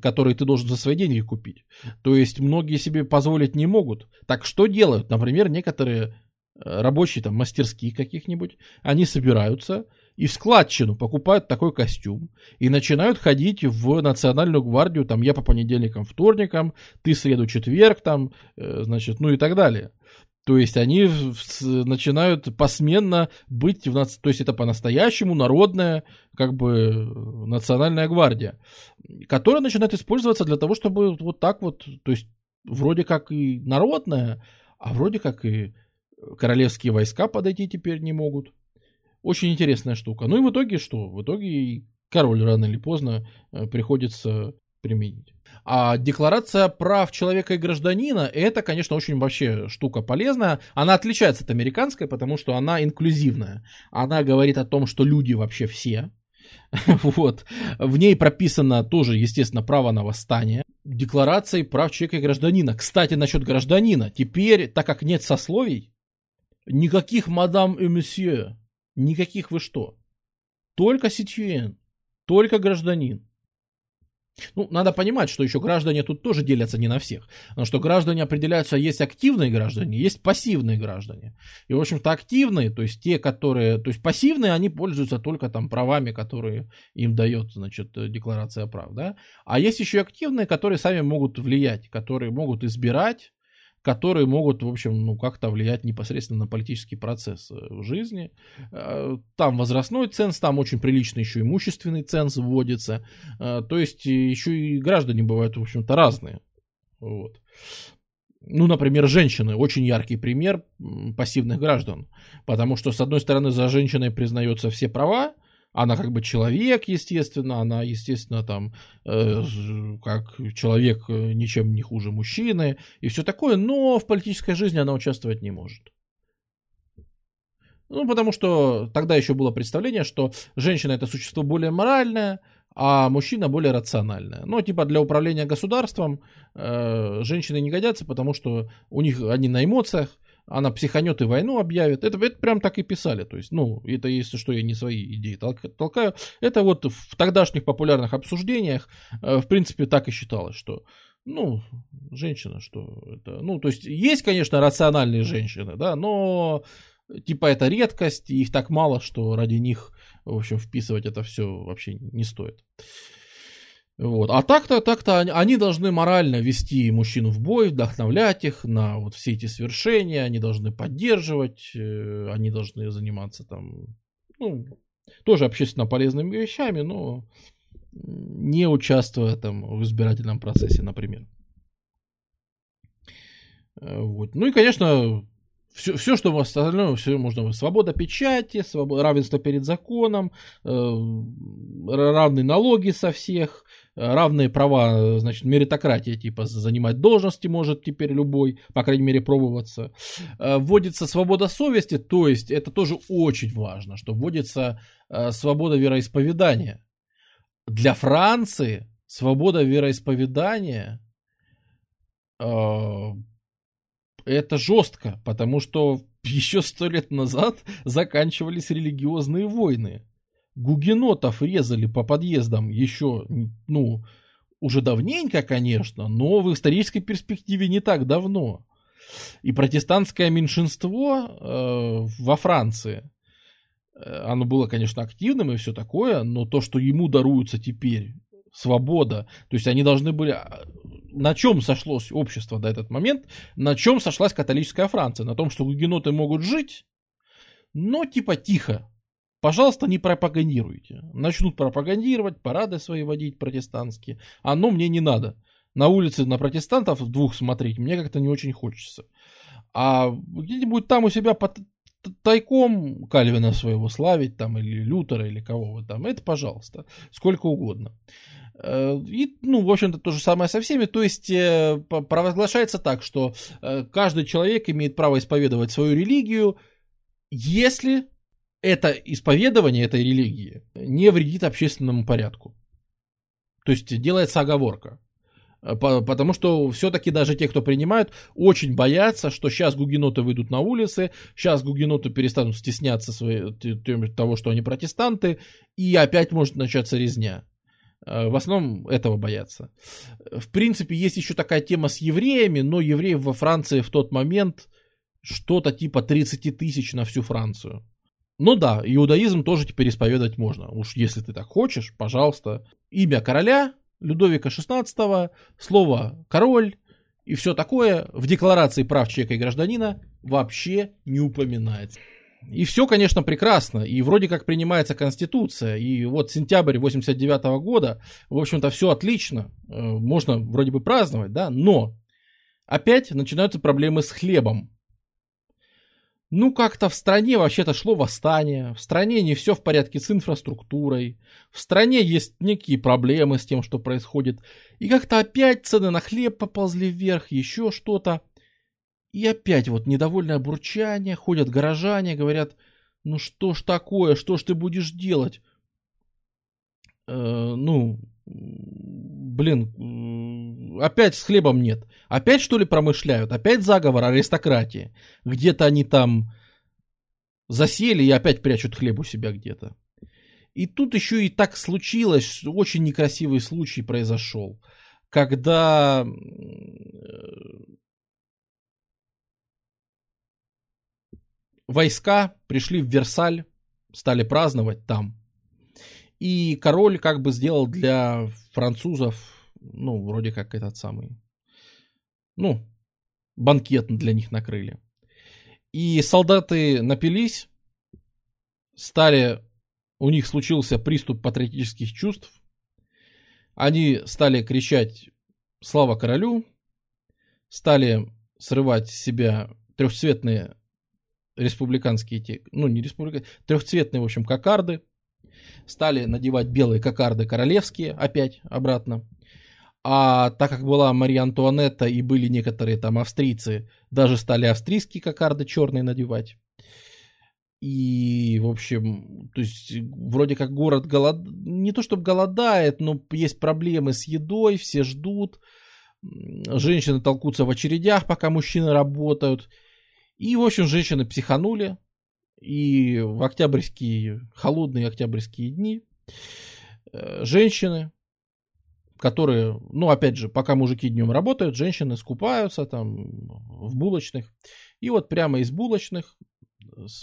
A: который ты должен за свои деньги купить. То есть многие себе позволить не могут. Так что делают? Например, некоторые э, рабочие там мастерские каких-нибудь, они собираются и в складчину покупают такой костюм и начинают ходить в национальную гвардию, там я по понедельникам, вторникам, ты среду, четверг, там, э, значит, ну и так далее. То есть они начинают посменно быть, в, то есть это по-настоящему народная, как бы, национальная гвардия, которая начинает использоваться для того, чтобы вот так вот, то есть вроде как и народная, а вроде как и королевские войска подойти теперь не могут. Очень интересная штука. Ну и в итоге что? В итоге король рано или поздно э, приходится применить. А декларация прав человека и гражданина, это, конечно, очень вообще штука полезная. Она отличается от американской, потому что она инклюзивная. Она говорит о том, что люди вообще все. Вот. В ней прописано тоже, естественно, право на восстание. Декларацией прав человека и гражданина. Кстати, насчет гражданина. Теперь, так как нет сословий, никаких мадам и месье, никаких вы что. Только ситюен, только гражданин. Ну, надо понимать, что еще граждане тут тоже делятся не на всех. Потому что граждане определяются, есть активные граждане, есть пассивные граждане. И, в общем-то, активные, то есть те, которые... То есть пассивные, они пользуются только там правами, которые им дает, значит, декларация прав, да. А есть еще и активные, которые сами могут влиять, которые могут избирать, которые могут, в общем, ну, как-то влиять непосредственно на политический процесс э, в жизни. Э, там возрастной ценз, там очень приличный еще имущественный ценз вводится. Э, то есть еще и граждане бывают, в общем-то, разные. Вот. Ну, например, женщины. Очень яркий пример пассивных граждан. Потому что, с одной стороны, за женщиной признаются все права, она как бы человек, естественно, она, естественно, там, э, как человек э, ничем не хуже мужчины и все такое, но в политической жизни она участвовать не может. Ну, потому что тогда еще было представление, что женщина это существо более моральное, а мужчина более рациональная. Ну, типа для управления государством э, женщины не годятся, потому что у них они на эмоциях, она психанет и войну объявит. Это, это прям так и писали. То есть, ну, это если что, я не свои идеи толкаю. Это вот в тогдашних популярных обсуждениях, э, в принципе, так и считалось, что ну, женщина, что это, ну, то есть есть, конечно, рациональные женщины, да, но типа это редкость, их так мало, что ради них, в общем, вписывать это все вообще не стоит. Вот. А так-то, так-то они должны морально вести мужчину в бой, вдохновлять их на вот все эти свершения, они должны поддерживать, э, они должны заниматься там, ну, тоже общественно полезными вещами, но не участвуя там в избирательном процессе, например. Э, вот. Ну и, конечно, все, все, что остальное, все можно. Свобода печати, свобода, равенство перед законом, э, равные налоги со всех, равные права, значит, меритократия, типа занимать должности может теперь любой, по крайней мере, пробоваться. Э, вводится свобода совести, то есть это тоже очень важно, что вводится э, свобода вероисповедания. Для Франции свобода вероисповедания э, это жестко, потому что еще сто лет назад заканчивались религиозные войны. Гугенотов резали по подъездам еще, ну, уже давненько, конечно, но в исторической перспективе не так давно. И протестантское меньшинство э, во Франции, э, оно было, конечно, активным и все такое, но то, что ему даруется теперь, свобода, то есть они должны были а, на чем сошлось общество до этот момент, на чем сошлась католическая Франция? На том, что гугеноты могут жить, но типа тихо. Пожалуйста, не пропагандируйте. Начнут пропагандировать, парады свои водить протестантские. Ну мне не надо. На улице на протестантов двух смотреть мне как-то не очень хочется. А где-нибудь там у себя под тайком Кальвина своего славить там или Лютера или кого вы там, это пожалуйста, сколько угодно. Э, и, ну, в общем-то, то же самое со всеми. То есть э, провозглашается так, что э, каждый человек имеет право исповедовать свою религию, если это исповедование этой религии не вредит общественному порядку. То есть делается оговорка. Потому что все-таки даже те, кто принимают, очень боятся, что сейчас гугеноты выйдут на улицы, сейчас гугеноты перестанут стесняться свои, того, что они протестанты, и опять может начаться резня. Э, в основном этого боятся. В принципе, есть еще такая тема с евреями, но евреев во Франции в тот момент что-то типа 30 тысяч на всю Францию. Ну да, иудаизм тоже теперь исповедовать можно. Уж если ты так хочешь, пожалуйста. Имя короля Людовика XVI, слово король и все такое в декларации прав человека и гражданина вообще не упоминается. И все, конечно, прекрасно. И вроде как принимается Конституция. И вот сентябрь 89 -го года, в общем-то, все отлично. Э, можно вроде бы праздновать, да, но опять начинаются проблемы с хлебом. Ну, как-то в стране вообще-то шло восстание, в стране не все в порядке с инфраструктурой, в стране есть некие проблемы с тем, что происходит, и как-то опять цены на хлеб поползли вверх, еще что-то. И опять вот недовольное бурчание, ходят горожане, говорят, ну что ж такое, что ж ты будешь делать? Э, ну, блин, опять с хлебом нет. Опять что ли промышляют? Опять заговор аристократии? Где-то они там засели и опять прячут хлеб у себя где-то. И тут еще и так случилось, очень некрасивый случай произошел, когда войска пришли в Версаль, стали праздновать там. И король как бы сделал для французов, ну, вроде как этот самый, ну, банкет для них накрыли. И солдаты напились, стали, у них случился приступ патриотических чувств, они стали кричать «Слава королю!», стали срывать с себя трехцветные республиканские эти, ну не республиканские, трехцветные, в общем, кокарды. Стали надевать белые кокарды королевские опять обратно. А так как была Мария Антуанетта и были некоторые там австрийцы, даже стали австрийские кокарды черные надевать. И, в общем, то есть, вроде как город голод... не то чтобы голодает, но есть проблемы с едой, все ждут. Женщины толкутся в очередях, пока мужчины работают. И, в общем, женщины психанули. И в октябрьские, холодные октябрьские дни э, женщины, которые, ну, опять же, пока мужики днем работают, женщины скупаются там в булочных. И вот прямо из булочных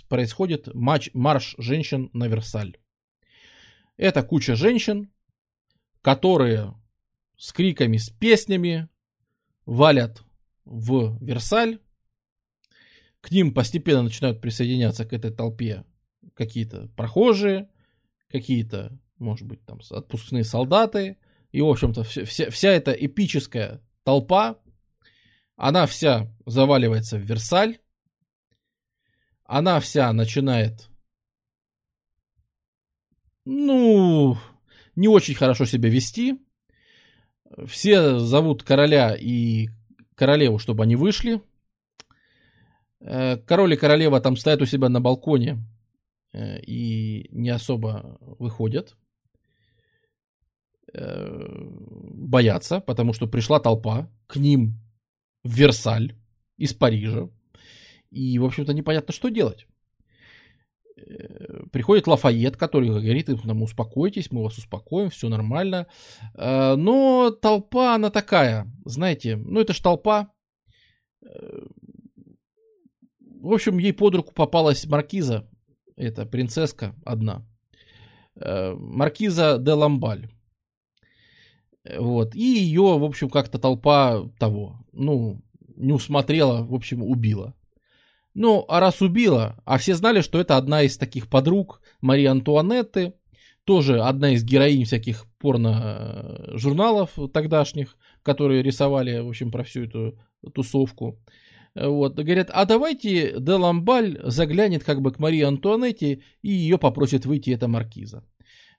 A: происходит матч, марш женщин на Версаль. Это куча женщин, которые с криками, с песнями валят в Версаль. К ним постепенно начинают присоединяться к этой толпе какие-то прохожие, какие-то, может быть, там отпускные солдаты. И, в общем-то, вся, вся эта эпическая толпа, она вся заваливается в Версаль она вся начинает, ну, не очень хорошо себя вести. Все зовут короля и королеву, чтобы они вышли. Э, король и королева там стоят у себя на балконе э, и не особо выходят. Э, боятся, потому что пришла толпа к ним в Версаль из Парижа. И, в общем-то, непонятно, что делать. Э, приходит Лафайет, который говорит нам успокойтесь, мы вас успокоим, все нормально. Э, но толпа, она такая, знаете, ну это ж толпа. В общем, ей под руку попалась маркиза, это принцесска одна. Маркиза де Ламбаль. Вот. И ее, в общем, как-то толпа того, ну, не усмотрела, в общем, убила. Ну, а раз убила, а все знали, что это одна из таких подруг Марии Антуанетты, тоже одна из героинь всяких порно-журналов тогдашних, которые рисовали, в общем, про всю эту тусовку. Вот, говорят, а давайте Деламбаль заглянет как бы к Марии Антуанетте и ее попросит выйти эта маркиза.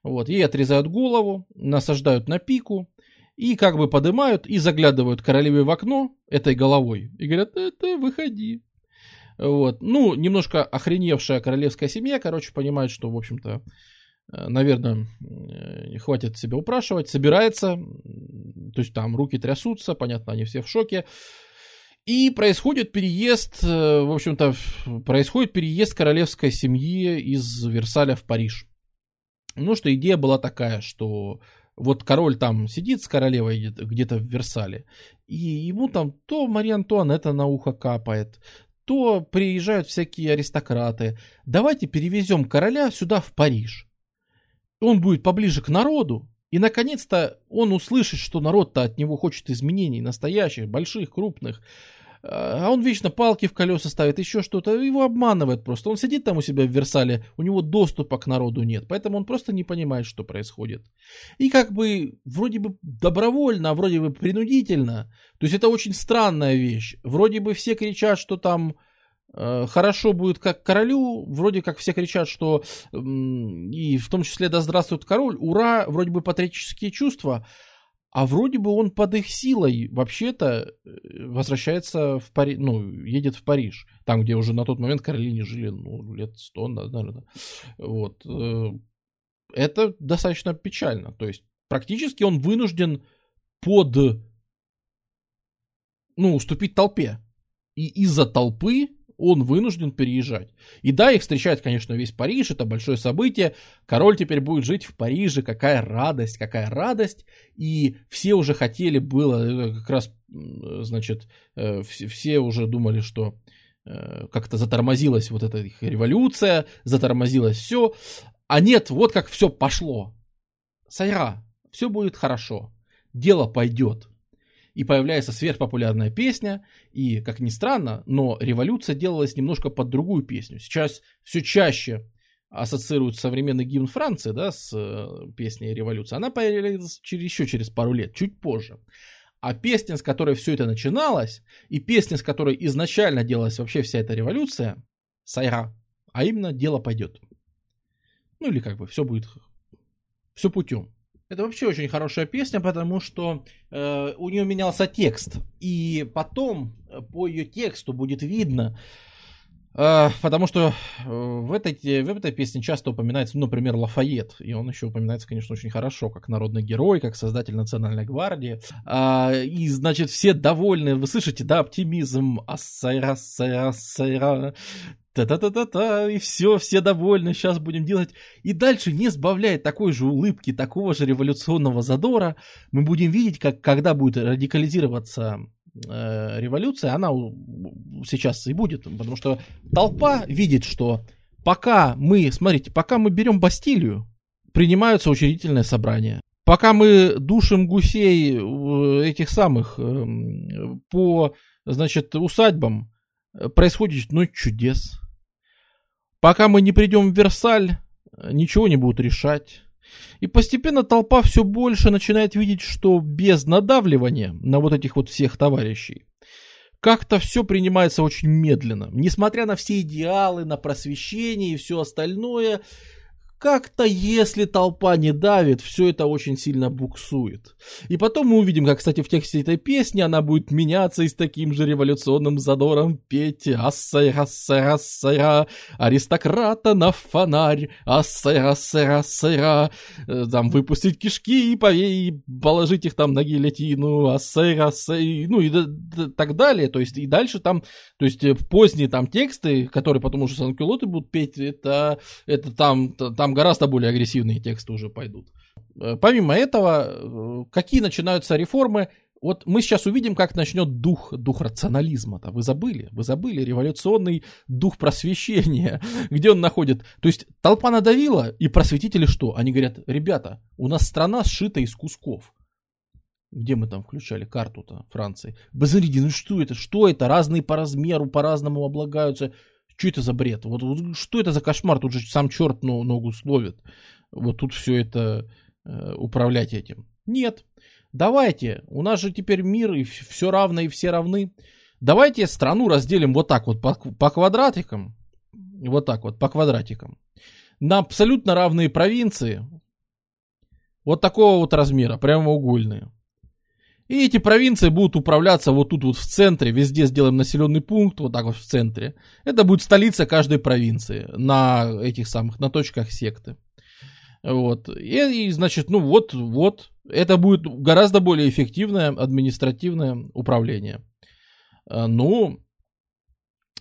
A: Вот, ей отрезают голову, насаждают на пику, и как бы поднимают и заглядывают королеве в окно этой головой и говорят, это выходи. Вот. Ну, немножко охреневшая королевская семья, короче, понимает, что, в общем-то, э, наверное, э, хватит себя упрашивать, собирается, то есть там руки трясутся, понятно, они все в шоке. И происходит переезд, э, в общем-то, происходит переезд королевской семьи из Версаля в Париж. Ну, что идея была такая, что вот король там сидит с королевой где-то в Версале, и ему там то Мария Антуанетта на ухо капает, то приезжают всякие аристократы. Давайте перевезем короля сюда, в Париж. Он будет поближе к народу, и наконец-то он услышит, что народ-то от него хочет изменений, настоящих, больших, крупных. А он вечно палки в колеса ставит, еще что-то, его обманывает просто. Он сидит там у себя в Версале, у него доступа к народу нет, поэтому он просто не понимает, что происходит. И как бы вроде бы добровольно, а вроде бы принудительно, то есть это очень странная вещь. Вроде бы все кричат, что там э, хорошо будет как королю, вроде как все кричат, что и в том числе да здравствует король, ура, вроде бы патриотические чувства, а вроде бы он под их силой вообще-то э, возвращается в Париж, ну, едет в Париж, там, где уже на тот момент короли не жили, ну, лет сто, наверное. Вот. Э, это достаточно печально. То есть практически он вынужден под, ну, уступить толпе. И из-за толпы он вынужден переезжать. И да, их встречает, конечно, весь Париж, это большое событие. Король теперь будет жить в Париже, какая радость, какая радость. И все уже хотели было, э, как раз, значит, э, все уже думали, что э, как-то затормозилась вот эта их революция, затормозилось все. А нет, вот как все пошло. Сайра, все будет хорошо, дело пойдет и появляется сверхпопулярная песня, и, как ни странно, но революция делалась немножко под другую песню. Сейчас все чаще ассоциируют современный гимн Франции, да, с э, песней «Революция», она появилась через, еще через пару лет, чуть позже. А песня, с которой все это начиналось, и песня, с которой изначально делалась вообще вся эта революция, Сайра, а именно «Дело пойдет». Ну или как бы все будет, все путем. Это вообще очень хорошая песня, потому что э, у нее менялся текст. И потом э, по ее тексту будет видно, потому что э, в этой, в этой песне часто упоминается, ну, например, Лафайет. И он еще упоминается, конечно, очень хорошо, как народный герой, как создатель Национальной гвардии. А, и, значит, все довольны. Вы слышите, да, оптимизм. Ассайра, ассайра, ассайра. Та-та-та-та-та, и все, все довольны, сейчас будем делать. И дальше, не сбавляет такой же улыбки, такого же революционного задора, мы будем видеть, как когда будет радикализироваться э, революция, она сейчас и будет, потому что толпа видит, что пока мы, смотрите, пока мы берем Бастилию, принимаются учредительные собрания. Пока мы душим гусей этих самых э, по, значит, усадьбам, происходит ну чудес. Пока мы не придем в Версаль, ничего не будут решать. И постепенно толпа все больше начинает видеть, что без надавливания на вот этих вот всех товарищей как-то все принимается очень медленно. Несмотря на все идеалы, на просвещение и все остальное, как-то, если толпа не давит, все это очень сильно буксует. И потом мы увидим, как, кстати, в тексте этой песни она будет меняться и с таким же революционным задором петь «Ассера, ассера, ассера, аристократа на фонарь, ассера, ассера, ассера», э, там, выпустить кишки и, повей, положить их там на гильотину, ассера, ассера, ну и так далее. То есть и дальше там, то есть э, поздние там тексты, которые потом уже санкюлоты будут петь, это, это там, там там гораздо более агрессивные тексты уже пойдут. Э, помимо этого, э, какие начинаются реформы? Вот мы сейчас увидим, как начнет дух, дух рационализма-то. Вы забыли, вы забыли революционный дух просвещения, где он находит. То есть толпа надавила, и просветители что? Они говорят, ребята, у нас страна сшита из кусков. Где мы там включали карту-то Франции? Посмотрите, ну что это? Что это? Разные по размеру, по-разному облагаются. Что это за бред? Вот, вот что это за кошмар? Тут же сам черт ногу словит. Вот тут все это э, управлять этим. Нет. Давайте. У нас же теперь мир, и все равно, и все равны. Давайте страну разделим вот так вот по, по квадратикам. Вот так вот, по квадратикам. На абсолютно равные провинции. Вот такого вот размера, прямоугольные. И эти провинции будут управляться вот тут вот в центре, везде сделаем населенный пункт, вот так вот в центре. Это будет столица каждой провинции на этих самых, на точках секты. Вот. И, и значит, ну вот, вот, это будет гораздо более эффективное административное управление. А, ну,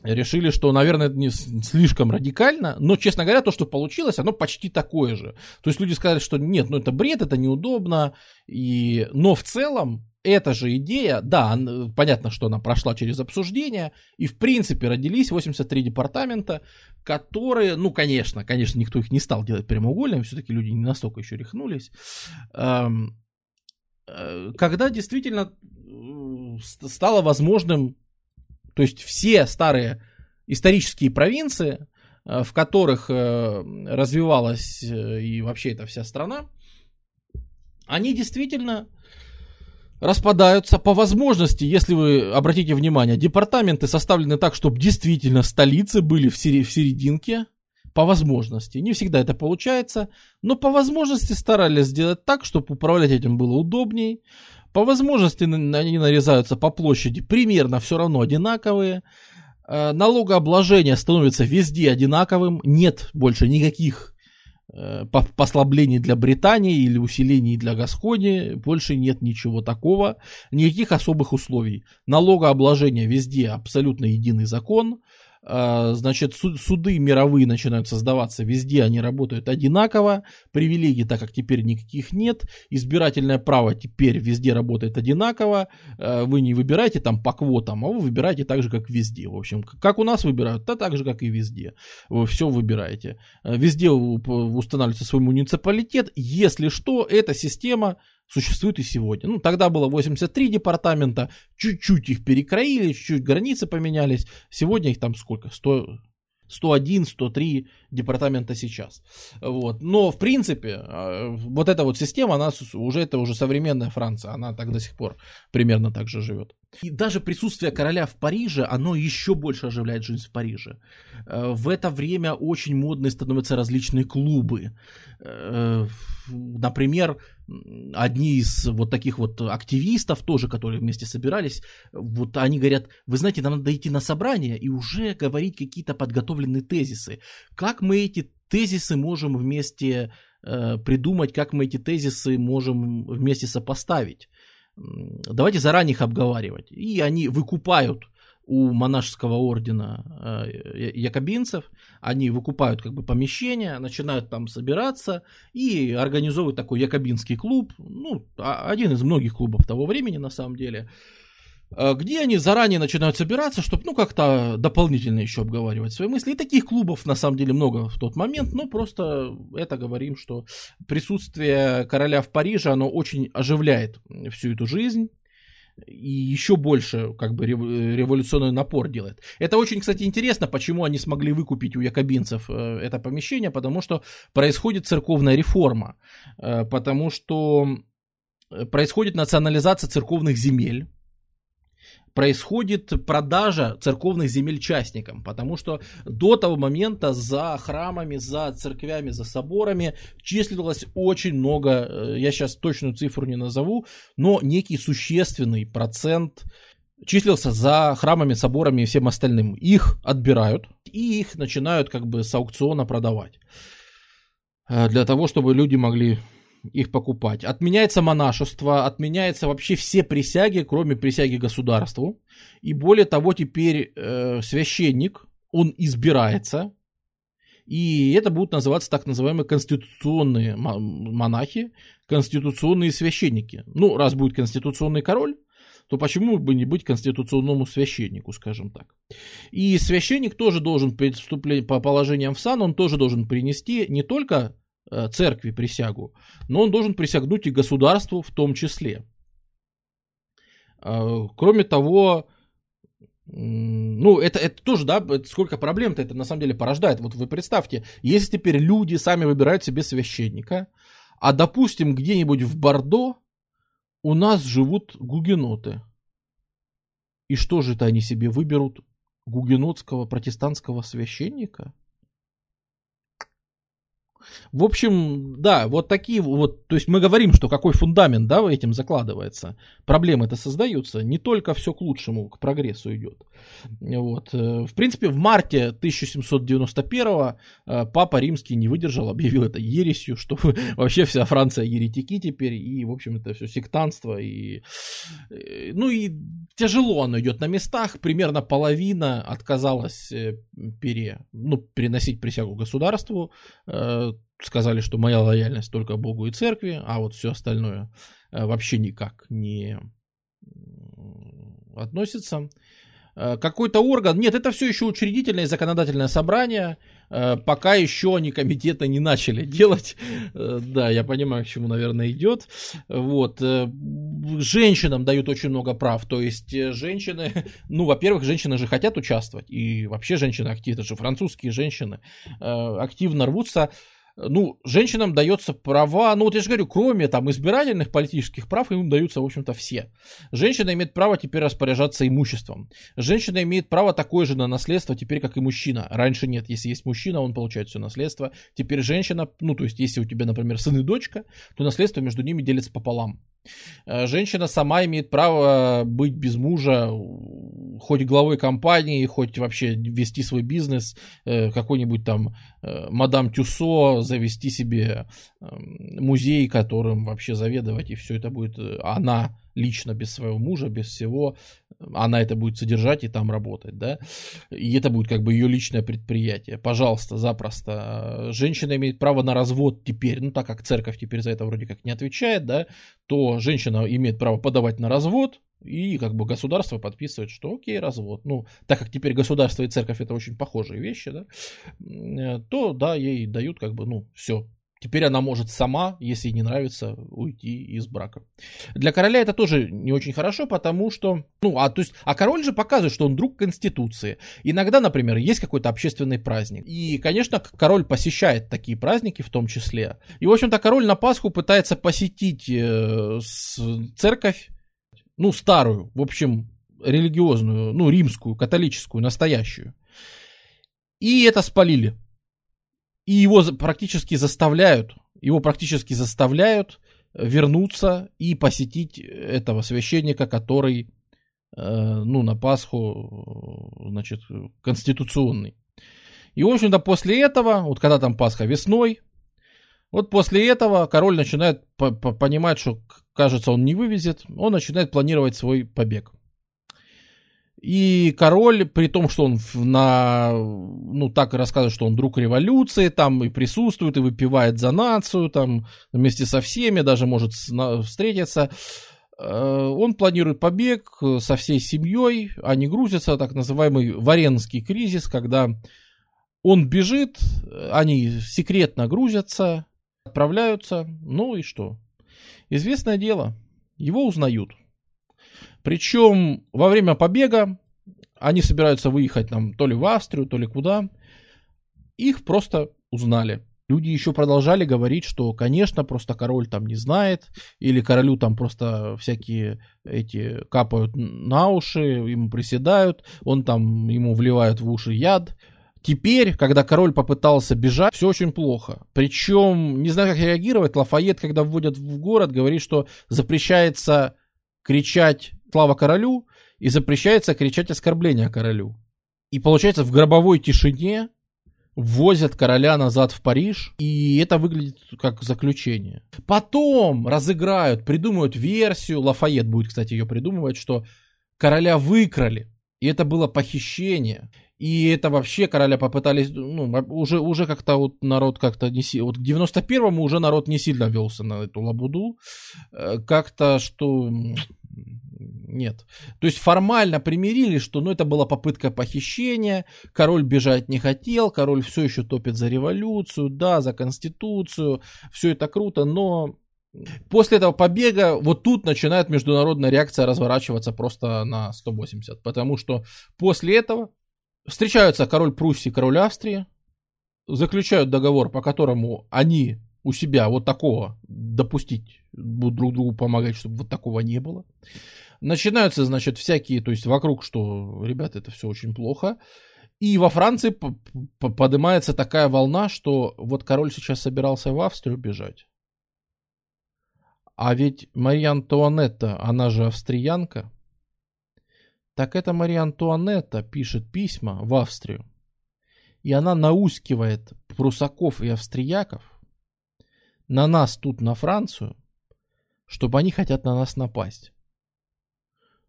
A: решили, что, наверное, это не слишком радикально, но, честно говоря, то, что получилось, оно почти такое же. То есть люди сказали, что нет, ну это бред, это неудобно, и... но в целом эта же идея, да, понятно, что она прошла через обсуждение, и в принципе родились 83 департамента, которые, ну, конечно, конечно, никто их не стал делать прямоугольными, все-таки люди не настолько еще рехнулись, эм, э, когда действительно стало возможным, то есть все старые исторические провинции, э, в которых э, развивалась и вообще эта вся страна, они действительно распадаются по возможности, если вы обратите внимание, департаменты составлены так, чтобы действительно столицы были в, сери- в серединке, по возможности. Не всегда это получается, но по возможности старались сделать так, чтобы управлять этим было удобней. По возможности они нарезаются по площади примерно все равно одинаковые. Э, налогообложение становится везде одинаковым, нет больше никаких послаблений для Британии или усилений для Гаскони, больше нет ничего такого, никаких особых условий. Налогообложение везде абсолютно единый закон, значит, суды мировые начинают создаваться везде, они работают одинаково, привилегий так как теперь никаких нет, избирательное право теперь везде работает одинаково, а, вы не выбираете там по квотам, а вы выбираете так же, как везде. В общем, как у нас выбирают, то так же, как и везде. Вы все выбираете. А, везде устанавливается свой муниципалитет. Если что, эта система существует и сегодня. Ну, тогда было 83 департамента, чуть-чуть их перекроили, чуть-чуть границы поменялись. Сегодня их там сколько? 100, 101, 103 департамента сейчас. Вот. Но, в принципе, а, вот эта вот система, она уже, это уже современная Франция, она так до сих пор примерно так же живет. И даже присутствие короля в Париже, оно еще больше оживляет жизнь в Париже. Э, в это время очень модные становятся различные клубы. Э, например, одни из вот таких вот активистов тоже, которые вместе собирались, вот они говорят, вы знаете, нам надо идти на собрание и уже говорить какие-то подготовленные тезисы. Как мы эти тезисы можем вместе э, придумать, как мы эти тезисы можем вместе сопоставить? Давайте заранее их обговаривать. И они выкупают у монашеского ордена э, якобинцев, они выкупают как бы помещение, начинают там собираться и организовывают такой якобинский клуб, ну, а, один из многих клубов того времени на самом деле, где они заранее начинают собираться, чтобы, ну, как-то дополнительно еще обговаривать свои мысли. И таких клубов, на самом деле, много в тот момент, но просто это говорим, что присутствие короля в Париже, оно очень оживляет всю эту жизнь и еще больше как бы революционный напор делает. Это очень, кстати, интересно, почему они смогли выкупить у якобинцев э, это помещение, потому что происходит церковная реформа, э, потому что происходит национализация церковных земель, происходит продажа церковных земель частникам, потому что до того момента за храмами, за церквями, за соборами числилось очень много, э, я сейчас точную цифру не назову, но некий существенный процент числился за храмами, соборами и всем остальным. Их отбирают и их начинают как бы с аукциона продавать э, для того, чтобы люди могли их покупать. Отменяется монашество, отменяется вообще все присяги, кроме присяги государству. И более того, теперь э, священник, он избирается. И это будут называться так называемые конституционные монахи, конституционные священники. Ну, раз будет конституционный король, то почему бы не быть конституционному священнику, скажем так. И священник тоже должен вступлении по положениям в сан, он тоже должен принести не только церкви присягу, но он должен присягнуть и государству в том числе. Э, кроме того, ну, это, это тоже, да, сколько проблем-то это на самом деле порождает. Вот вы представьте, если теперь люди сами выбирают себе священника, а, допустим, где-нибудь в Бордо у нас живут гугеноты. И что же это они себе выберут гугенотского протестантского священника? В общем, да, вот такие вот, то есть мы говорим, что какой фундамент, да, этим закладывается. Проблемы это создаются, не только все к лучшему, к прогрессу идет. Вот. Э, в принципе, в марте 1791 э, Папа Римский не выдержал, объявил это ересью, что вообще вся Франция еретики теперь, и, в общем, это все сектанство, и, э, ну и тяжело оно идет на местах, примерно половина отказалась пере, ну, переносить присягу государству, сказали, что моя лояльность только Богу и церкви, а вот все остальное э, вообще никак не относится. Э, какой-то орган, нет, это все еще учредительное и законодательное собрание, э, пока еще они комитеты не начали делать. Да, я понимаю, к чему, наверное, идет. Вот. Женщинам дают очень много прав, то есть женщины, ну, во-первых, женщины же хотят участвовать, и вообще женщины активно, же французские женщины активно рвутся ну, женщинам дается права, ну вот я же говорю, кроме там избирательных политических прав, им даются, в общем-то, все. Женщина имеет право теперь распоряжаться имуществом. Женщина имеет право такое же на наследство теперь, как и мужчина. Раньше нет, если есть мужчина, он получает все наследство. Теперь женщина, ну то есть если у тебя, например, сын и дочка, то наследство между ними делится пополам. Э, женщина сама имеет право быть без мужа, хоть главой компании, хоть вообще вести свой бизнес, э, какой-нибудь там э, мадам Тюсо, завести себе эм, музей, которым вообще заведовать, и все это будет она лично без своего мужа, без всего, она это будет содержать и там работать, да, и это будет как бы ее личное предприятие. Пожалуйста, запросто. Женщина имеет право на развод теперь, ну так как церковь теперь за это вроде как не отвечает, да, то женщина имеет право подавать на развод, и как бы государство подписывает, что окей, развод. Ну, так как теперь государство и церковь это очень похожие вещи, да, э, то да, ей дают как бы, ну, все, Теперь она может сама, если не нравится, уйти из брака. Для короля это тоже не очень хорошо, потому что, ну, а то есть, а король же показывает, что он друг конституции. Иногда, например, есть какой-то общественный праздник. И, конечно, король посещает такие праздники в том числе. И, в общем-то, король на Пасху пытается посетить э, церковь, ну, старую, в общем, религиозную, ну, римскую, католическую, настоящую. И это спалили. И его практически заставляют, его практически заставляют вернуться и посетить этого священника, который, э, ну, на Пасху, значит, конституционный. И, в общем-то, после этого, вот когда там Пасха весной, вот после этого король начинает понимать, что, кажется, он не вывезет, он начинает планировать свой побег. И король, при том, что он на, ну, так и рассказывает, что он друг революции, там и присутствует, и выпивает за нацию, там вместе со всеми, даже может встретиться, э, он планирует побег со всей семьей, они грузятся, так называемый Варенский кризис, когда он бежит, они секретно грузятся, отправляются, ну и что? Известное дело, его узнают. Причем во время побега они собираются выехать там то ли в Австрию, то ли куда. Их просто узнали. Люди еще продолжали говорить, что, конечно, просто король там не знает, или королю там просто всякие эти капают на уши, ему приседают, он там, ему вливают в уши яд. Теперь, когда король попытался бежать, все очень плохо. Причем, не знаю, как реагировать, Лафайет, когда вводят в город, говорит, что запрещается кричать слава королю и запрещается кричать оскорбления королю. И получается в гробовой тишине возят короля назад в Париж, и это выглядит как заключение. Потом разыграют, придумают версию, Лафайет будет, кстати, ее придумывать, что короля выкрали, и это было похищение. И это вообще короля попытались, ну, уже, уже как-то вот народ как-то не сильно, вот к 91-му уже народ не сильно велся на эту лабуду. Э, как-то, что нет. То есть формально примирили, что ну, это была попытка похищения, король бежать не хотел, король все еще топит за революцию, да, за конституцию, все это круто, но после этого побега вот тут начинает международная реакция разворачиваться просто на 180, потому что после этого встречаются король Пруссии король Австрии, заключают договор, по которому они у себя вот такого допустить, будут друг другу помогать, чтобы вот такого не было. Начинаются, значит, всякие, то есть вокруг, что, ребята, это все очень плохо. И во Франции поднимается такая волна, что вот король сейчас собирался в Австрию бежать. А ведь Мария Антуанетта, она же австриянка. Так это Мария Антуанетта пишет письма в Австрию. И она наускивает прусаков и австрияков на нас тут, на Францию, чтобы они хотят на нас напасть.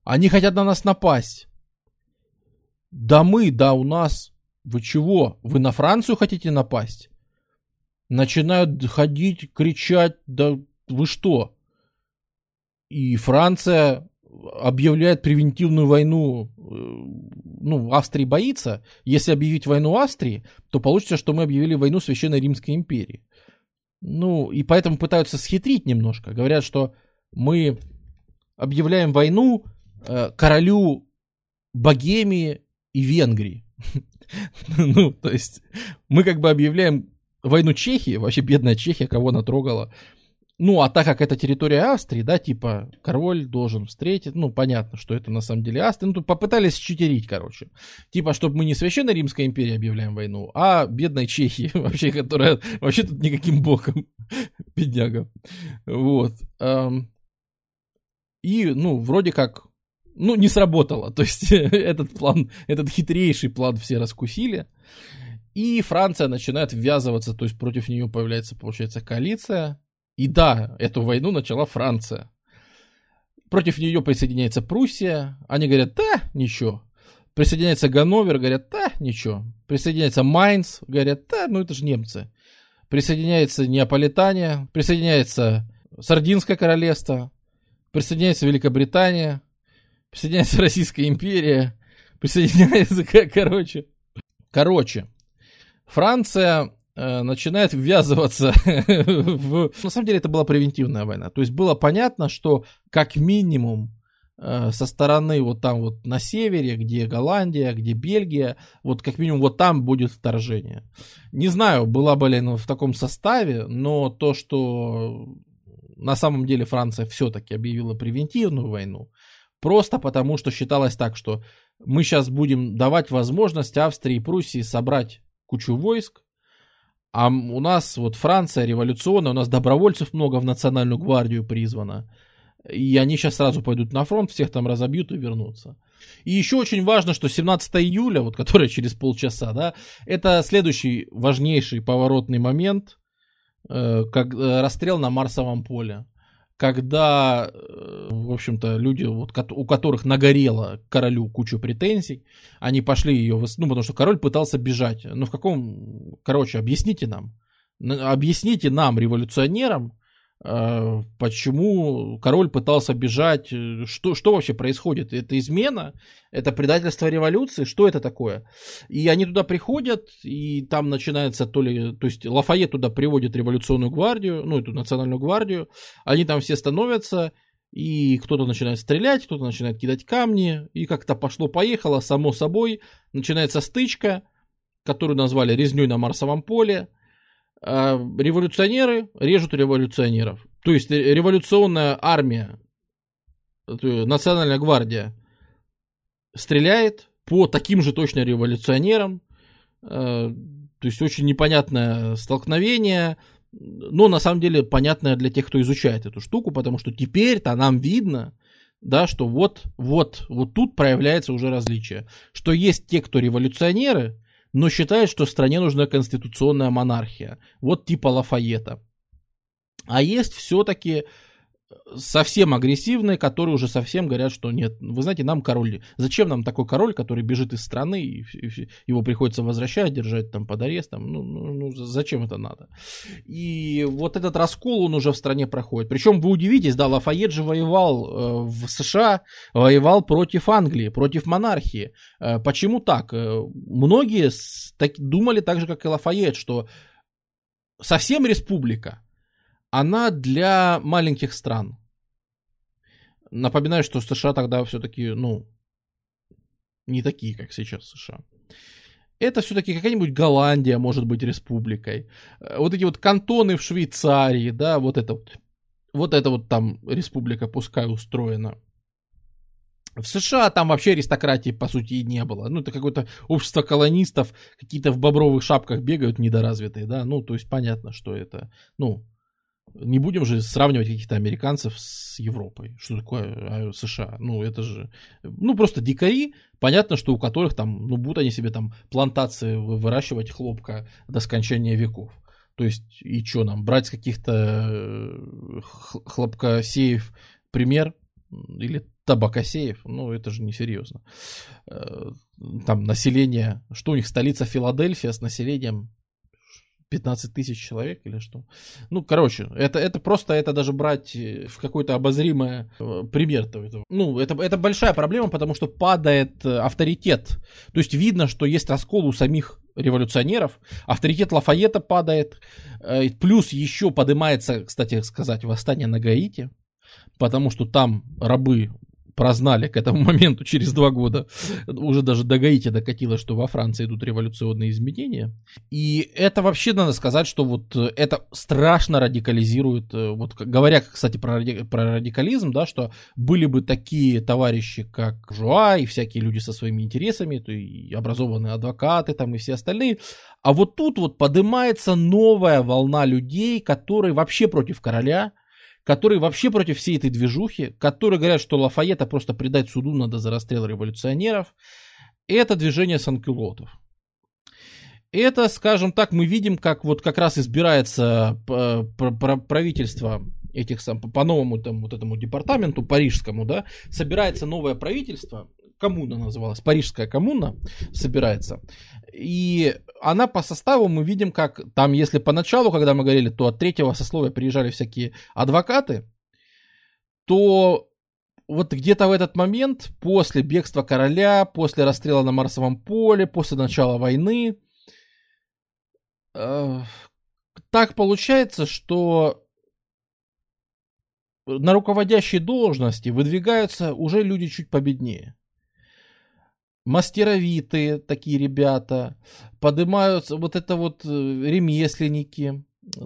A: Они хотят на нас напасть. Да мы, да у нас. Вы чего? Вы на Францию хотите напасть? Начинают ходить, кричать, да вы что? И Франция объявляет превентивную войну, э, ну, Австрии боится. Если объявить войну Австрии, то получится, что мы объявили войну Священной Римской империи. Ну, и поэтому пытаются схитрить немножко. Говорят, что мы объявляем войну королю Богемии и Венгрии. Ну, то есть, мы как бы объявляем войну Чехии, вообще бедная Чехия, кого натрогала. Ну, а так как это территория Австрии, да, типа, король должен встретить, ну, понятно, что это на самом деле Австрия, ну, тут попытались читерить, короче. Типа, чтобы мы не Священной Римской империи объявляем войну, а бедной Чехии, вообще, которая вообще тут никаким боком, бедняга. Вот. И, ну, вроде как ну, не сработало. То есть этот план, этот хитрейший план все раскусили. И Франция начинает ввязываться, то есть против нее появляется, получается, коалиция. И да, эту войну начала Франция. Против нее присоединяется Пруссия. Они говорят, да, ничего. Присоединяется Ганновер, говорят, да, ничего. Присоединяется Майнц, говорят, да, ну это же немцы. Присоединяется Неаполитания, присоединяется Сардинское королевство, присоединяется Великобритания, присоединяется Российская империя, присоединяется, короче. Короче, Франция э, начинает ввязываться в... На самом деле это была превентивная война. То есть было понятно, что как минимум э, со стороны вот там вот на севере, где Голландия, где Бельгия, вот как минимум вот там будет вторжение. Не знаю, была бы ли оно в таком составе, но то, что на самом деле Франция все-таки объявила превентивную войну, просто потому, что считалось так, что мы сейчас будем давать возможность Австрии и Пруссии собрать кучу войск, а у нас вот Франция революционная, у нас добровольцев много в национальную гвардию призвано. И они сейчас сразу пойдут на фронт, всех там разобьют и вернутся. И еще очень важно, что 17 июля, вот которая через полчаса, да, это следующий важнейший поворотный момент, э, как э, расстрел на Марсовом поле когда, э, в общем-то, люди, вот, у которых нагорело королю кучу претензий, они пошли ее, ну, потому что король пытался бежать. Ну, в каком, короче, объясните нам, объясните нам, революционерам, почему король пытался бежать, э, что, что вообще происходит, это измена, это предательство революции, что это такое? И они туда приходят, и там начинается то ли, то есть Лафайет туда приводит революционную гвардию, ну эту национальную гвардию, они там все становятся, и кто-то начинает стрелять, кто-то начинает кидать камни, и как-то пошло-поехало, само собой, начинается стычка, которую назвали резней на Марсовом поле, а, революционеры режут революционеров. То есть революционная армия, национальная гвардия стреляет по таким же точно революционерам. А, то есть очень непонятное столкновение, но на самом деле понятное для тех, кто изучает эту штуку, потому что теперь-то нам видно, да, что вот, вот, вот тут проявляется уже различие, что есть те, кто революционеры, но считает, что стране нужна конституционная монархия. Вот типа Лафайета. А есть все-таки совсем агрессивные, которые уже совсем говорят, что нет, вы знаете, нам король, зачем нам такой король, который бежит из страны, и его приходится возвращать, держать там под арестом, ну, ну, ну зачем это надо? И вот этот раскол, он уже в стране проходит. Причем вы удивитесь, да, Лафайет же воевал э, в США, воевал против Англии, против монархии. Э, почему так? Э, многие так, думали так же, как и Лафайет, что совсем республика, она для маленьких стран. Напоминаю, что США тогда все-таки, ну, не такие, как сейчас США. Это все-таки какая-нибудь Голландия может быть республикой. Э, вот эти вот кантоны в Швейцарии, да, вот это вот. Вот это вот там республика пускай устроена. В США там вообще аристократии, по сути, и не было. Ну, это какое-то общество колонистов, какие-то в бобровых шапках бегают недоразвитые, да. Ну, то есть понятно, что это, ну, не будем же сравнивать каких-то американцев с Европой. Что такое а, США? Ну, это же... Ну, просто дикари. Понятно, что у которых там... Ну, будут они себе там плантации выращивать хлопка до скончания веков. То есть, и что нам, брать каких-то э, хлопкосеев пример? Или табакосеев? Ну, это же несерьезно. Э, там население... Что у них столица Филадельфия с населением 15 тысяч человек или что. Ну, короче, это, это просто, это даже брать э, в какой-то обозримое э, пример-то этого. Ну, это, это большая проблема, потому что падает э, авторитет. То есть видно, что есть раскол у самих революционеров, авторитет Лафайета падает, плюс еще поднимается, кстати сказать, восстание на Гаити, потому что там рабы прознали к этому моменту через два года, уже даже до Гаити докатилось, что во Франции идут революционные изменения. И это вообще надо сказать, что вот э, это страшно радикализирует, э, вот говоря, кстати, про, ради, про радикализм, да, что были бы такие товарищи, как Жуа и всякие люди со своими интересами, то и образованные адвокаты там и все остальные, а вот тут вот поднимается новая волна людей, которые вообще против короля, которые вообще против всей этой движухи, которые говорят, что Лафайета просто предать суду надо за расстрел революционеров. Это движение санкюлотов. Это, скажем так, мы видим, как вот как раз избирается э, правительство этих сам по новому там вот этому департаменту парижскому, да, собирается новое правительство, коммуна называлась, парижская коммуна собирается. И она по составу мы видим, как там, если поначалу, когда мы говорили, то от третьего сословия приезжали всякие адвокаты, то вот где-то в этот момент, после бегства короля, после расстрела на Марсовом поле, после начала войны, э, так получается, что на руководящие должности выдвигаются уже люди чуть победнее мастеровитые такие ребята, поднимаются вот это вот э, ремесленники.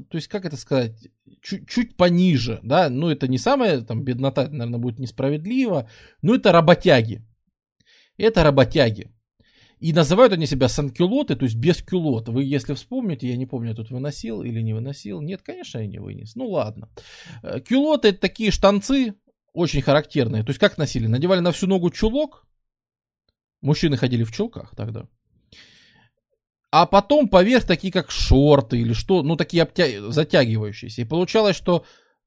A: То есть, как это сказать, чуть, чуть пониже, да, ну это не самая там беднота, наверное, будет несправедливо, но это работяги. Это работяги. И называют они себя санкюлоты, то есть без кюлот. Вы, если вспомните, я не помню, я тут выносил или не выносил. Нет, конечно, я не вынес. Ну ладно. Э, кюлоты это такие штанцы, очень характерные. То есть как носили? Надевали на всю ногу чулок. Мужчины ходили в чулках тогда. А потом поверх такие как шорты или что, ну такие обтя... затягивающиеся. И получалось, что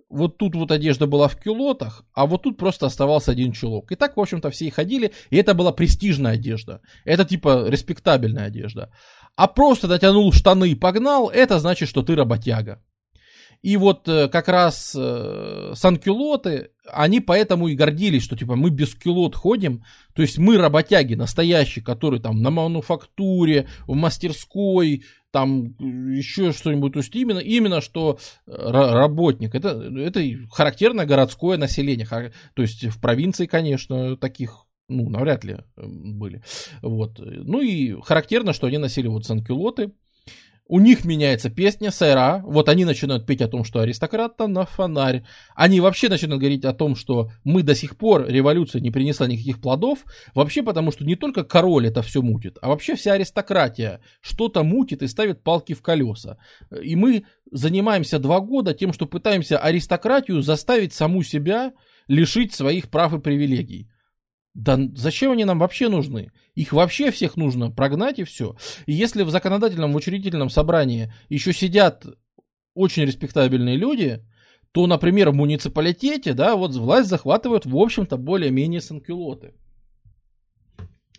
A: вот тут вот одежда была в кюлотах, а вот тут просто оставался один чулок. И так, в общем-то, все и ходили, и это была престижная одежда. Это типа респектабельная одежда. А просто натянул штаны и погнал, это значит, что ты работяга. И вот э, как раз э, санкюлоты, они поэтому и гордились, что типа мы без кюлот ходим, то есть мы работяги настоящие, которые там на мануфактуре, в мастерской, там еще что-нибудь, то есть именно, именно что э, работник, это, это характерное городское население, то есть в провинции, конечно, таких ну, навряд ли были. Вот. Ну и характерно, что они носили вот санкюлоты, у них меняется песня Сайра, вот они начинают петь о том, что аристократ на фонарь. Они вообще начинают говорить о том, что мы до сих пор, революция не принесла никаких плодов, вообще потому что не только король это все мутит, а вообще вся аристократия что-то мутит и ставит палки в колеса. И мы занимаемся два года тем, что пытаемся аристократию заставить саму себя лишить своих прав и привилегий. Да зачем они нам вообще нужны? Их вообще всех нужно прогнать и все. И если в законодательном, в учредительном собрании еще сидят очень респектабельные люди, то, например, в муниципалитете, да, вот власть захватывают, в общем-то, более-менее санкюлоты.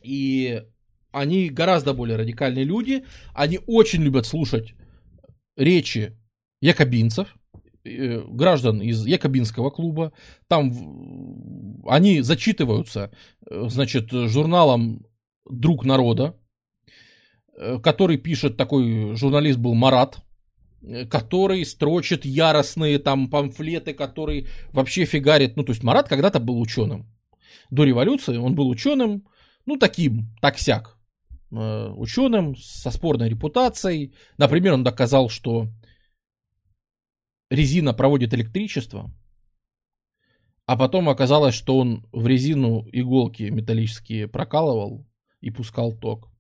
A: И они гораздо более радикальные люди, они очень любят слушать речи якобинцев, граждан из Якобинского клуба. Там они зачитываются, э, значит, журналом «Друг народа», э, который пишет, такой журналист был Марат, который строчит яростные там памфлеты, который вообще фигарит. Ну, то есть Марат когда-то был ученым. До революции он был ученым, ну, таким, таксяк, ученым со спорной репутацией. Например, он доказал, что резина проводит электричество, а потом оказалось, что он в резину иголки металлические прокалывал и пускал ток.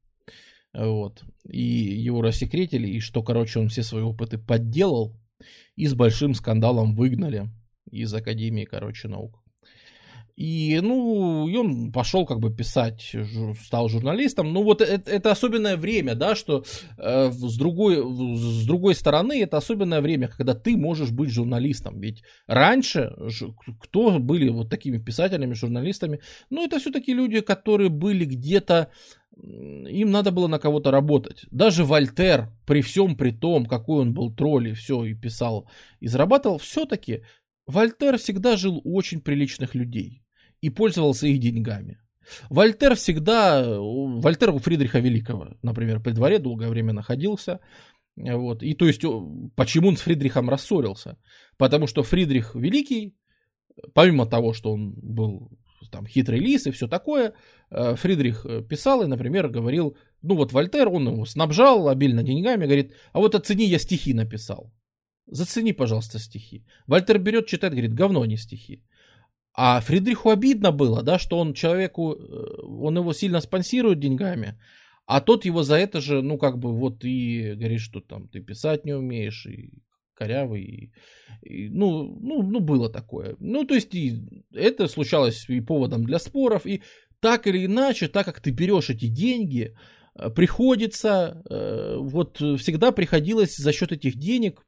A: Вот. И его рассекретили, и что, короче, он все свои опыты подделал, и с большим скандалом выгнали из Академии, короче, наук. И, ну, и он пошел как бы писать, стал журналистом. Ну, вот это, это особенное время, да, что э, с, другой, с другой стороны, это особенное время, когда ты можешь быть журналистом. Ведь раньше, кто были вот такими писателями, журналистами, ну, это все-таки люди, которые были где-то им надо было на кого-то работать. Даже Вольтер, при всем при том, какой он был тролль и все, и писал, и зарабатывал, все-таки Вольтер всегда жил у очень приличных людей и пользовался их деньгами. Вольтер всегда, Вольтер у Фридриха Великого, например, при дворе долгое время находился. Вот. И то есть, почему он с Фридрихом рассорился? Потому что Фридрих Великий, помимо того, что он был там хитрый лис и все такое, э, Фридрих писал и, например, говорил, ну вот Вольтер, он его снабжал обильно деньгами, говорит, а вот оцени, я стихи написал. Зацени, пожалуйста, стихи. Вольтер берет, читает, говорит, говно, а не стихи. А Фридриху обидно было, да, что он человеку, э, он его сильно спонсирует деньгами, а тот его за это же, ну, как бы, вот и говорит, что там ты писать не умеешь, и корявый, и, и, ну, ну, ну, было такое. Ну, то есть, и это случалось и поводом для споров, и так или иначе, так как ты берешь эти деньги, э, приходится, э, вот всегда приходилось за счет этих денег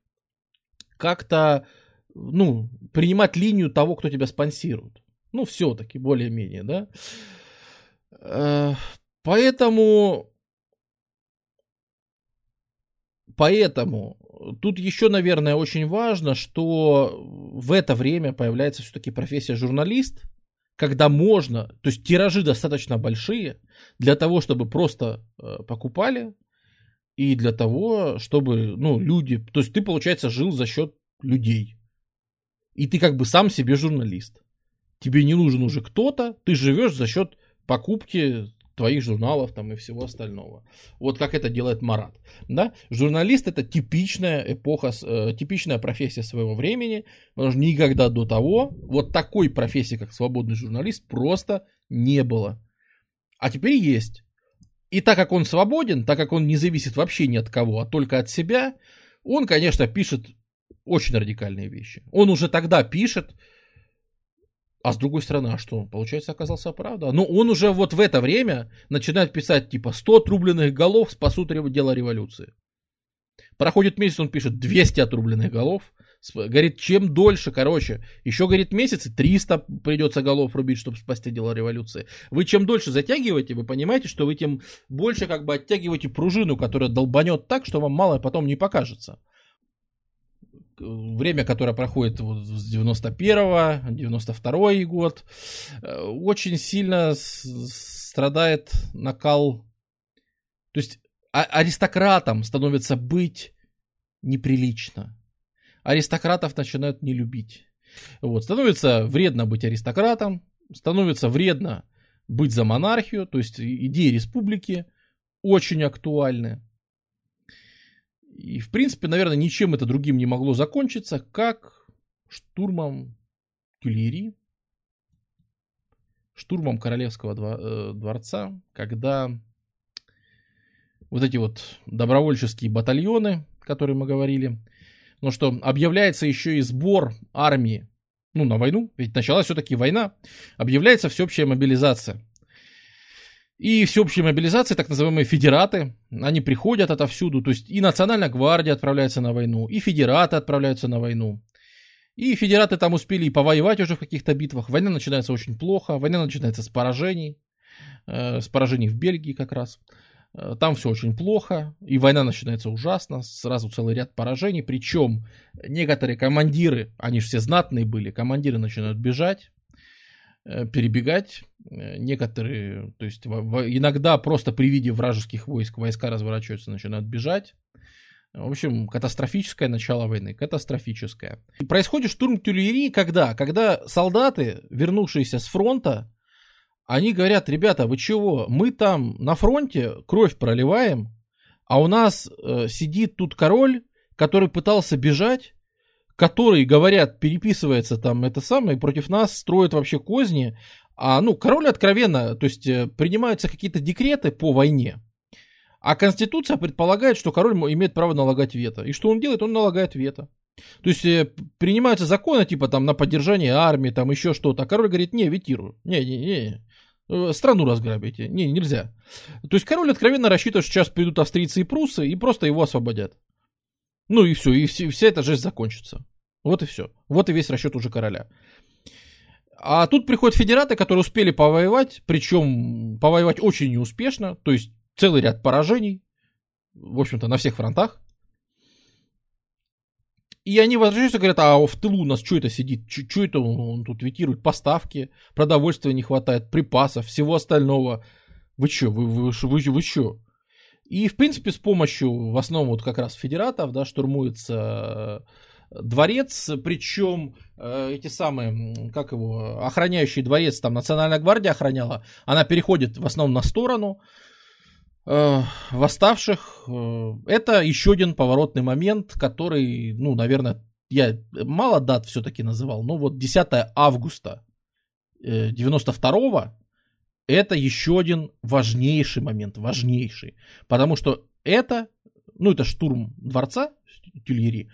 A: как-то ну, принимать линию того, кто тебя спонсирует. Ну, все-таки, более-менее, да. Э, поэтому, поэтому тут еще, наверное, очень важно, что в это время появляется все-таки профессия журналист, когда можно, то есть тиражи достаточно большие для того, чтобы просто э, покупали и для того, чтобы, ну, люди, то есть ты, получается, жил за счет людей. И ты как бы сам себе журналист. Тебе не нужен уже кто-то, ты живешь за счет покупки твоих журналов там и всего остального. Вот как это делает Марат. Да? Журналист это типичная эпоха, э, типичная профессия своего времени, потому что никогда до того вот такой профессии, как свободный журналист, просто не было. А теперь есть. И так как он свободен, так как он не зависит вообще ни от кого, а только от себя, он, конечно, пишет очень радикальные вещи. Он уже тогда пишет, а с другой стороны, а что? Получается, оказался правда. Ну, он уже вот в это время начинает писать, типа, 100 отрубленных голов спасут дело революции. Проходит месяц, он пишет 200 отрубленных голов. Говорит, чем дольше, короче, еще, говорит, месяцы 300 придется голов рубить, чтобы спасти дело революции. Вы чем дольше затягиваете, вы понимаете, что вы тем больше как бы оттягиваете пружину, которая долбанет так, что вам мало потом не покажется время, которое проходит вот с 91 92 год, э, очень сильно страдает накал. То есть а аристократам становится быть неприлично. Аристократов начинают не любить. Вот. Становится вредно быть аристократом, становится вредно быть за монархию, то есть идеи республики очень актуальны. И, в принципе, наверное, ничем это другим не могло закончиться, как штурмом Тюльери, штурмом Королевского э, дворца, когда вот эти вот добровольческие батальоны, которые мы говорили, ну что, объявляется еще и сбор армии, ну, на войну, ведь началась все-таки война, объявляется всеобщая мобилизация. И всеобщая мобилизация, так называемые федераты, они приходят отовсюду, то есть и Национальная гвардия отправляется на войну, и федераты отправляются на войну. И федераты там успели и повоевать уже в каких-то битвах. Война начинается очень плохо, война начинается с поражений, э, с поражений в Бельгии как раз. Э, там все очень плохо, и война начинается ужасно, сразу целый ряд поражений, причем некоторые командиры, они же все знатные были, командиры начинают бежать, перебегать. Э, некоторые, то есть иногда просто при виде вражеских войск войска разворачиваются, начинают бежать. В общем, катастрофическое начало войны, катастрофическое. Происходит штурм Тюльери когда? Когда солдаты, вернувшиеся с фронта, они говорят, ребята, вы чего, мы там на фронте кровь проливаем, а у нас э, сидит тут король, который пытался бежать, который, говорят, переписывается там это самое, против нас строят вообще козни. А, ну, король откровенно, то есть э, принимаются какие-то декреты по войне, а Конституция предполагает, что король имеет право налагать вето. И что он делает? Он налагает вето. То есть э, принимаются законы, типа там на поддержание армии, там еще что-то. А король говорит, не, ветирую. Не, не, не. Э, страну разграбите. Не, нельзя. То есть король откровенно рассчитывает, что сейчас придут австрийцы и прусы и просто его освободят. Ну и все, и все, вся эта жесть закончится. Вот и все. Вот и весь расчет уже короля. А тут приходят федераты, которые успели повоевать, причем повоевать очень неуспешно, то есть целый ряд поражений, в общем-то, на всех фронтах. И они возвращаются и говорят, а в тылу у нас что это сидит, что это он, он тут ветирует, поставки, продовольствия не хватает, припасов, всего остального. Вы что, вы, вы, вы, вы, вы что? И, в принципе, с помощью, в основном, вот как раз федератов, да, штурмуется дворец, причем э, эти самые, как его, охраняющий дворец, там Национальная гвардия охраняла, она переходит в основном на сторону э, восставших. Э, это еще один поворотный момент, который, ну, наверное, я мало дат все-таки называл, но вот 10 августа 92-го это еще один важнейший момент, важнейший, потому что это, ну, это штурм дворца Тюльери,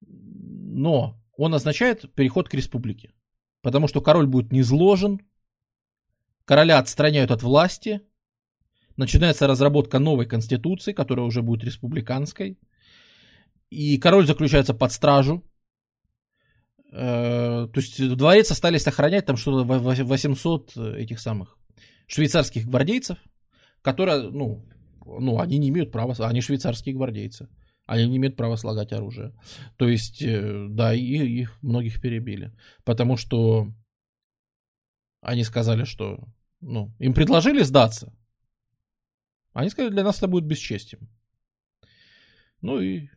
A: но он означает переход к республике. Потому что король будет низложен, короля отстраняют от власти, начинается разработка новой конституции, которая уже будет республиканской, и король заключается под стражу. Э, то есть дворец остались охранять там что-то 800 этих самых швейцарских гвардейцев, которые, ну, ну, они не имеют права, они швейцарские гвардейцы. Они не имеют права слагать оружие. То есть, э, да, и их многих перебили. Потому что они сказали, что ну, им предложили сдаться. Они сказали, для нас это будет бесчестием. Ну и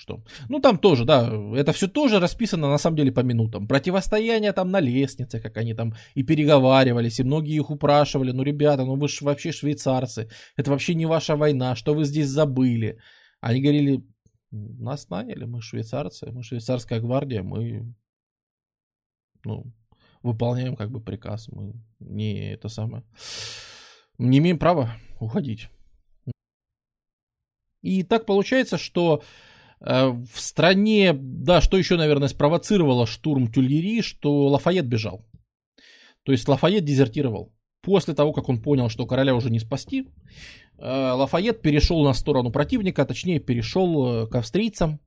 A: что. Ну, там тоже, да, это все тоже расписано на самом деле по минутам. Противостояние там на лестнице, как они там и переговаривались, и многие их упрашивали, ну, ребята, ну вы же вообще швейцарцы, это вообще не ваша война, что вы здесь забыли? Они говорили, нас наняли, мы швейцарцы, мы швейцарская гвардия, мы, ну, выполняем как бы приказ, мы не это самое, не имеем права уходить. И так получается, что в стране, да, что еще, наверное, спровоцировало штурм Тюльери, что Лафайет бежал. То есть Лафайет дезертировал. После того, как он понял, что короля уже не спасти, э, Лафайет перешел на сторону противника, точнее перешел э, к австрийцам,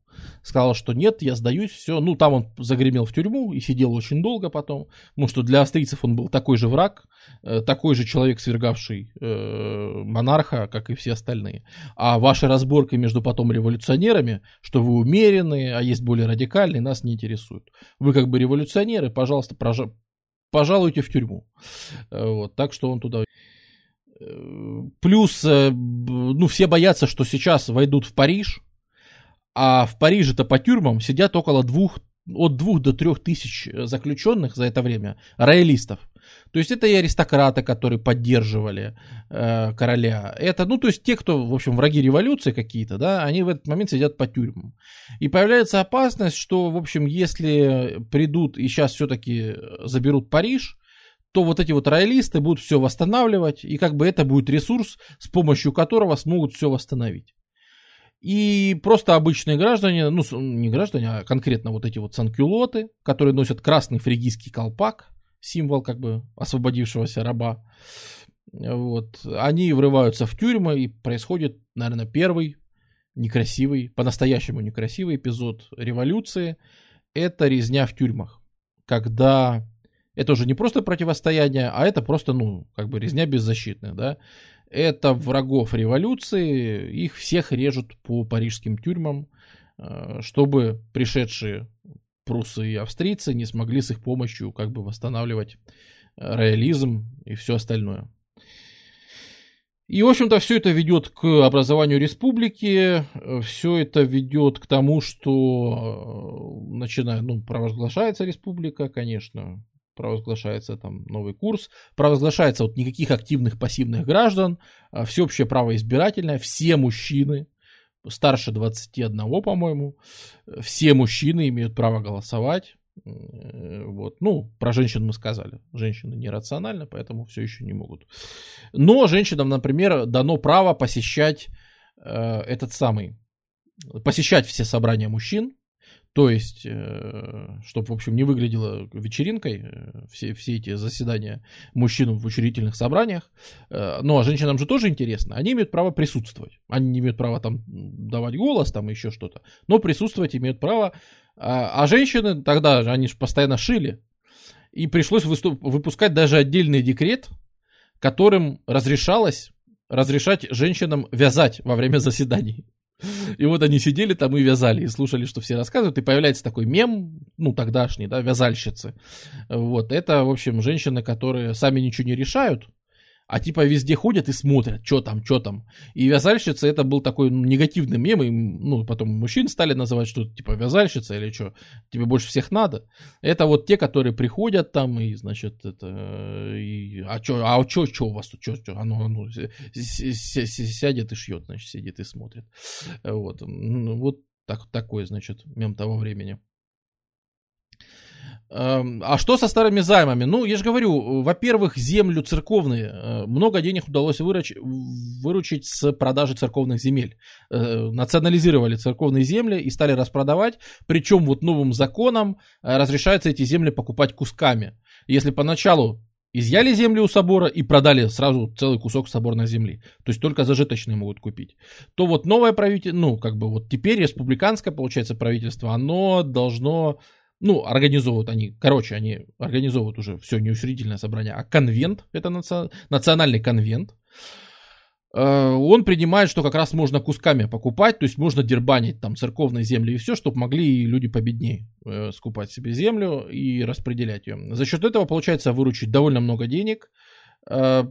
A: сказал, что нет, я сдаюсь, все. Ну, там он загремел в тюрьму и сидел очень долго потом, потому что для австрийцев он был такой же враг, э, такой же человек, свергавший э, монарха, как и все остальные. А ваши разборки между потом революционерами, что вы умеренные, а есть более радикальные, нас не интересуют. Вы как бы революционеры, пожалуйста, пожалуйте в тюрьму. Э, вот, так что он туда... Плюс, ну, все боятся, что сейчас войдут в Париж, а в Париже-то по тюрьмам сидят около двух, от двух до трех тысяч э, заключенных за это время, роялистов. То есть это и аристократы, которые поддерживали э, короля. Это, ну, то есть те, кто, в общем, враги революции какие-то, да, они в этот момент сидят по тюрьмам. И появляется опасность, что, в общем, если придут и сейчас все-таки заберут Париж, то вот эти вот роялисты будут все восстанавливать, и как бы это будет ресурс, с помощью которого смогут все восстановить. И просто обычные граждане, ну не граждане, а конкретно вот эти вот санкюлоты, которые носят красный фригийский колпак, символ как бы освободившегося раба, вот, они врываются в тюрьмы и происходит, наверное, первый некрасивый, по-настоящему некрасивый эпизод революции. Это резня в тюрьмах, когда это уже не просто противостояние, а это просто, ну, как бы резня беззащитных, да это врагов революции, их всех режут по парижским тюрьмам, э, чтобы пришедшие прусы и австрийцы не смогли с их помощью как бы восстанавливать э, роялизм и все остальное. И, в общем-то, все это ведет к образованию республики, все это ведет к тому, что, э, начиная, ну, провозглашается республика, конечно, провозглашается там новый курс, провозглашается вот никаких активных пассивных граждан, а всеобщее право избирательное, все мужчины, старше 21, по-моему, все мужчины имеют право голосовать. Э, вот. Ну, про женщин мы сказали. Женщины нерациональны, поэтому все еще не могут. Но женщинам, например, дано право посещать э, этот самый, посещать все собрания мужчин, то есть, э, чтобы, в общем, не выглядело вечеринкой э, все, все эти заседания мужчин в учредительных собраниях. Э, ну, а женщинам же тоже интересно. Они имеют право присутствовать. Они не имеют права там давать голос, там еще что-то. Но присутствовать имеют право. А, а женщины тогда, они же постоянно шили. И пришлось выступ- выпускать даже отдельный декрет, которым разрешалось разрешать женщинам вязать во время заседаний. И вот они сидели там и вязали, и слушали, что все рассказывают, и появляется такой мем, ну, тогдашний, да, вязальщицы. Вот, это, в общем, женщины, которые сами ничего не решают, а типа везде ходят и смотрят, что там, что там. И вязальщица это был такой негативный мем, и, ну, потом мужчин стали называть, что типа вязальщица или что, тебе больше всех надо. Это вот те, которые приходят там и, значит, это, и, а что, а что, что у вас тут, что, что, оно, оно, сядет и шьет, значит, сидит и смотрит. Вот, ну, вот так, такой, значит, мем того времени. Эм, а что со старыми займами? Ну, я же говорю, во-первых, землю церковные. Э, много денег удалось выручить, выручить с продажи церковных земель. Э, национализировали церковные земли и стали распродавать. Причем вот новым законом э, разрешается эти земли покупать кусками. Если поначалу изъяли земли у собора и продали сразу целый кусок соборной земли. То есть только зажиточные могут купить. То вот новое правительство, ну, как бы вот теперь республиканское, получается, правительство, оно должно ну, организовывают они, короче, они организовывают уже все не учредительное собрание, а конвент, это наци... национальный конвент. Э, он принимает, что как раз можно кусками покупать, то есть можно дербанить там церковные земли и все, чтобы могли люди победнее э, скупать себе землю и распределять ее. За счет этого получается выручить довольно много денег. Э,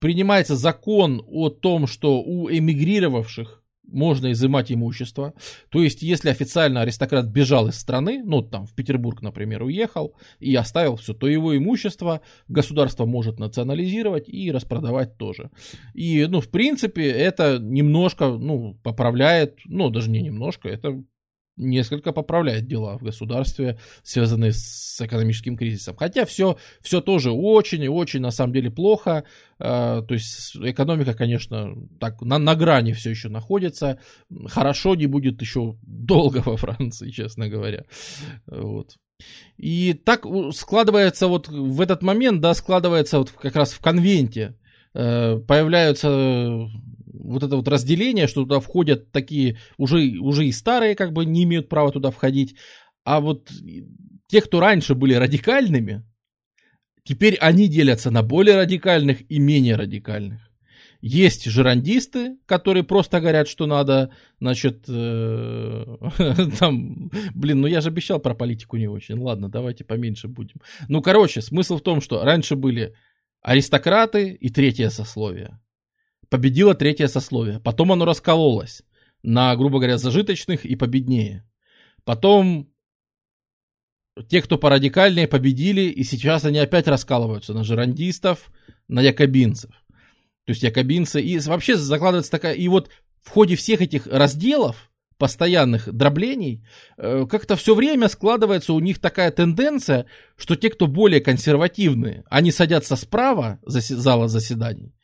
A: принимается закон о том, что у эмигрировавших можно изымать имущество. То есть, если официально аристократ бежал из страны, ну, там, в Петербург, например, уехал и оставил все, то его имущество государство может национализировать и распродавать тоже. И, ну, в принципе, это немножко, ну, поправляет, ну, даже не немножко, это несколько поправляет дела в государстве, связанные с экономическим кризисом. Хотя все, все тоже очень и очень на самом деле плохо. А, то есть экономика, конечно, так на, на грани все еще находится. Хорошо не будет еще долго во Франции, честно говоря. Вот. И так складывается вот в этот момент, да, складывается вот как раз в конвенте э, появляются вот это вот разделение, что туда входят такие уже, уже и старые, как бы не имеют права туда входить, а вот те, кто раньше были радикальными, теперь они делятся на более радикальных и менее радикальных. Есть жерандисты, которые просто говорят, что надо, значит, э, там, блин, ну я же обещал про политику не очень. Ладно, давайте поменьше будем. Ну, короче, смысл в том, что раньше были аристократы и третье сословие победило третье сословие. Потом оно раскололось на, грубо говоря, зажиточных и победнее. Потом те, кто порадикальнее, победили, и сейчас они опять раскалываются на жерандистов, на якобинцев. То есть якобинцы, и вообще закладывается такая, и вот в ходе всех этих разделов, постоянных дроблений, э, как-то все время складывается у них такая тенденция, что те, кто более консервативные, они садятся справа зала заседаний,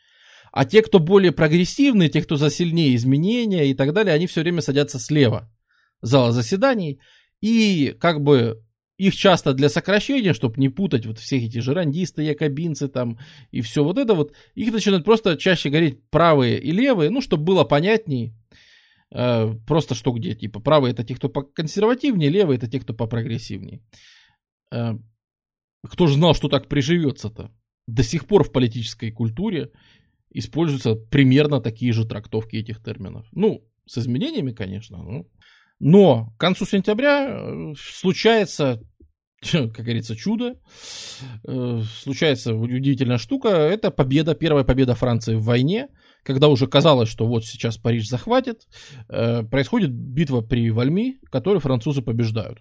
A: а те, кто более прогрессивные, те, кто за сильнее изменения и так далее, они все время садятся слева зала заседаний. И как бы их часто для сокращения, чтобы не путать вот всех эти жерандисты, якобинцы там и все вот это вот, их начинают просто чаще говорить правые и левые, ну, чтобы было понятней, э, просто что где, типа правые это те, кто по консервативнее, левые это те, кто по прогрессивнее. Э, кто же знал, что так приживется-то? До сих пор в политической культуре используются примерно такие же трактовки этих терминов. Ну, с изменениями, конечно. Ну. Но к концу сентября э, случается, как говорится, чудо. Э, случается удивительная штука. Это победа, первая победа Франции в войне. Когда уже казалось, что вот сейчас Париж захватит, э, происходит битва при Вальми, которую французы побеждают.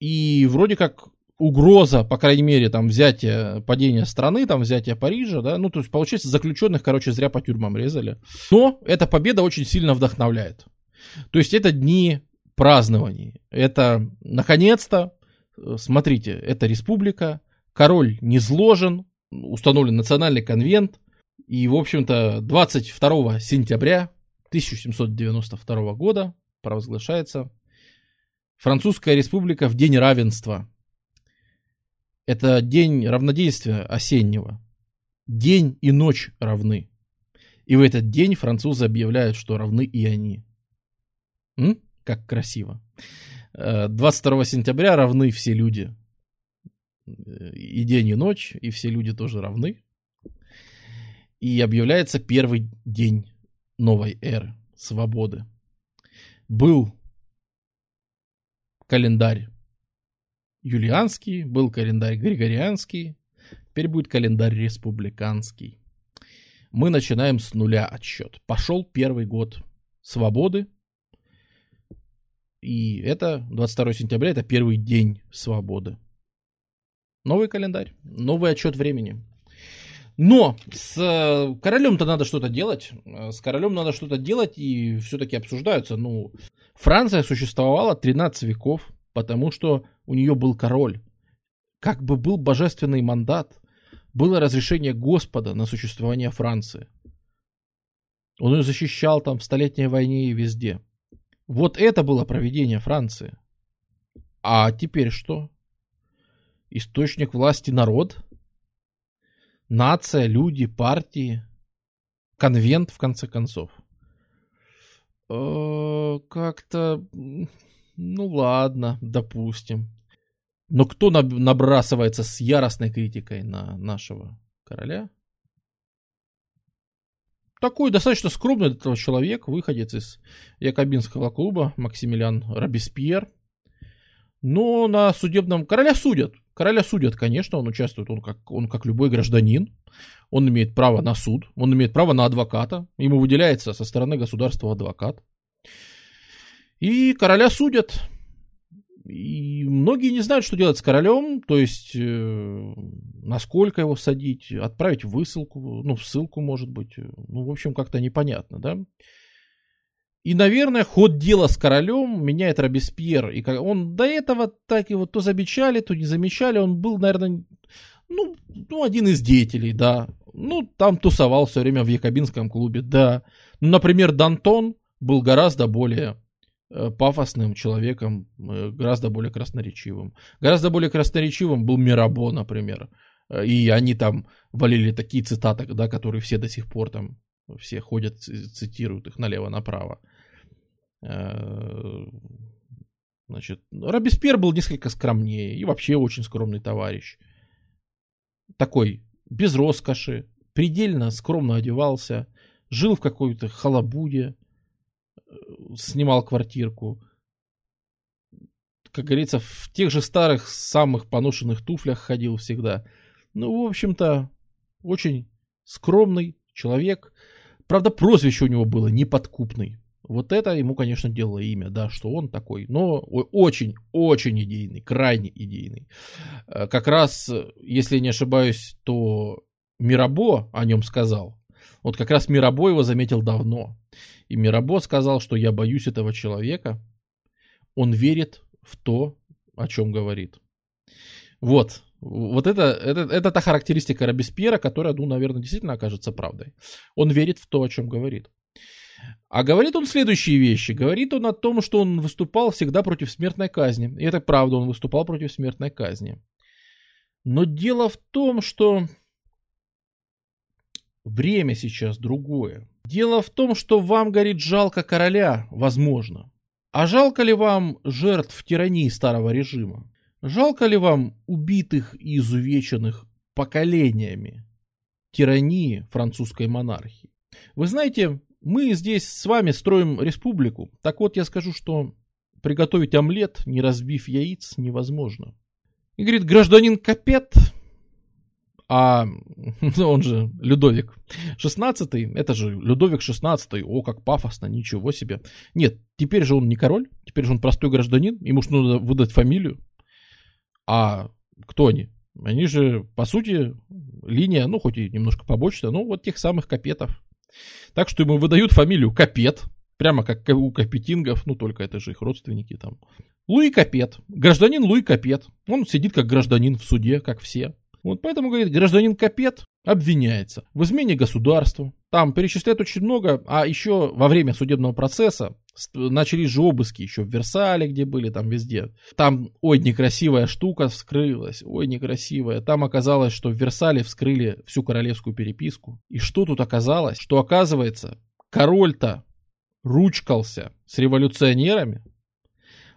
A: И вроде как угроза, по крайней мере, там, взятия, падения страны, там, взятия Парижа, да, ну, то есть, получается, заключенных, короче, зря по тюрьмам резали. Но эта победа очень сильно вдохновляет. То есть, это дни празднований. Это, наконец-то, смотрите, это республика, король не зложен, установлен национальный конвент, и, в общем-то, 22 сентября 1792 года провозглашается Французская республика в День равенства – это день равнодействия осеннего. День и ночь равны. И в этот день французы объявляют, что равны и они. М? Как красиво. 22 э, сентября равны все люди. И день, и ночь, и все люди тоже равны. И объявляется первый день новой эры, свободы. Был календарь юлианский, был календарь григорианский, теперь будет календарь республиканский. Мы начинаем с нуля отсчет. Пошел первый год свободы. И это 22 сентября, это первый день свободы. Новый календарь, новый отчет времени. Но с э, королем-то надо что-то делать. С королем надо что-то делать, и все-таки обсуждаются. Ну, Франция существовала 13 веков потому что у нее был король. Как бы был божественный мандат, было разрешение Господа на существование Франции. Он ее защищал там в Столетней войне и везде. Вот это было проведение Франции. А теперь что? Источник власти народ? Нация, люди, партии? Конвент, в конце концов? Э, как-то ну ладно, допустим. Но кто набрасывается с яростной критикой на нашего короля? Такой достаточно скромный этого человек, выходец из Якобинского клуба, Максимилиан Робеспьер. Но на судебном... Короля судят. Короля судят, конечно, он участвует, он как, он как любой гражданин. он имеет право на суд, он имеет право на адвоката, ему выделяется со стороны государства адвокат. И короля судят. И многие не знают, что делать с королем, то есть э, насколько его садить, отправить в высылку, ну, в ссылку, может быть. Ну, в общем, как-то непонятно, да. И, наверное, ход дела с королем меняет Робеспьер. И он до этого так его то замечали, то не замечали. Он был, наверное, ну, ну, один из деятелей, да. Ну, там тусовал все время в Якобинском клубе, да. Ну, например, Дантон был гораздо более э, пафосным человеком, э, гораздо более красноречивым. Гораздо более красноречивым был Мирабо, например. Э, и они там валили такие цитаты, да, которые все до сих пор там, все ходят, цитируют их налево-направо. Значит, Робеспьер был несколько скромнее и вообще очень скромный товарищ такой, без роскоши, предельно скромно одевался, жил в какой-то халабуде, э, снимал квартирку. Как говорится, в тех же старых, самых поношенных туфлях ходил всегда. Ну, в общем-то, очень скромный человек. Правда, прозвище у него было неподкупный. Вот это ему, конечно, делало имя, да, что он такой, но очень-очень идейный, крайне идейный. Э, как раз, если не ошибаюсь, то Мирабо о нем сказал. Вот как раз Мирабо его заметил давно. И Мирабо сказал, что я боюсь этого человека. Он верит в то, о чем говорит. Вот. Вот это, это, это та характеристика Робеспьера, которая, ну, наверное, действительно окажется правдой. Он верит в то, о чем говорит. А говорит он следующие вещи. Говорит он о том, что он выступал всегда против смертной казни. И это правда, он выступал против смертной казни. Но дело в том, что время сейчас другое. Дело в том, что вам, говорит, жалко короля, возможно. А жалко ли вам жертв тирании старого режима? Жалко ли вам убитых и изувеченных поколениями тирании французской монархии? Вы знаете, мы здесь с вами строим республику. Так вот, я скажу, что приготовить омлет, не разбив яиц, невозможно. И говорит, гражданин Капет, а ну, он же Людовик 16 это же Людовик 16 о, как пафосно, ничего себе. Нет, теперь же он не король, теперь же он простой гражданин, ему же надо выдать фамилию. А кто они? Они же, по сути, линия, ну, хоть и немножко побочная, но вот тех самых капетов. Так что ему выдают фамилию Капет, прямо как у Капетингов, ну только это же их родственники там. Луи Капет, гражданин Луи Капет. Он сидит как гражданин в суде, как все. Вот поэтому, говорит, гражданин Капет обвиняется в измене государству. Там перечисляют очень много, а еще во время судебного процесса начались же обыски еще в Версале, где были, там везде. Там, ой, некрасивая штука вскрылась, ой, некрасивая. Там оказалось, что в Версале вскрыли всю королевскую переписку. И что тут оказалось? Что оказывается, король-то ручкался с революционерами.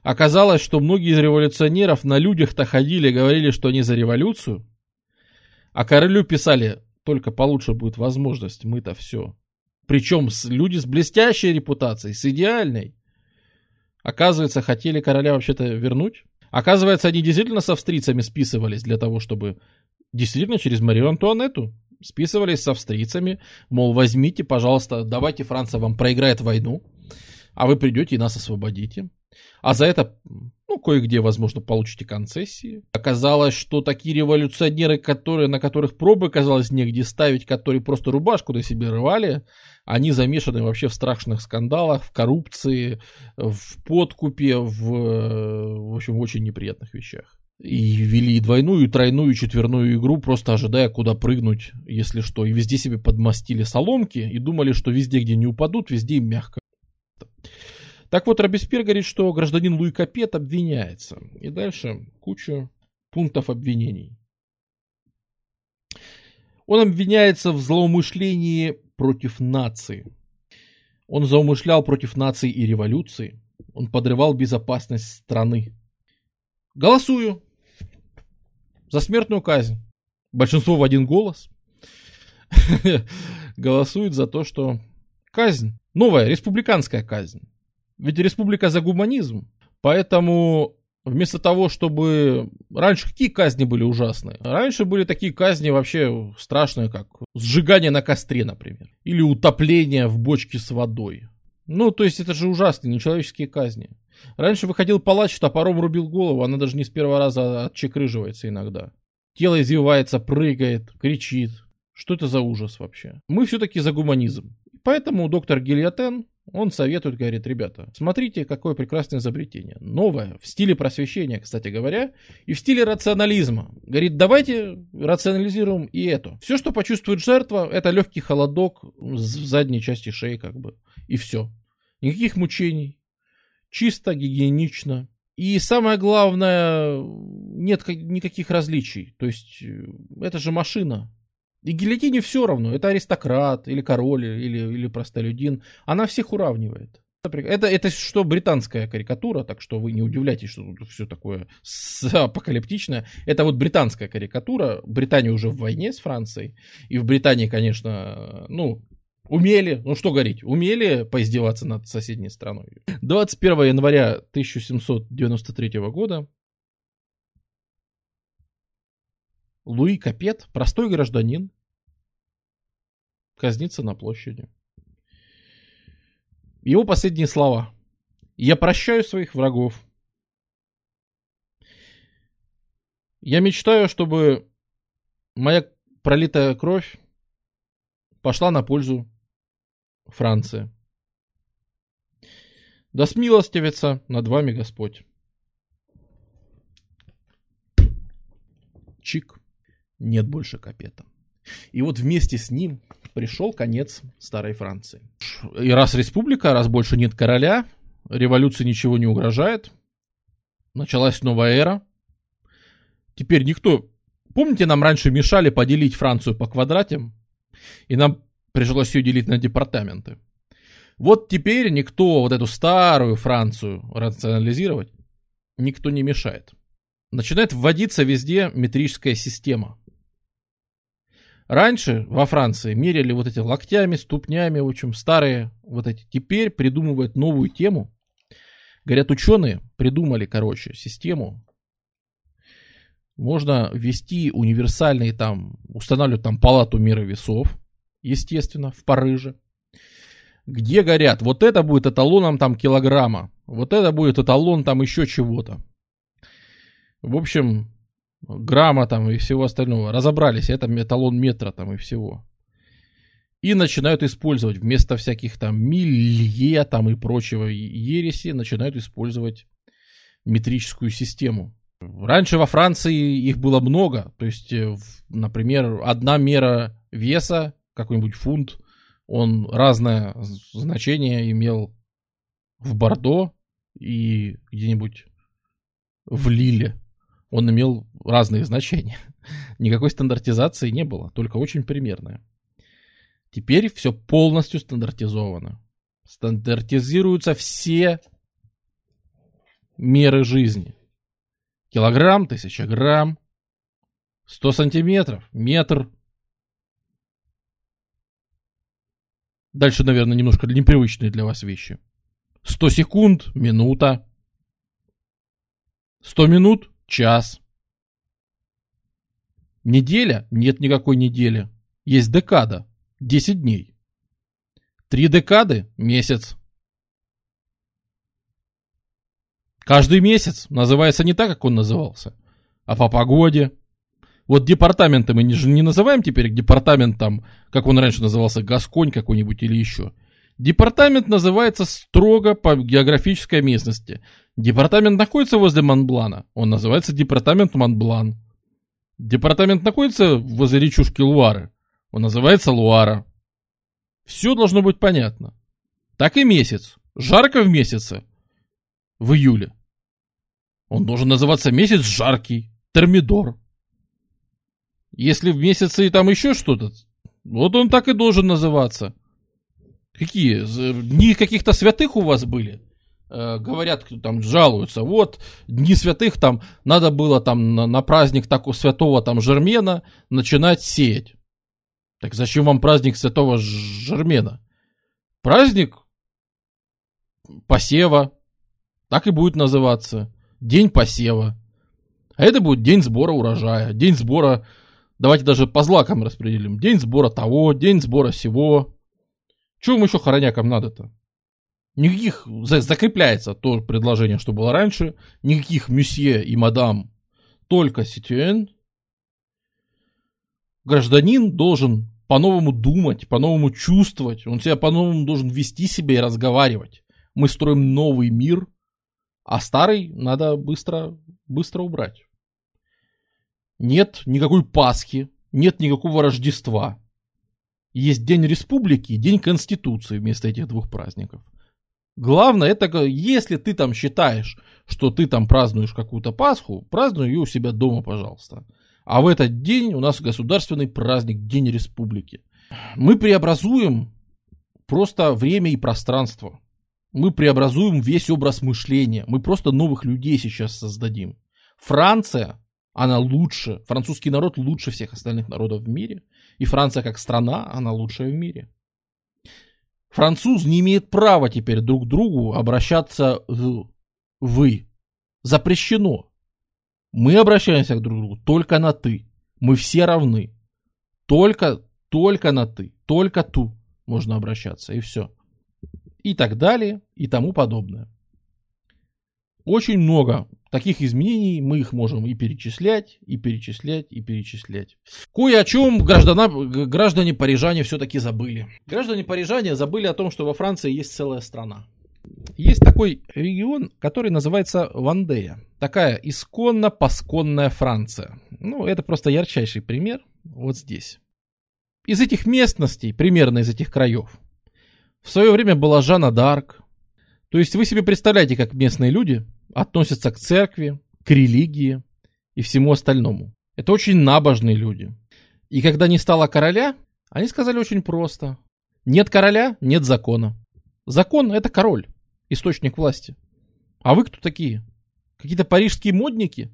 A: Оказалось, что многие из революционеров на людях-то ходили, говорили, что они за революцию. А королю писали, только получше будет возможность, мы-то все причем люди с блестящей репутацией, с идеальной. Оказывается, хотели короля вообще-то вернуть. Оказывается, они действительно с австрийцами списывались для того, чтобы действительно через Марию Антуанетту списывались с австрийцами, мол, возьмите, пожалуйста, давайте Франция вам проиграет войну, а вы придете и нас освободите. А за это, ну, кое-где, возможно, получите концессии. Оказалось, что такие революционеры, которые, на которых пробы, казалось, негде ставить, которые просто рубашку на себе рвали, они замешаны вообще в страшных скандалах, в коррупции, в подкупе, в, в общем, в очень неприятных вещах. И вели двойную, тройную, четверную игру, просто ожидая, куда прыгнуть, если что. И везде себе подмастили соломки и думали, что везде, где не упадут, везде им мягко. Так вот, Робеспьер говорит, что гражданин Луи Капет обвиняется. И дальше куча пунктов обвинений. Он обвиняется в злоумышлении против нации. Он заумышлял против нации и революции. Он подрывал безопасность страны. Голосую за смертную казнь. Большинство в один голос голосует за то, что казнь, новая республиканская казнь. Ведь республика за гуманизм. Поэтому Вместо того, чтобы... Раньше какие казни были ужасные? Раньше были такие казни вообще страшные, как сжигание на костре, например. Или утопление в бочке с водой. Ну, то есть это же ужасные, нечеловеческие казни. Раньше выходил палач, топором рубил голову, она даже не с первого раза отчекрыживается иногда. Тело извивается, прыгает, кричит. Что это за ужас вообще? Мы все-таки за гуманизм. Поэтому доктор Гильотен, он советует, говорит, ребята, смотрите, какое прекрасное изобретение. Новое, в стиле просвещения, кстати говоря, и в стиле рационализма. Говорит, давайте рационализируем и это. Все, что почувствует жертва, это легкий холодок в задней части шеи, как бы, и все. Никаких мучений. Чисто, гигиенично. И самое главное, нет никаких различий. То есть, э, это же машина. И гильотине все равно, это аристократ, или король, или, или простолюдин. Она всех уравнивает. Это, это что британская карикатура, так что вы не удивляйтесь, что тут все такое апокалиптичное. Это вот британская карикатура. Британия уже в войне с Францией. И в Британии, конечно, ну, умели, ну что говорить, умели поиздеваться над соседней страной. 21 января 1793 года Луи Капет, простой гражданин, казнится на площади. Его последние слова. Я прощаю своих врагов. Я мечтаю, чтобы моя пролитая кровь пошла на пользу Франции. Да смилостивится над вами Господь. Чик нет больше Капета. И вот вместе с ним пришел конец старой Франции. И раз республика, раз больше нет короля, революции ничего не угрожает, началась новая эра. Теперь никто... Помните, нам раньше мешали поделить Францию по квадратам, и нам пришлось ее делить на департаменты. Вот теперь никто вот эту старую Францию рационализировать никто не мешает. Начинает вводиться везде метрическая система – Раньше во Франции меряли вот эти локтями, ступнями, в общем, старые вот эти. Теперь придумывают новую тему. Говорят, ученые придумали, короче, систему. Можно ввести универсальный там, устанавливать там палату меры весов, естественно, в Париже. Где говорят, вот это будет эталоном там килограмма, вот это будет эталон там еще чего-то. В общем, грамма там и всего остального. Разобрались, это эталон метра там и всего. И начинают использовать вместо всяких там милье там и прочего ереси, начинают использовать метрическую систему. Раньше во Франции их было много. То есть, э, например, одна мера веса, какой-нибудь фунт, он разное значение имел в Бордо и где-нибудь в Лиле он имел разные значения. Никакой стандартизации не было, только очень примерная. Теперь все полностью стандартизовано. Стандартизируются все меры жизни. Килограмм, тысяча грамм, 100 сантиметров, метр. Дальше, наверное, немножко непривычные для вас вещи. 100 секунд, минута. 100 минут, час. Неделя? Нет никакой недели. Есть декада. 10 дней. Три декады? Месяц. Каждый месяц называется не так, как он назывался, а по погоде. Вот департаменты мы же не называем теперь департамент там, как он раньше назывался, Гасконь какой-нибудь или еще. Департамент называется строго по географической местности. Департамент находится возле Монблана. Он называется департамент Монблан. Департамент находится возле речушки Луары. Он называется Луара. Все должно быть понятно. Так и месяц. Жарко в месяце. В июле. Он должен называться месяц жаркий. Термидор. Если в месяце и там еще что-то, вот он так и должен называться. Какие? Дни каких-то святых у вас были? Э, говорят, там жалуются, вот, дни святых там надо было там на, на праздник такого святого там Жермена начинать сеять. Так зачем вам праздник святого Жермена? Праздник посева, так и будет называться. день посева. А это будет день сбора урожая, день сбора, давайте даже по злакам распределим, день сбора того, день сбора всего. Чего им еще хоронякам надо-то? Никаких, закрепляется то предложение, что было раньше, никаких месье и мадам, только ситюэн. Гражданин должен по-новому думать, по-новому чувствовать, он себя по-новому должен вести себя и разговаривать. Мы строим новый мир, а старый надо быстро, быстро убрать. Нет никакой Пасхи, нет никакого Рождества. Есть День Республики и День Конституции вместо этих двух праздников. Главное, это если ты там считаешь, что ты там празднуешь какую-то Пасху, празднуй ее у себя дома, пожалуйста. А в этот день у нас государственный праздник, День Республики. Мы преобразуем просто время и пространство. Мы преобразуем весь образ мышления. Мы просто новых людей сейчас создадим. Франция, она лучше, французский народ лучше всех остальных народов в мире. И Франция как страна, она лучшая в мире. Француз не имеет права теперь друг к другу обращаться в вы. Запрещено. Мы обращаемся друг к другу только на ты. Мы все равны. Только, только на ты. Только ту можно обращаться. И все. И так далее, и тому подобное. Очень много таких изменений, мы их можем и перечислять, и перечислять, и перечислять. Кое о чем граждана, граждане парижане все-таки забыли. Граждане парижане забыли о том, что во Франции есть целая страна. Есть такой регион, который называется Вандея. Такая исконно-посконная Франция. Ну, это просто ярчайший пример вот здесь. Из этих местностей, примерно из этих краев, в свое время была Жанна Д'Арк. То есть вы себе представляете, как местные люди относятся к церкви, к религии и всему остальному. Это очень набожные люди. И когда не стало короля, они сказали очень просто. Нет короля, нет закона. Закон – это король, источник власти. А вы кто такие? Какие-то парижские модники?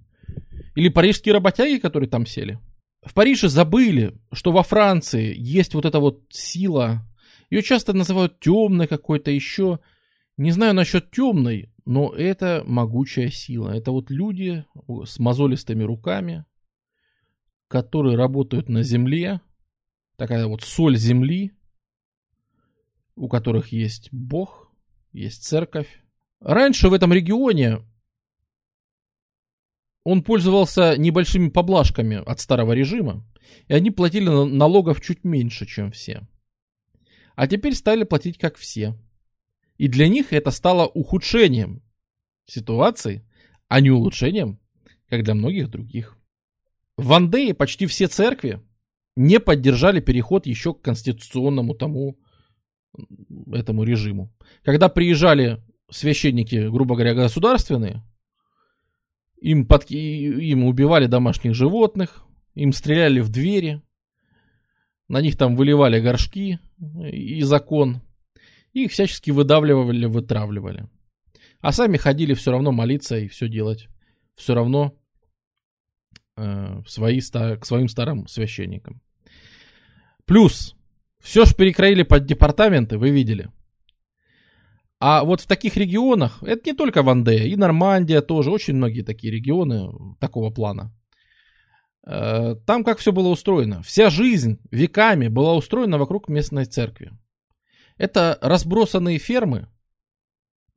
A: Или парижские работяги, которые там сели? В Париже забыли, что во Франции есть вот эта вот сила. Ее часто называют темной какой-то еще. Не знаю насчет темной, но это могучая сила. Это вот люди с мозолистыми руками, которые работают на земле, такая вот соль земли, у которых есть Бог, есть церковь. Раньше в этом регионе он пользовался небольшими поблажками от старого режима, и они платили налогов чуть меньше, чем все. А теперь стали платить как все. И для них это стало ухудшением ситуации, а не улучшением, как для многих других. В Вандее почти все церкви не поддержали переход еще к конституционному тому этому режиму. Когда приезжали священники, грубо говоря, государственные, им, под, им убивали домашних животных, им стреляли в двери, на них там выливали горшки и закон. Их всячески выдавливали, вытравливали. А сами ходили все равно молиться и все делать. Все равно э, свои, к своим старым священникам. Плюс, все же перекроили под департаменты, вы видели. А вот в таких регионах, это не только Вандея, и Нормандия тоже, очень многие такие регионы такого плана. Э, там как все было устроено. Вся жизнь веками была устроена вокруг местной церкви. Это разбросанные фермы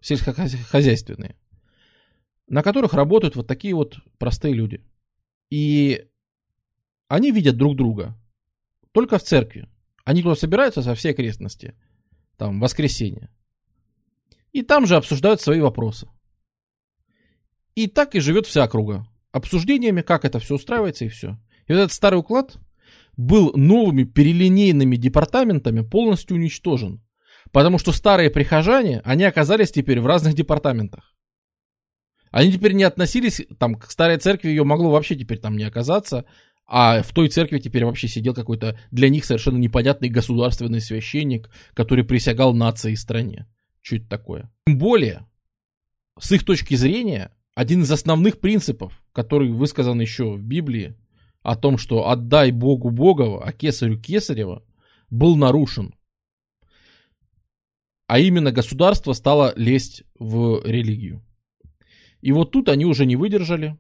A: сельскохозяйственные, на которых работают вот такие вот простые люди. И они видят друг друга только в церкви. Они туда собираются со всей окрестности, там, в воскресенье. И там же обсуждают свои вопросы. И так и живет вся округа. Обсуждениями, как это все устраивается и все. И вот этот старый уклад был новыми перелинейными департаментами полностью уничтожен. Потому что старые прихожане, они оказались теперь в разных департаментах. Они теперь не относились, там, к старой церкви ее могло вообще теперь там не оказаться, а в той церкви теперь вообще сидел какой-то для них совершенно непонятный государственный священник, который присягал нации и стране. Что это такое? Тем более, с их точки зрения, один из основных принципов, который высказан еще в Библии, о том, что отдай Богу Богова, а кесарю Кесарева, был нарушен а именно государство стало лезть в религию. И вот тут они уже не выдержали.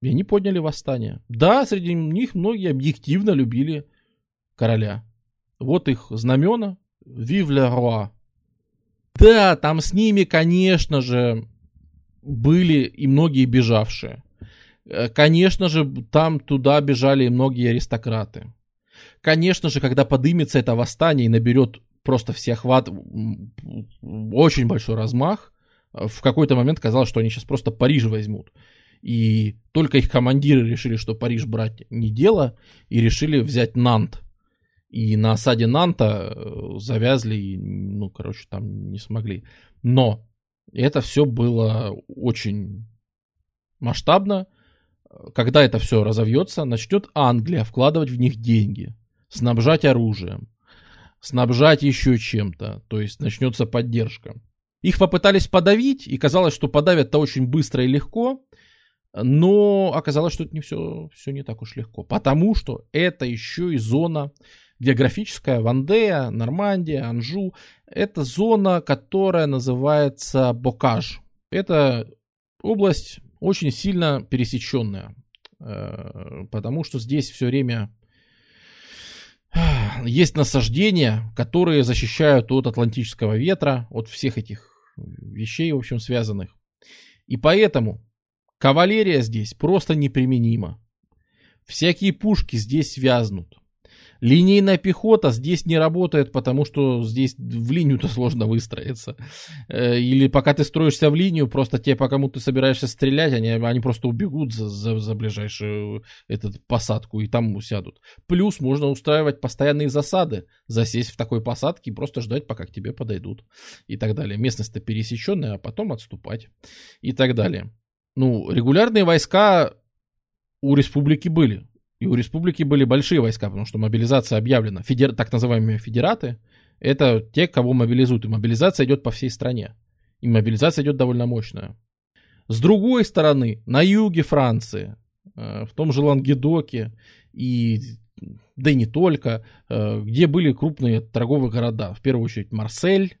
A: И они подняли восстание. Да, среди них многие объективно любили короля. Вот их знамена. Le roi. Да, там с ними, конечно же, были и многие бежавшие. Э, конечно же, там туда бежали и многие аристократы. Конечно же, когда подымется это восстание и наберет просто всеохват, очень большой размах, в какой-то момент казалось, что они сейчас просто Париж возьмут. И только их командиры решили, что Париж брать не дело, и решили взять Нант. И на осаде Нанта э, завязли, и, ну, короче, там не смогли. Но это все было очень масштабно. Когда это все разовьется, начнет Англия вкладывать в них деньги, снабжать оружием, снабжать еще чем-то. То есть начнется поддержка. Их попытались подавить, и казалось, что подавят-то очень быстро и легко. Но оказалось, что это не все, все не так уж легко. Потому что это еще и зона географическая, Вандея, Нормандия, Анжу. Это зона, которая называется Бокаж. Это область очень сильно пересеченная. Э, потому что здесь все время есть насаждения, которые защищают от атлантического ветра, от всех этих вещей, в общем, связанных. И поэтому Кавалерия здесь просто неприменима. Всякие пушки здесь вязнут. Линейная пехота здесь не работает, потому что здесь в линию-то сложно выстроиться. Э, или пока ты строишься в линию, просто те, по кому ты собираешься стрелять, они, они просто убегут за, за, за ближайшую этот, посадку и там сядут. Плюс можно устраивать постоянные засады, засесть в такой посадке и просто ждать, пока к тебе подойдут. И так далее. Местность-то пересеченная, а потом отступать. И так далее ну, регулярные войска у республики были. И у республики были большие войска, потому что мобилизация объявлена. Федер... Так называемые федераты — это те, кого мобилизуют. И мобилизация идет по всей стране. И мобилизация идет довольно мощная. С другой стороны, на юге Франции, э, в том же Лангедоке и да и не только, э, где были крупные торговые города. В первую очередь Марсель,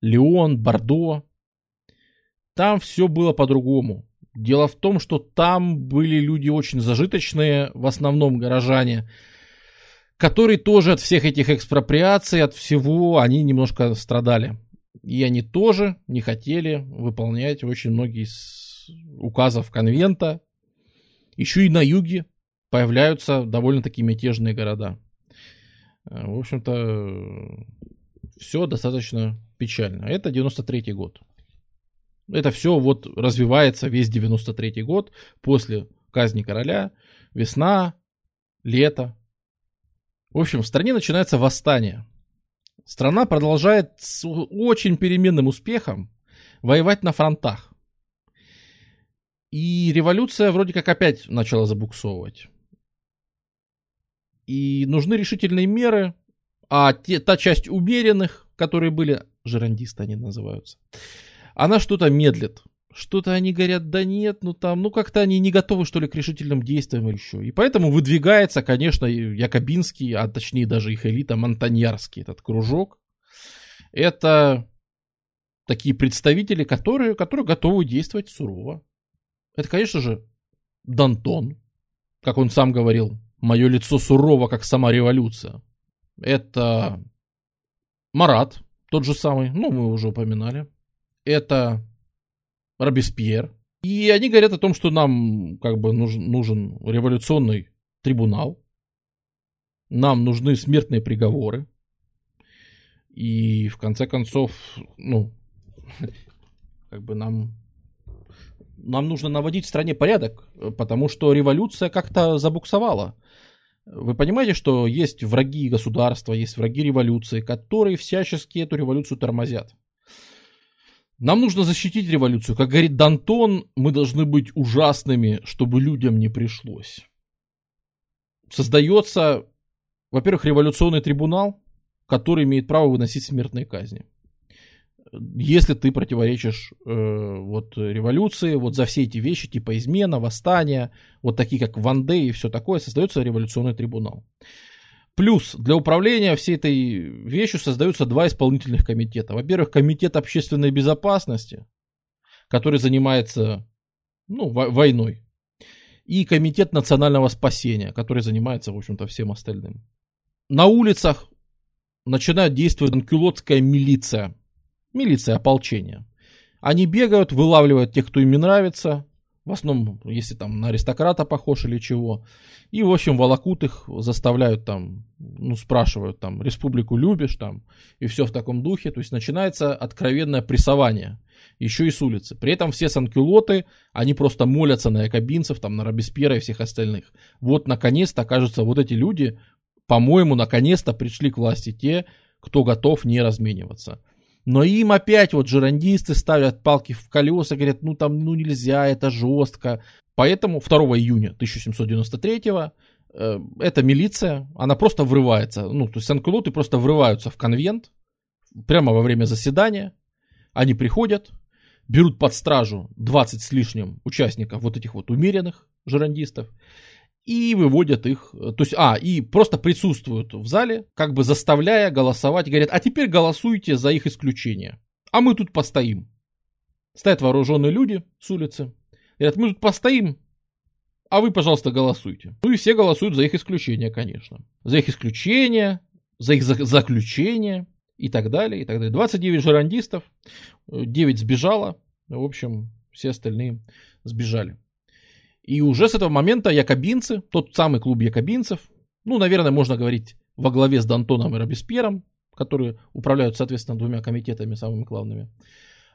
A: Лион, Бордо. Там все было по-другому. Дело в том, что там были люди очень зажиточные, в основном горожане, которые тоже от всех этих экспроприаций, от всего, они немножко страдали. И они тоже не хотели выполнять очень многие из указов конвента. Еще и на юге появляются довольно-таки мятежные города. Э, в общем-то, все достаточно печально. Это 93 год. Это все вот развивается весь 93 год после казни короля, весна, лето. В общем, в стране начинается восстание. Страна продолжает с очень переменным успехом воевать на фронтах. И революция вроде как опять начала забуксовывать. И нужны решительные меры, а те, та часть умеренных, которые были, жерандисты они называются, она что-то медлит. Что-то они говорят, да нет, ну там, ну как-то они не готовы, что ли, к решительным действиям или еще. И поэтому выдвигается, конечно, Якобинский, а точнее даже их элита, Монтаньярский, этот кружок. Это такие представители, которые, которые готовы действовать сурово. Это, конечно же, Дантон, как он сам говорил, мое лицо сурово, как сама революция. Это Марат, тот же самый, ну, мы уже упоминали это Робеспьер. И они говорят о том, что нам как бы нужен, нужен революционный трибунал. Нам нужны смертные приговоры. И в конце концов, ну, как бы нам, нам нужно наводить в стране порядок, потому что революция как-то забуксовала. Вы понимаете, что есть враги государства, есть враги революции, которые всячески эту революцию тормозят. Нам нужно защитить революцию. Как говорит Дантон, мы должны быть ужасными, чтобы людям не пришлось. Создается, во-первых, революционный трибунал, который имеет право выносить смертные казни. Если ты противоречишь э, вот революции, вот за все эти вещи, типа измена, восстания, вот такие как Ванде и все такое, создается революционный трибунал. Плюс для управления всей этой вещью создаются два исполнительных комитета. Во-первых, комитет общественной безопасности, который занимается ну, войной, и Комитет национального спасения, который занимается, в общем-то, всем остальным. На улицах начинает действовать анкюлотская милиция. Милиция ополчения. Они бегают, вылавливают тех, кто им не нравится, в основном, если там на аристократа похож или чего. И, в общем, волокут их, заставляют там, ну, спрашивают там, республику любишь там, и все в таком духе. То есть начинается откровенное прессование, еще и с улицы. При этом все санкюлоты, они просто молятся на якобинцев, там, на Робеспьера и всех остальных. Вот, наконец-то, кажется, вот эти люди, по-моему, наконец-то пришли к власти те, кто готов не размениваться. Но им опять вот жерандисты ставят палки в колеса, говорят, ну там ну нельзя, это жестко. Поэтому 2 июня 1793 э, эта милиция, она просто врывается, ну то есть санкулоты просто врываются в конвент прямо во время заседания. Они приходят, берут под стражу 20 с лишним участников вот этих вот умеренных жерандистов и выводят их, то есть, а, и просто присутствуют в зале, как бы заставляя голосовать, говорят, а теперь голосуйте за их исключение, а мы тут постоим. Стоят вооруженные люди с улицы, говорят, мы тут постоим, а вы, пожалуйста, голосуйте. Ну и все голосуют за их исключение, конечно. За их исключение, за их заключение и так далее, и так далее. 29 жерандистов, 9 сбежало, в общем, все остальные сбежали. И уже с этого момента якобинцы, тот самый клуб якобинцев, ну, наверное, можно говорить во главе с Д'Антоном и Робеспьером, которые управляют, соответственно, двумя комитетами самыми главными,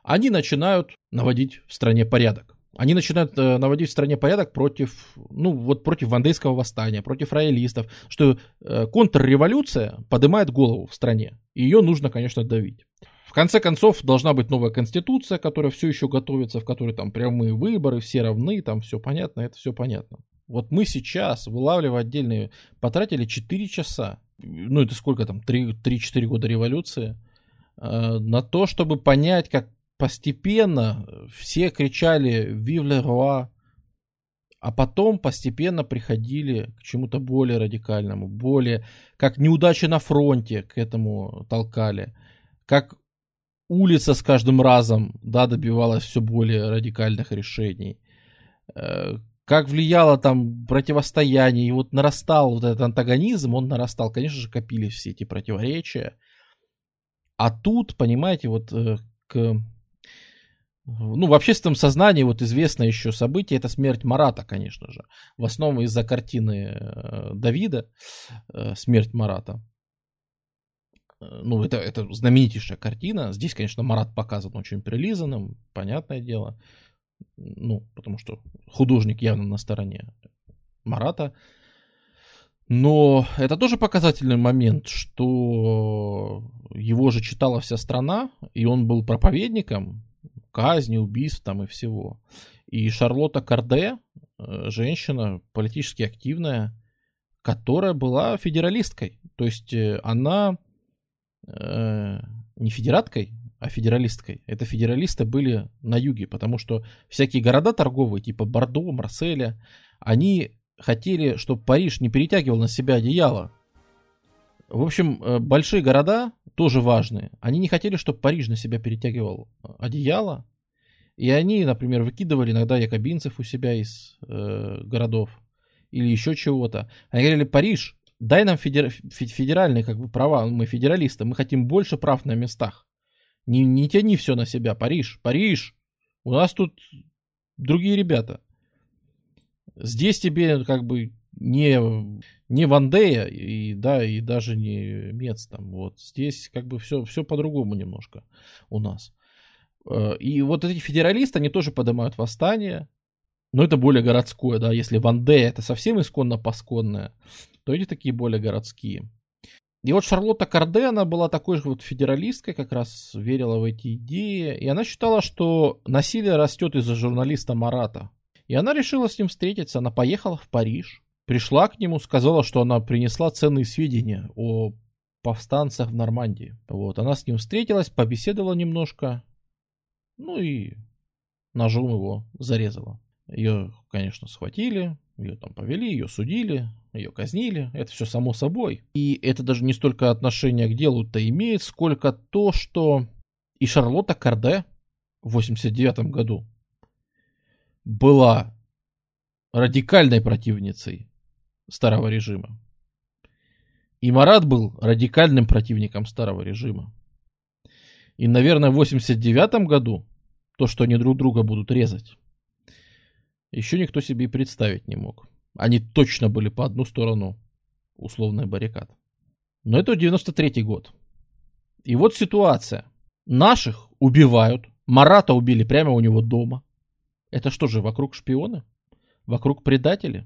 A: они начинают наводить в стране порядок. Они начинают э, наводить в стране порядок против, ну, вот против вандейского восстания, против роялистов, что э, контрреволюция поднимает голову в стране. И ее нужно, конечно, давить конце концов, должна быть новая конституция, которая все еще готовится, в которой там прямые выборы, все равны, там все понятно, это все понятно. Вот мы сейчас, вылавливая отдельные, потратили 4 часа, ну это сколько там, 3-4 года революции, э, на то, чтобы понять, как постепенно все кричали «Vive le roi», а потом постепенно приходили к чему-то более радикальному, более, как неудачи на фронте к этому толкали, как улица с каждым разом, да, добивалась все более радикальных решений. Э, как влияло там противостояние, и вот нарастал вот этот антагонизм, он нарастал, конечно же, копились все эти противоречия. А тут, понимаете, вот э, к ну, в общественном сознании вот известное еще событие, это смерть Марата, конечно же. В основном из-за картины э, Давида, смерть Марата. Э, ну, это, это знаменитейшая картина. Здесь, конечно, Марат показан очень прилизанным, понятное дело. Ну, потому что художник явно на стороне Марата. Но это тоже показательный момент, что его же читала вся страна, и он был проповедником казни, убийств там и всего. И Шарлотта Карде, э, женщина политически активная, которая была федералисткой. То есть э, она э, не федераткой, а федералисткой. Это федералисты были на юге, потому что всякие города торговые, типа Бордо, Марселя, они хотели, чтобы Париж не перетягивал на себя одеяло. В общем, э, большие города тоже важные. Они не хотели, чтобы Париж на себя перетягивал одеяло. И они, например, выкидывали иногда якобинцев у себя из э, городов или еще чего-то. Они говорили, Париж дай нам федер... федеральные как бы права, мы федералисты, мы хотим больше прав на местах. Не, не тяни все на себя, Париж, Париж, у нас тут другие ребята. Здесь тебе как бы не, не Вандея, и, да, и даже не Мец там, вот. Здесь как бы все, все по-другому немножко у нас. Э, и вот эти федералисты, они тоже поднимают восстание, но это более городское, да, если Вандея это совсем исконно пасконное, то эти такие более городские. И вот Шарлотта Кардена была такой же вот федералисткой, как раз верила в эти идеи, и она считала, что насилие растет из-за журналиста Марата. И она решила с ним встретиться, она поехала в Париж, пришла к нему, сказала, что она принесла ценные сведения о повстанцах в Нормандии. Вот, она с ним встретилась, побеседовала немножко, ну и ножом его зарезала. Ее, конечно, схватили, ее там повели, ее судили, ее казнили. Это все само собой. И это даже не столько отношение к делу-то имеет, сколько то, что и Шарлотта Карде в 89 году была радикальной противницей старого режима. И Марат был радикальным противником старого режима. И, наверное, в 89 году то, что они друг друга будут резать, еще никто себе и представить не мог. Они точно были по одну сторону условной баррикад. Но это 93 год. И вот ситуация. Наших убивают. Марата убили прямо у него дома. Это что же, вокруг шпионы? Вокруг предатели?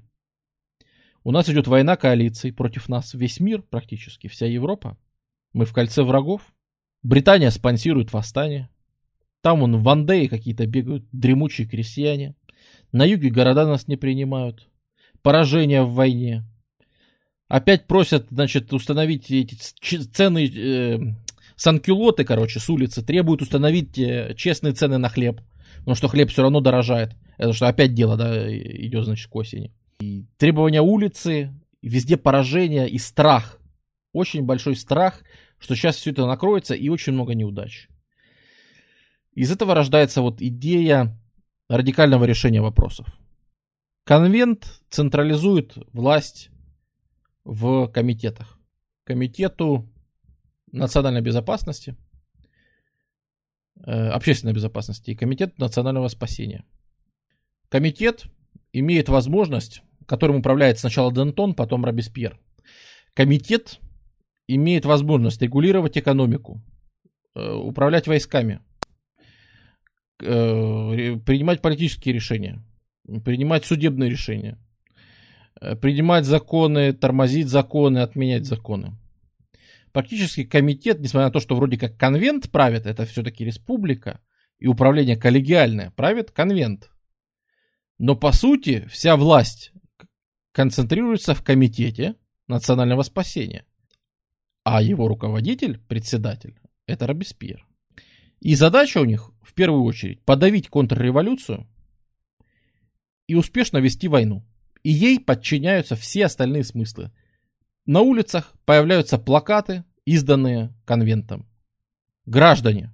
A: У нас идет война коалиций против нас. Весь мир практически, вся Европа. Мы в кольце врагов. Британия спонсирует восстание. Там он в Вандее какие-то бегают дремучие крестьяне. На юге города нас не принимают. Поражение в войне. Опять просят, значит, установить эти цены, э, санкюлоты, короче, с улицы. Требуют установить э, честные цены на хлеб. Потому что хлеб все равно дорожает. Это что опять дело, да, идет, значит, к осени. И требования улицы, везде поражение и страх. Очень большой страх, что сейчас все это накроется и очень много неудач. Из этого рождается вот идея радикального решения вопросов. Конвент централизует власть в комитетах. Комитету национальной безопасности, э, общественной безопасности и комитету национального спасения. Комитет имеет возможность, которым управляет сначала Дентон, потом Робеспьер. Комитет имеет возможность регулировать экономику, э, управлять войсками, принимать политические решения, принимать судебные решения, э, принимать законы, тормозить законы, отменять законы. Практически комитет, несмотря на то, что вроде как конвент правит, это все-таки республика, и управление коллегиальное, правит конвент. Но по сути вся власть концентрируется в комитете национального спасения. А его руководитель, председатель, это Робеспьер. И задача у них, в первую очередь, подавить контрреволюцию и успешно вести войну. И ей подчиняются все остальные смыслы. На улицах появляются плакаты, изданные конвентом. Граждане,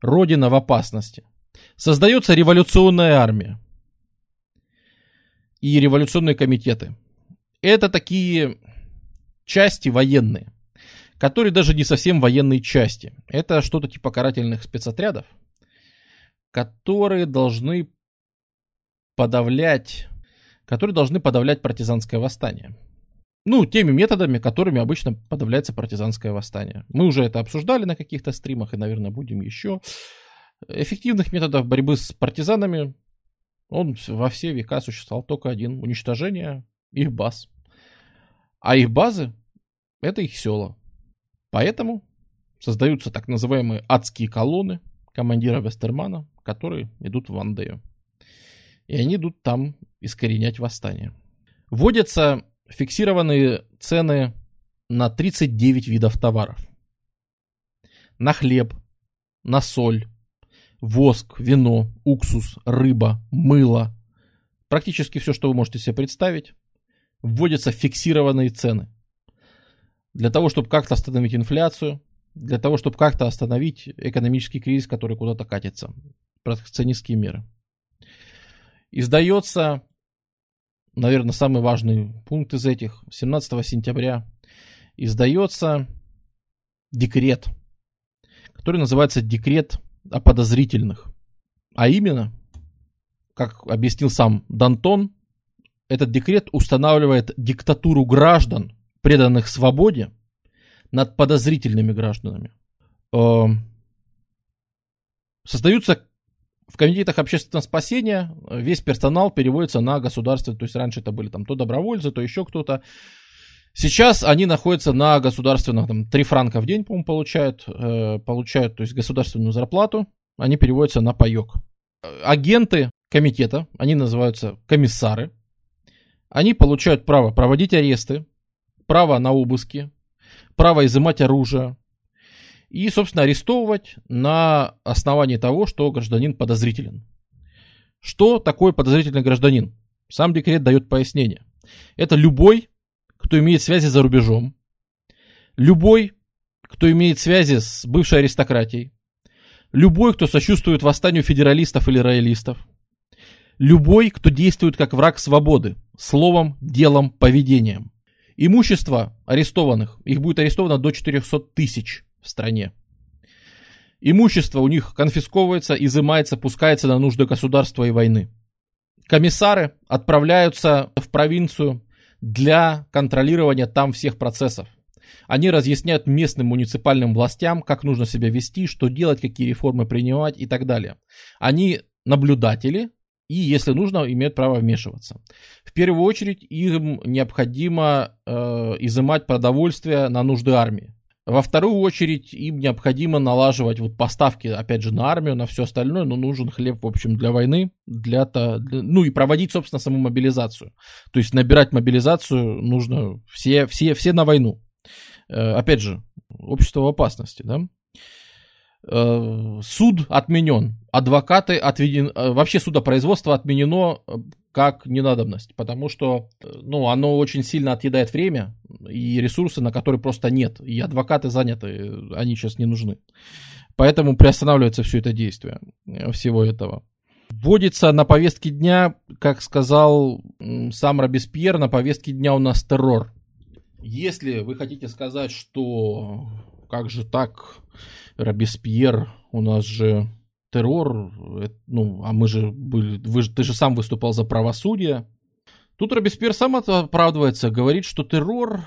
A: Родина в опасности. Создается революционная армия и революционные комитеты. Это такие части военные которые даже не совсем военные части. Это что-то типа карательных спецотрядов, которые должны подавлять, которые должны подавлять партизанское восстание. Ну, теми методами, которыми обычно подавляется партизанское восстание. Мы уже это обсуждали на каких-то стримах и, наверное, будем еще. Эффективных методов борьбы с партизанами он во все века существовал только один. Уничтожение их баз. А их базы — это их села. Поэтому создаются так называемые адские колонны командира Вестермана, которые идут в Вандею. И они идут там искоренять восстание. Вводятся фиксированные цены на 39 видов товаров. На хлеб, на соль, воск, вино, уксус, рыба, мыло. Практически все, что вы можете себе представить. Вводятся фиксированные цены – для того, чтобы как-то остановить инфляцию, для того, чтобы как-то остановить экономический кризис, который куда-то катится. Протекционистские меры. Издается, наверное, самый важный пункт из этих, 17 сентября, издается декрет, который называется декрет о подозрительных. А именно, как объяснил сам Дантон, этот декрет устанавливает диктатуру граждан преданных свободе над подозрительными гражданами. Эм, создаются в комитетах общественного спасения, весь персонал переводится на государство, то есть раньше это были там то добровольцы, то еще кто-то. Сейчас они находятся на государственных, там, 3 франка в день, по-моему, получают, э, получают, то есть государственную зарплату, они переводятся на паек. Агенты комитета, они называются комиссары, они получают право проводить аресты, право на обыски, право изымать оружие и, собственно, арестовывать на основании того, что гражданин подозрителен. Что такое подозрительный гражданин? Сам декрет дает пояснение. Это любой, кто имеет связи за рубежом, любой, кто имеет связи с бывшей аристократией, любой, кто сочувствует восстанию федералистов или роялистов, любой, кто действует как враг свободы, словом, делом, поведением. Имущество арестованных, их будет арестовано до 400 тысяч в стране. Имущество у них конфисковывается, изымается, пускается на нужды государства и войны. Комиссары отправляются в провинцию для контролирования там всех процессов. Они разъясняют местным муниципальным властям, как нужно себя вести, что делать, какие реформы принимать и так далее. Они наблюдатели и, если нужно, имеют право вмешиваться. В первую очередь им необходимо э, изымать продовольствие на нужды армии. Во вторую очередь им необходимо налаживать вот поставки, опять же, на армию, на все остальное, но нужен хлеб, в общем, для войны, для, для ну и проводить, собственно, саму мобилизацию. То есть набирать мобилизацию нужно все, все, все на войну. Э, опять же, общество в опасности, да? Э, суд отменен, адвокаты отведены, э, вообще судопроизводство отменено как ненадобность, потому что, ну, оно очень сильно отъедает время и ресурсы, на которые просто нет, и адвокаты заняты, они сейчас не нужны. Поэтому приостанавливается все это действие, всего этого. Вводится на повестке дня, как сказал сам Робеспьер, на повестке дня у нас террор. Если вы хотите сказать, что как же так, Робеспьер, у нас же террор, ну, а мы же были, вы, ты же сам выступал за правосудие. Тут Робеспьер сам оправдывается, говорит, что террор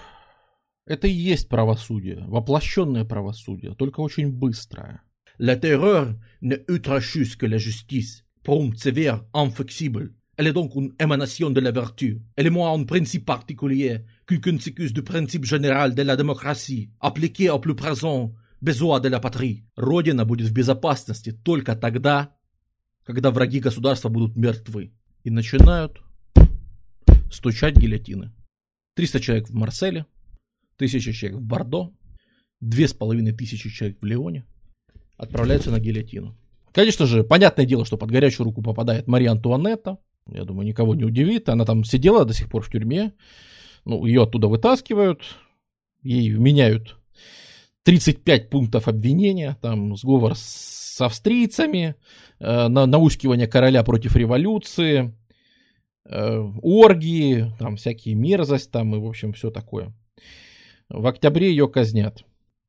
A: это и есть правосудие, воплощенное правосудие, только очень быстрое.
C: La terreur n'est autre chose que la justice, prompte, sévère, inflexible. Elle est donc une émanation de la vertu. Elle est moins un principe particulier conséquence du principe général de la démocratie, appliqué au plus présent besoin de la patrie. Родина будет в безопасности только тогда, когда враги государства будут мертвы.
A: И начинают стучать гильотины. 300 человек в Марселе, 1000 человек в Бордо, 2500 человек в Леоне отправляются на гильотину. Конечно же, понятное дело, что под горячую руку попадает Мария Антуанетта, я думаю, никого не удивит. Она там сидела до сих пор в тюрьме. Ну, ее оттуда вытаскивают, ей меняют 35 пунктов обвинения, там сговор с австрийцами, э, на, наускивание короля против революции, э, оргии, там всякие мерзость, там и, в общем, все такое. В октябре ее казнят.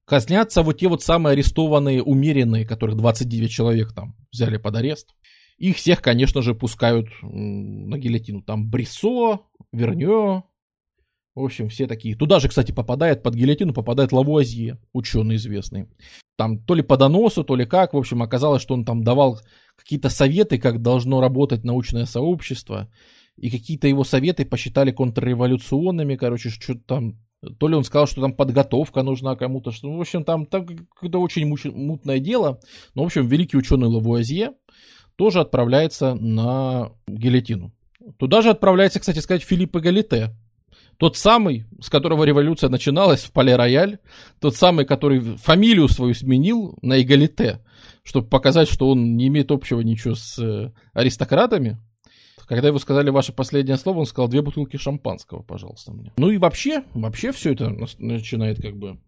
A: Казнятся вот те вот самые арестованные умеренные, которых 29 человек там взяли под арест. Их всех, конечно же, пускают на гильотину. Там Брисо, Вернё, в общем, все такие. Туда же, кстати, попадает под гильотину, попадает Лавуазье, ученый известный. Там то ли по доносу, то ли как. В общем, оказалось, что он там давал какие-то советы, как должно работать научное сообщество. И какие-то его советы посчитали контрреволюционными, короче, что-то там то ли он сказал, что там подготовка нужна кому-то, что, в общем, там, там какое-то очень мутное дело. Но, в общем, великий ученый Лавуазье тоже отправляется на гильотину. Туда же отправляется, кстати сказать, Филипп Галите, тот самый, с которого революция начиналась в Пале-Рояль, тот самый, который фамилию свою сменил на Эгалите, чтобы показать, что он не имеет общего ничего с э, аристократами. Когда его сказали ваше последнее слово, он сказал две бутылки шампанского, пожалуйста, мне. Ну и вообще, вообще все это начинает как бы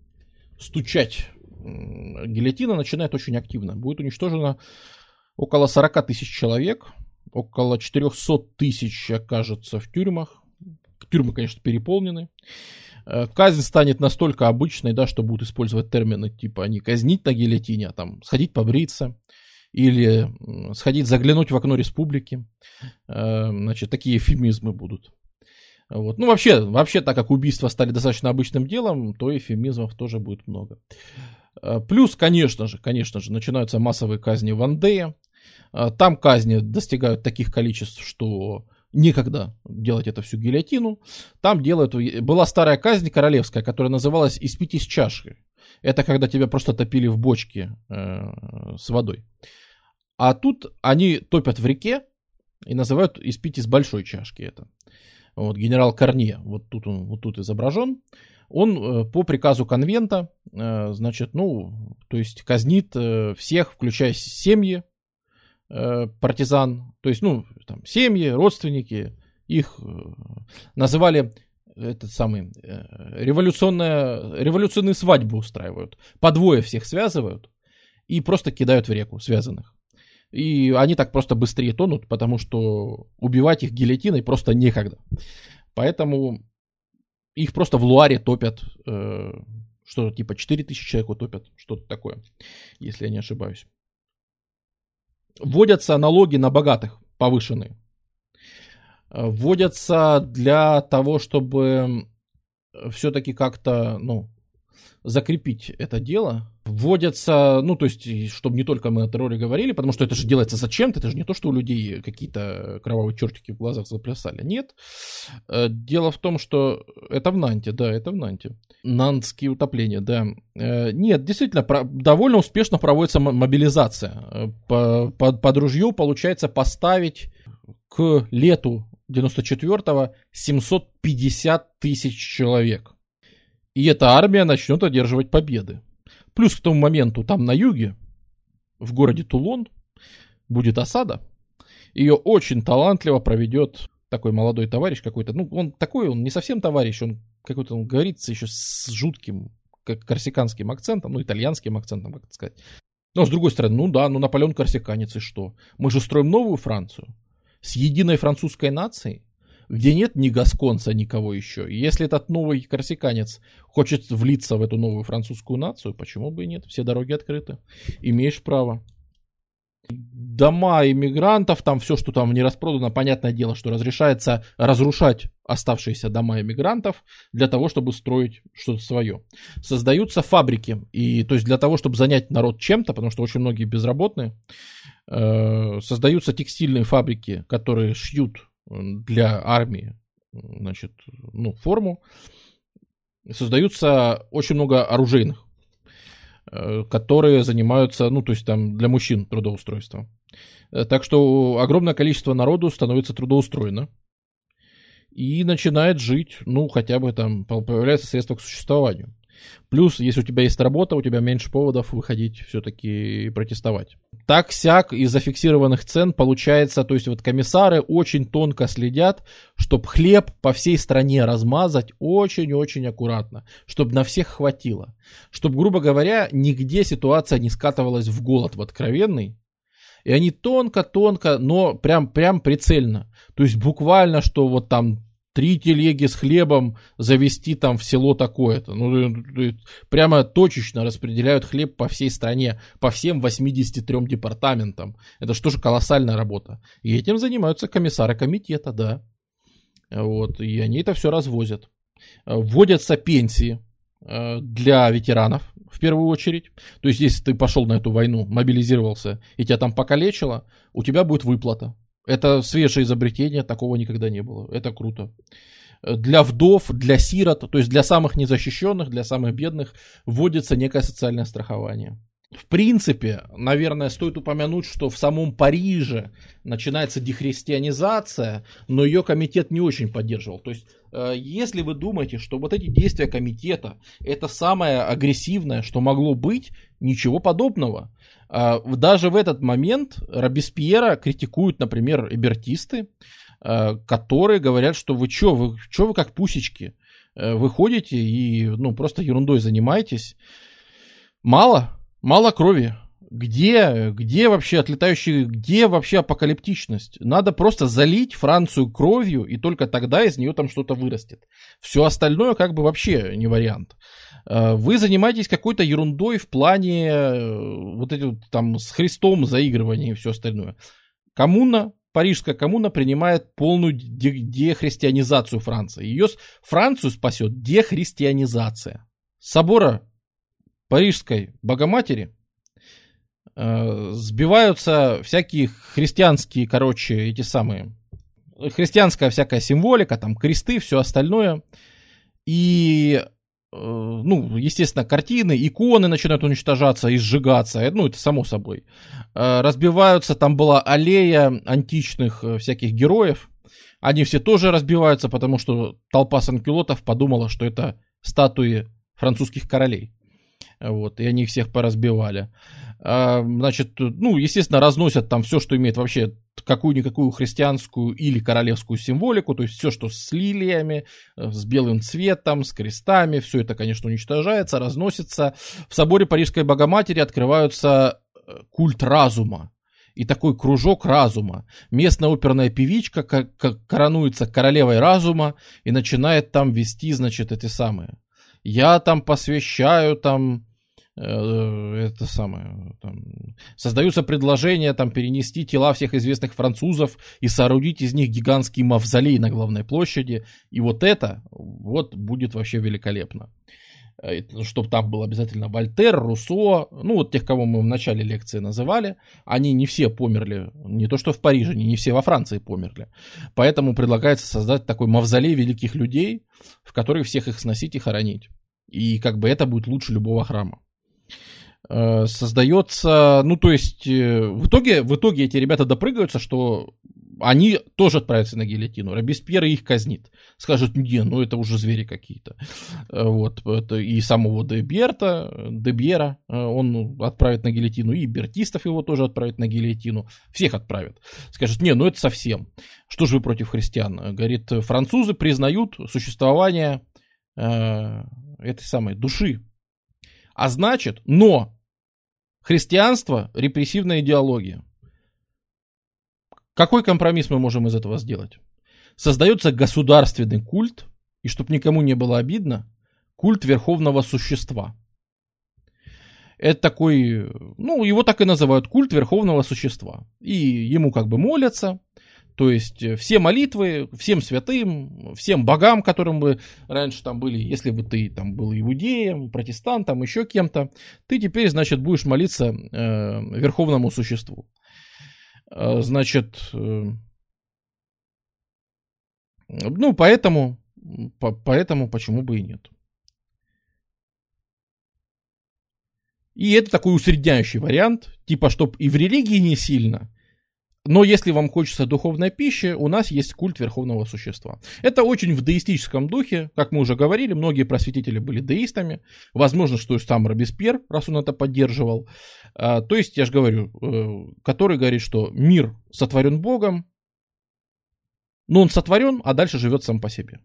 A: стучать. Гильотина начинает очень активно. Будет уничтожено около 40 тысяч человек, около 400 тысяч окажется в тюрьмах. Тюрьмы, конечно, переполнены. Э, казнь станет настолько обычной, да, что будут использовать термины типа не казнить на гильотине, а там сходить побриться или сходить заглянуть в окно республики. Э, значит, такие эфемизмы будут. Вот. Ну, вообще, вообще, так как убийства стали достаточно обычным делом, то эфемизмов тоже будет много. Э, плюс, конечно же, конечно же, начинаются массовые казни в Андее. Там казни достигают таких количеств, что некогда делать это всю гильотину. Там делают... Была старая казнь королевская, которая называлась «Испить из чаши». Это когда тебя просто топили в бочке э, с водой. А тут они топят в реке и называют «Испить из большой чашки» это. Вот генерал Корне, вот тут он вот тут изображен. Он э, по приказу конвента, э, значит, ну, то есть казнит э, всех, включая семьи, Э, партизан, то есть, ну, там, семьи, родственники, их э, называли этот самый э, революционная, революционные свадьбы устраивают. По двое всех связывают и просто кидают в реку связанных. И они так просто быстрее тонут, потому что убивать их гильотиной просто некогда. Поэтому их просто в Луаре топят, э, что-то типа 4000 человек утопят, что-то такое, если я не ошибаюсь. Вводятся налоги на богатых, повышенные. Вводятся для того, чтобы все-таки как-то, ну, закрепить это дело, вводятся, ну, то есть, чтобы не только мы о терроре говорили, потому что это же делается зачем-то, это же не то, что у людей какие-то кровавые чертики в глазах заплясали. Нет. Э, дело в том, что это в Нанте, да, это в Нанте. Нантские утопления, да. Э, нет, действительно, довольно успешно проводится мобилизация. Э, по, под, под ружье получается поставить к лету 94-го 750 тысяч человек. И эта армия начнет одерживать победы. Плюс к тому моменту там на юге, в городе Тулон, будет осада. Ее очень талантливо проведет такой молодой товарищ какой-то. Ну, он такой, он не совсем товарищ, он какой-то, он говорится еще с жутким, как корсиканским акцентом, ну, итальянским акцентом, как это сказать. Но с другой стороны, ну да, ну Наполеон корсиканец и что? Мы же строим новую Францию с единой французской нацией где нет ни гасконца, никого еще. И если этот новый корсиканец хочет влиться в эту новую французскую нацию, почему бы и нет? Все дороги открыты. Имеешь право. Дома иммигрантов, там все, что там не распродано, понятное дело, что разрешается разрушать оставшиеся дома иммигрантов для того, чтобы строить что-то свое. Создаются фабрики, и то есть для того, чтобы занять народ чем-то, потому что очень многие безработные, э, создаются текстильные фабрики, которые шьют для армии, значит, ну, форму, создаются очень много оружейных, э, которые занимаются, ну, то есть там для мужчин трудоустройство. Э, так что огромное количество народу становится трудоустроено и начинает жить, ну, хотя бы там появляются средства к существованию. Плюс, если у тебя есть работа, у тебя меньше поводов выходить все-таки и протестовать. Так-сяк из зафиксированных цен получается, то есть вот комиссары очень тонко следят, чтобы хлеб по всей стране размазать очень-очень аккуратно, чтобы на всех хватило. Чтобы, грубо говоря, нигде ситуация не скатывалась в голод в откровенный, и они тонко-тонко, но прям, прям прицельно. То есть буквально, что вот там три телеги с хлебом завести там в село такое-то. Ну, прямо точечно распределяют хлеб по всей стране, по всем 83 департаментам. Это что же колоссальная работа. И этим занимаются комиссары комитета, да. Вот, и они это все развозят. Вводятся пенсии э, для ветеранов, в первую очередь. То есть, если ты пошел на эту войну, мобилизировался, и тебя там покалечило, у тебя будет выплата. Это свежее изобретение, такого никогда не было. Это круто. Для вдов, для сирот, то есть для самых незащищенных, для самых бедных вводится некое социальное страхование. В принципе, наверное, стоит упомянуть, что в самом Париже начинается дехристианизация, но ее комитет не очень поддерживал. То есть, если вы думаете, что вот эти действия комитета это самое агрессивное, что могло быть, ничего подобного. А, даже в этот момент Робеспьера критикуют, например, эбертисты, а, которые говорят, что вы что, вы, что вы как пусечки, э, вы ходите и ну, просто ерундой занимаетесь. Мало, мало крови. Где, где вообще отлетающие, где вообще апокалиптичность? Надо просто залить Францию кровью, и только тогда из нее там что-то вырастет. Все остальное как бы вообще не вариант. Э, вы занимаетесь какой-то ерундой в плане э, вот этих там с Христом заигрывания и все остальное. Коммуна, Парижская коммуна принимает полную дехристианизацию Франции. Ее Францию спасет дехристианизация. Собора Парижской Богоматери сбиваются всякие христианские, короче, эти самые, христианская всякая символика, там кресты, все остальное. И Э, ну, естественно, картины, иконы начинают уничтожаться и сжигаться, ну, это само собой. Э, разбиваются, там была аллея античных э, всяких героев, они все тоже разбиваются, потому что толпа санкюлотов подумала, что это статуи французских королей. Вот, и они их всех поразбивали. Значит, ну, естественно, разносят там все, что имеет вообще какую-никакую христианскую или королевскую символику, то есть все, что с лилиями, э, с белым цветом, с крестами, все это, конечно, уничтожается, разносится. В соборе Парижской Богоматери открываются э, культ разума и такой кружок разума. Местная оперная певичка коронуется королевой разума и начинает там вести, значит, эти самые. Я там посвящаю там это самое, там, создаются предложения там перенести тела всех известных французов и соорудить из них гигантский мавзолей на главной площади. И вот это вот будет вообще великолепно. Э, Чтобы там был обязательно Вольтер, Руссо, ну вот тех, кого мы в начале лекции называли, они не все померли, не то что в Париже, не все во Франции померли. Поэтому предлагается создать такой мавзолей великих людей, в который всех их сносить и хоронить. И как бы это будет лучше любого храма. Э, создается, ну то есть э, в итоге, в итоге эти ребята допрыгаются, что они тоже отправятся на гильотину. Робеспьер их казнит. Скажет, не, ну это уже звери какие-то. Э, вот, это и самого Деберта, Дебьера он отправит на гильотину, и Бертистов его тоже отправит на гильотину. Всех отправят. Скажет, не, ну это совсем. Что же вы против христиан? Говорит, французы признают существование э, этой самой души а значит, но христианство – репрессивная идеология. Какой компромисс мы можем из этого сделать? Создается государственный культ, и чтобы никому не было обидно, культ верховного существа. Это такой, ну, его так и называют, культ верховного существа. И ему как бы молятся, то есть э, все молитвы, всем святым, всем богам, которым вы раньше там были, если бы ты там был иудеем, протестантом, еще кем-то, ты теперь, значит, будешь молиться э, верховному существу. Э, значит, э, ну, поэтому, по, поэтому почему бы и нет. И это такой усредняющий вариант, типа, чтоб и в религии не сильно, но если вам хочется духовной пищи, у нас есть культ верховного существа. Это очень в деистическом духе, как мы уже говорили, многие просветители были деистами. Возможно, что и сам Робеспьер, раз он это поддерживал. А, то есть, я же говорю, э, который говорит, что мир сотворен Богом, но он сотворен, а дальше живет сам по себе.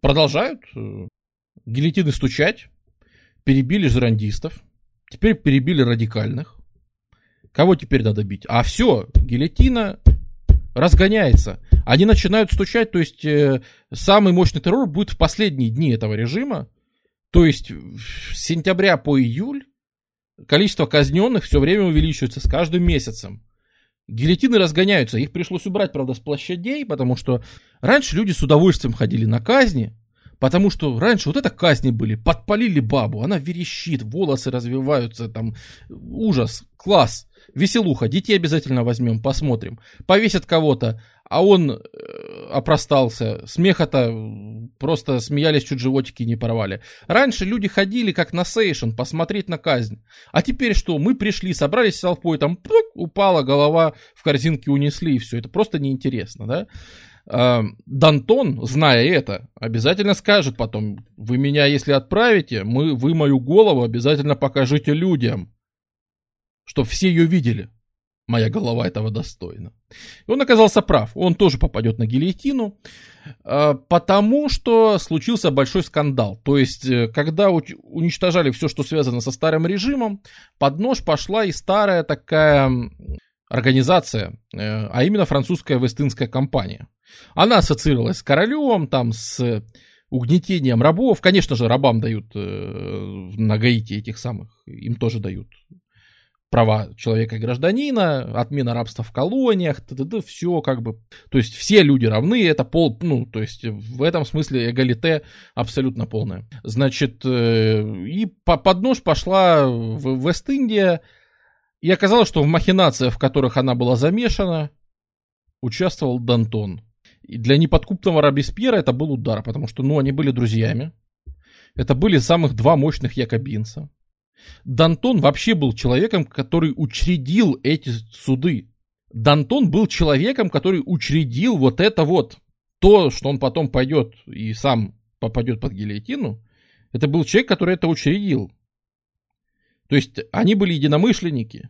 A: Продолжают э, гильотины стучать, перебили жерандистов, теперь перебили радикальных. Кого теперь надо бить? А все, гильотина разгоняется. Они начинают стучать, то есть э, самый мощный террор будет в последние дни этого режима. То есть с сентября по июль количество казненных все время увеличивается с каждым месяцем. Гильотины разгоняются. Их пришлось убрать, правда, с площадей, потому что раньше люди с удовольствием ходили на казни, Потому что раньше вот это казни были, подпалили бабу, она верещит, волосы развиваются, там ужас, класс, веселуха, детей обязательно возьмем, посмотрим. Повесят кого-то, а он э, опростался, смеха-то просто смеялись, чуть животики не порвали. Раньше люди ходили как на сейшн, посмотреть на казнь. А теперь что, мы пришли, собрались с толпой, там пук, упала голова, в корзинке унесли, и все, это просто неинтересно, да? Э, Дантон, зная это, обязательно скажет потом, вы меня если отправите, мы, вы мою голову обязательно покажите людям, чтобы все ее видели. Моя голова этого достойна. И он оказался прав. Он тоже попадет на гильотину, э, потому что случился большой скандал. То есть, э, когда уничтожали все, что связано со старым режимом, под нож пошла и старая такая организация, э, а именно французская Вестинская компания. Она ассоциировалась с королем, там, с угнетением рабов. Конечно же, рабам дают э, на Гаити этих самых, им тоже дают права человека и гражданина, отмена рабства в колониях, т -т -т, все как бы, то есть все люди равны, это пол, ну, то есть в этом смысле эгалите абсолютно полное. Значит, э, и по, под нож пошла в Вест-Индия, и оказалось, что в махинациях, в которых она была замешана, участвовал Дантон. И для неподкупного Робеспьера это был удар, потому что, ну, они были друзьями. Это были самых два мощных якобинца. Дантон вообще был человеком, который учредил эти суды. Дантон был человеком, который учредил вот это вот. То, что он потом пойдет и сам попадет под гильотину, это был человек, который это учредил. То есть они были единомышленники.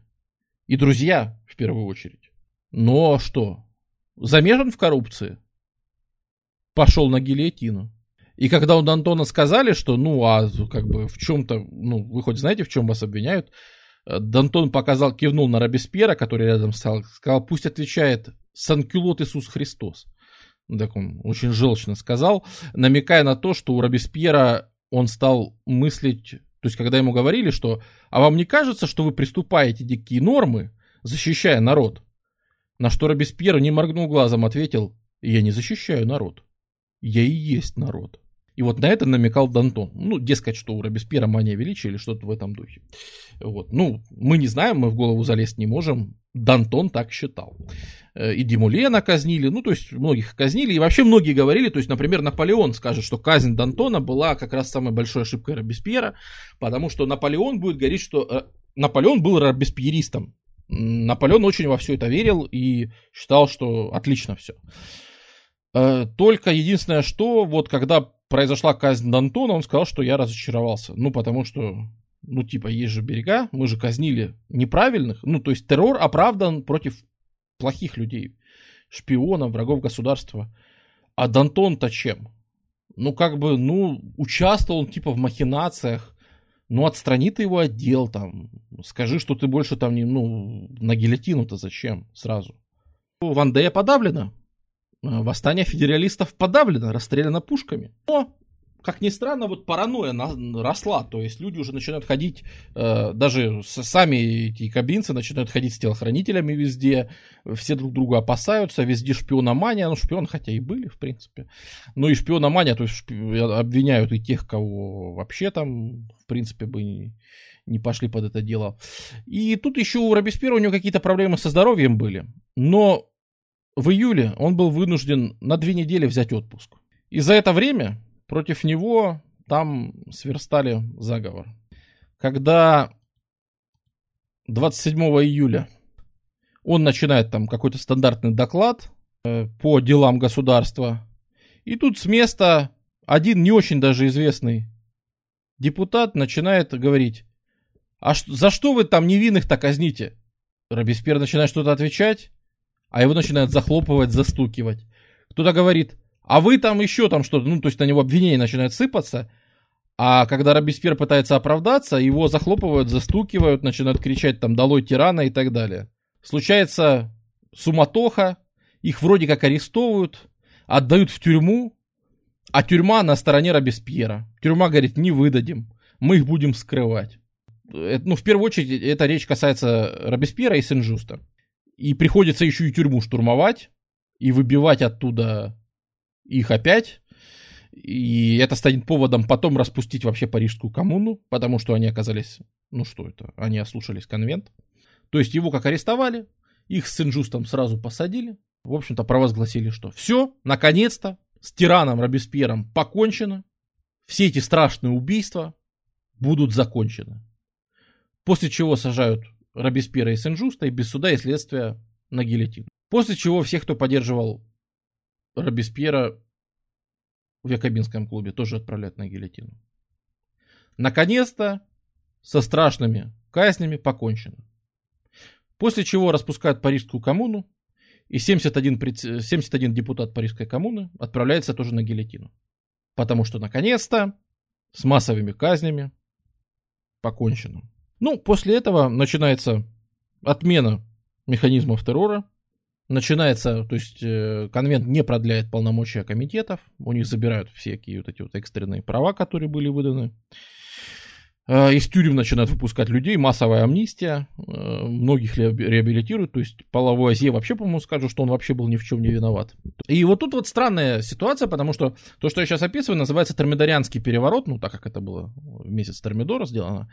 A: и друзья в первую очередь. Но что? Замешан в коррупции? Пошел на гильотину. И когда у Д'Антона сказали, что, ну, а как бы в чем-то, ну, вы хоть знаете, в чем вас обвиняют, э, Д'Антон показал, кивнул на Робеспьера, который рядом стал, сказал, пусть отвечает Санкюлот Иисус Христос. Так он очень желчно сказал, намекая на то, что у Робеспьера он стал мыслить, то есть когда ему говорили, что «А вам не кажется, что вы приступаете дикие нормы, защищая народ?» На что Робеспьер не моргнул глазом, ответил «Я не защищаю народ, я и есть народ». И вот на это намекал Дантон. Ну, дескать, что у Робеспьера мания величия или что-то в этом духе. Вот. Ну, мы не знаем, мы в голову залезть не можем. Дантон так считал. Э, и Димулена казнили, ну, то есть многих казнили. И вообще многие говорили, то есть, например, Наполеон скажет, что казнь Дантона была как раз самой большой ошибкой Робеспьера, потому что Наполеон будет говорить, что э, Наполеон был робеспьеристом. Наполеон очень во все это верил и считал, что отлично все. Э, только единственное, что вот когда произошла казнь Д'Антона, он сказал, что я разочаровался. Ну, потому что, ну, типа, есть же берега, мы же казнили неправильных. Ну, то есть террор оправдан против плохих людей, шпионов, врагов государства. А Д'Антон-то чем? Ну, как бы, ну, участвовал он, типа, в махинациях. Ну, отстрани ты его отдел там. Скажи, что ты больше там не, ну, на гильотину-то зачем сразу? Вандея подавлена. Э, восстание федералистов подавлено, расстреляно пушками. Но, как ни странно, вот паранойя росла. То есть люди уже начинают ходить, э, даже сами эти кабинцы начинают ходить с телохранителями везде. Все друг друга опасаются, везде шпиономания. Ну, шпион хотя и были, в принципе. Ну и шпиономания, то есть шпи- обвиняют и тех, кого вообще там, в принципе, бы не, не пошли под это дело. И тут еще у Робеспьера у него какие-то проблемы со здоровьем были. Но в июле он был вынужден на две недели взять отпуск. И за это время против него там сверстали заговор. Когда 27 июля он начинает там какой-то стандартный доклад э, по делам государства, и тут с места один не очень даже известный депутат начинает говорить, а за что вы там невинных-то казните? Робеспьер начинает что-то отвечать, а его начинают захлопывать, застукивать. Кто-то говорит, а вы там еще там что-то, ну, то есть на него обвинения начинают сыпаться, а когда Робеспьер пытается оправдаться, его захлопывают, застукивают, начинают кричать там «долой тирана» и так далее. Случается суматоха, их вроде как арестовывают, отдают в тюрьму, а тюрьма на стороне Робеспьера. Тюрьма говорит, не выдадим, мы их будем скрывать. Это, ну, в первую очередь, эта речь касается Робеспьера и Сен-Жуста. И приходится еще и тюрьму штурмовать и выбивать оттуда их опять. И это станет поводом потом распустить вообще Парижскую коммуну, потому что они оказались, ну что это, они ослушались конвент. То есть его как арестовали, их с Сен-Жустом сразу посадили. В общем-то, провозгласили, что все, наконец-то, с тираном Робеспьером покончено. Все эти страшные убийства будут закончены. После чего сажают Робеспьера и Сен-Жуста и без суда и следствия на гильотину. После чего всех, кто поддерживал Робеспьера в Якобинском клубе, тоже отправляют на гильотину. Наконец-то со страшными казнями покончено. После чего распускают Парижскую коммуну, и 71, 71 депутат Парижской коммуны отправляется тоже на гильотину. Потому что наконец-то с массовыми казнями покончено. Ну, после этого начинается отмена механизмов террора, начинается, то есть э, конвент не продляет полномочия комитетов, у них забирают всякие вот эти вот экстренные права, которые были выданы. Э, из тюрем начинают выпускать людей, массовая амнистия, э, многих реабилитируют, то есть половой Азия вообще, по-моему, скажу, что он вообще был ни в чем не виноват. И вот тут вот странная ситуация, потому что то, что я сейчас описываю, называется термидорианский переворот, ну, так как это было в месяц Термидора сделано,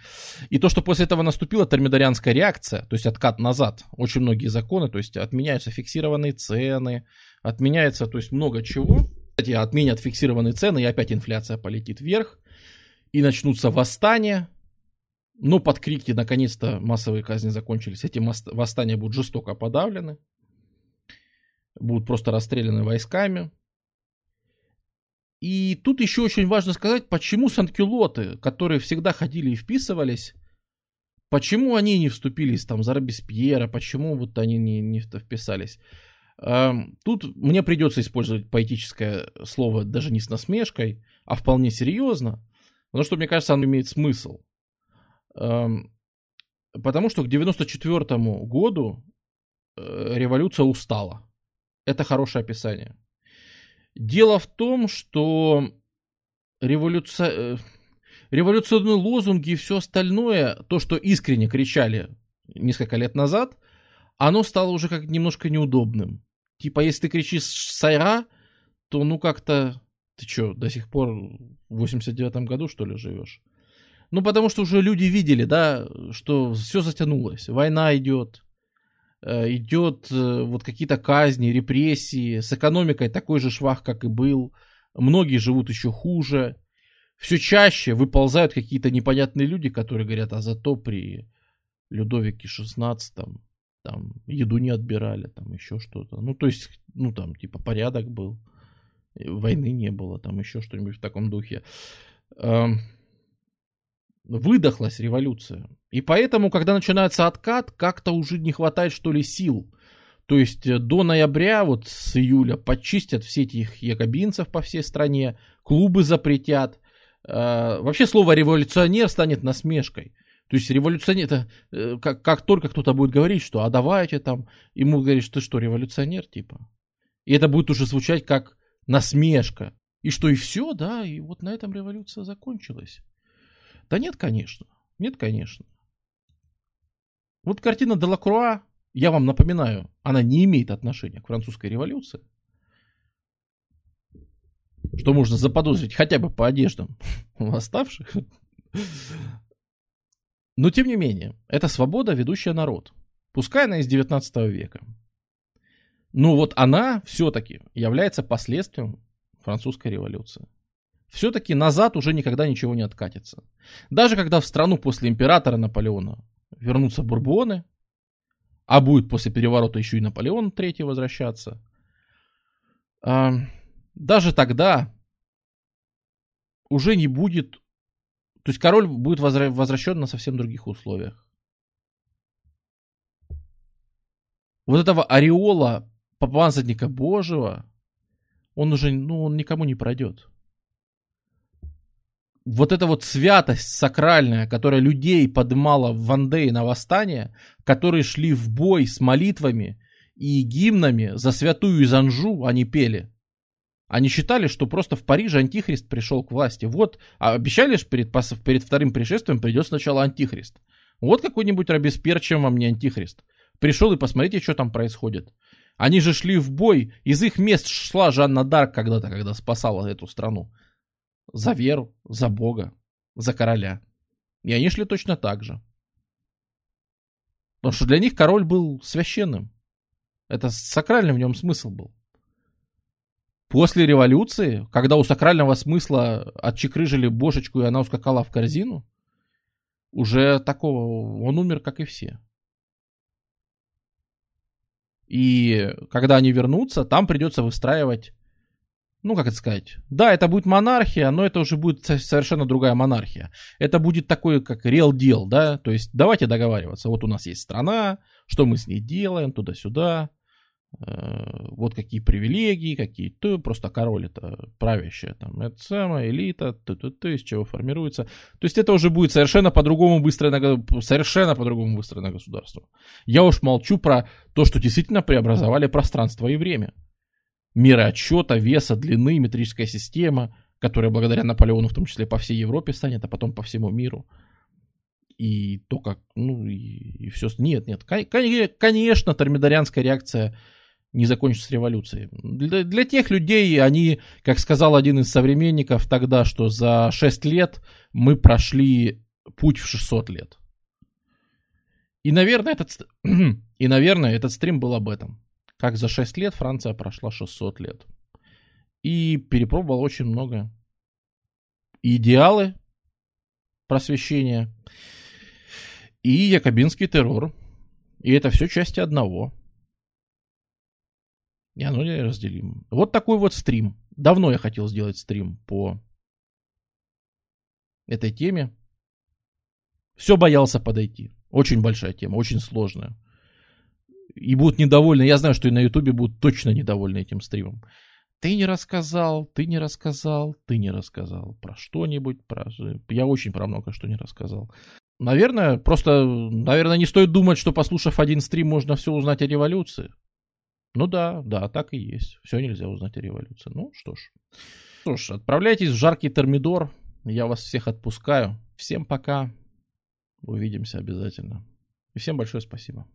A: и то, что после этого наступила термидорианская реакция, то есть откат назад, очень многие законы, то есть отменяются фиксированные цены, отменяется, то есть много чего, кстати, отменят фиксированные цены, и опять инфляция полетит вверх, и начнутся восстания. Но под крики наконец-то массовые казни закончились. Эти восстания будут жестоко подавлены. Будут просто расстреляны войсками. И тут еще очень важно сказать, почему санкюлоты, которые всегда ходили и вписывались, Почему они не вступились там за Робеспьера, почему вот они не, не вписались? Эм, тут мне придется использовать поэтическое слово даже не с насмешкой, а вполне серьезно, потому что, мне кажется, оно имеет смысл. Эм, потому что к 94 году э, революция устала. Это хорошее описание. Дело в том, что революция... Э, революционные лозунги и все остальное, то, что искренне кричали несколько лет назад, оно стало уже как немножко неудобным. Типа, если ты кричишь «Сайра», то ну как-то... Ты что, до сих пор в 89-м году, что ли, живешь? Ну, потому что уже люди видели, да, что все затянулось. Война идет, э, идет э, вот какие-то казни, репрессии, с экономикой такой же швах, как и был. Многие живут еще хуже все чаще выползают какие-то непонятные люди, которые говорят, а зато при Людовике XVI там еду не отбирали, там еще что-то. Ну, то есть, ну, там, типа, порядок был, войны не было, там еще что-нибудь в таком духе. Выдохлась революция. И поэтому, когда начинается откат, как-то уже не хватает, что ли, сил. То есть э, до ноября, вот с июля, почистят все этих якобинцев по всей стране, клубы запретят, Э, вообще слово революционер станет насмешкой. То есть революционер, это э, как, как только кто-то будет говорить, что а давайте там, ему говоришь, ты что, революционер, типа. И это будет уже звучать как насмешка. И что, и все, да, и вот на этом революция закончилась. Да нет, конечно. Нет, конечно. Вот картина Делакруа, я вам напоминаю, она не имеет отношения к французской революции что можно заподозрить хотя бы по одеждам восставших. Но тем не менее, это свобода, ведущая народ. Пускай она из 19 века. Но вот она все-таки является последствием французской революции. Все-таки назад уже никогда ничего не откатится. Даже когда в страну после императора Наполеона вернутся бурбоны, а будет после переворота еще и Наполеон III возвращаться, даже тогда уже не будет... То есть король будет возвращен на совсем других условиях. Вот этого ореола помазанника Божьего, он уже, ну, он никому не пройдет. Вот эта вот святость сакральная, которая людей поднимала в Вандее на восстание, которые шли в бой с молитвами и гимнами за святую Изанжу, они пели – они считали, что просто в Париже антихрист пришел к власти. Вот, а обещали же перед, перед вторым пришествием придет сначала антихрист. Вот какой-нибудь Робеспьер, чем вам не антихрист. Пришел и посмотрите, что там происходит. Они же шли в бой, из их мест шла Жанна Дарк когда-то, когда спасала эту страну. За веру, за Бога, за короля. И они шли точно так же. Потому что для них король был священным. Это сакральный в нем смысл был. После революции, когда у сакрального смысла отчекрыжили бошечку, и она ускакала в корзину, уже такого, он умер, как и все. И когда они вернутся, там придется выстраивать, ну, как это сказать, да, это будет монархия, но это уже будет совершенно другая монархия. Это будет такой, как real deal, да, то есть давайте договариваться. Вот у нас есть страна, что мы с ней делаем, туда-сюда. Э, вот какие привилегии, какие то, просто король это правящая, там, это самая элита, то, то, то, из чего формируется. То есть это уже будет совершенно по-другому выстроено, совершенно по-другому выстроено государство. Я уж молчу про то, что действительно преобразовали пространство и время. Меры отсчета, веса, длины, метрическая система, которая благодаря Наполеону в том числе по всей Европе станет, а потом по всему миру и то, как, ну, и, и все. Нет, нет, конечно, термидорианская реакция не закончится революцией. Для, для тех людей они, как сказал один из современников тогда, что за 6 лет мы прошли путь в 600 лет. И, наверное, этот, и, наверное, этот стрим был об этом. Как за 6 лет Франция прошла 600 лет. И перепробовала очень много. Идеалы просвещения и якобинский террор. И это все части одного. И оно неразделимо. Вот такой вот стрим. Давно я хотел сделать стрим по этой теме. Все боялся подойти. Очень большая тема, очень сложная. И будут недовольны. Я знаю, что и на Ютубе будут точно недовольны этим стримом. Ты не рассказал, ты не рассказал, ты не рассказал про что-нибудь. Про... Я очень про много что не рассказал. Наверное, просто, наверное, не стоит думать, что послушав один стрим, можно все узнать о революции. Ну да, да, так и есть. Все нельзя узнать о революции. Ну что ж. Что ж, отправляйтесь в жаркий термидор. Я вас всех отпускаю. Всем пока. Увидимся обязательно. И всем большое спасибо.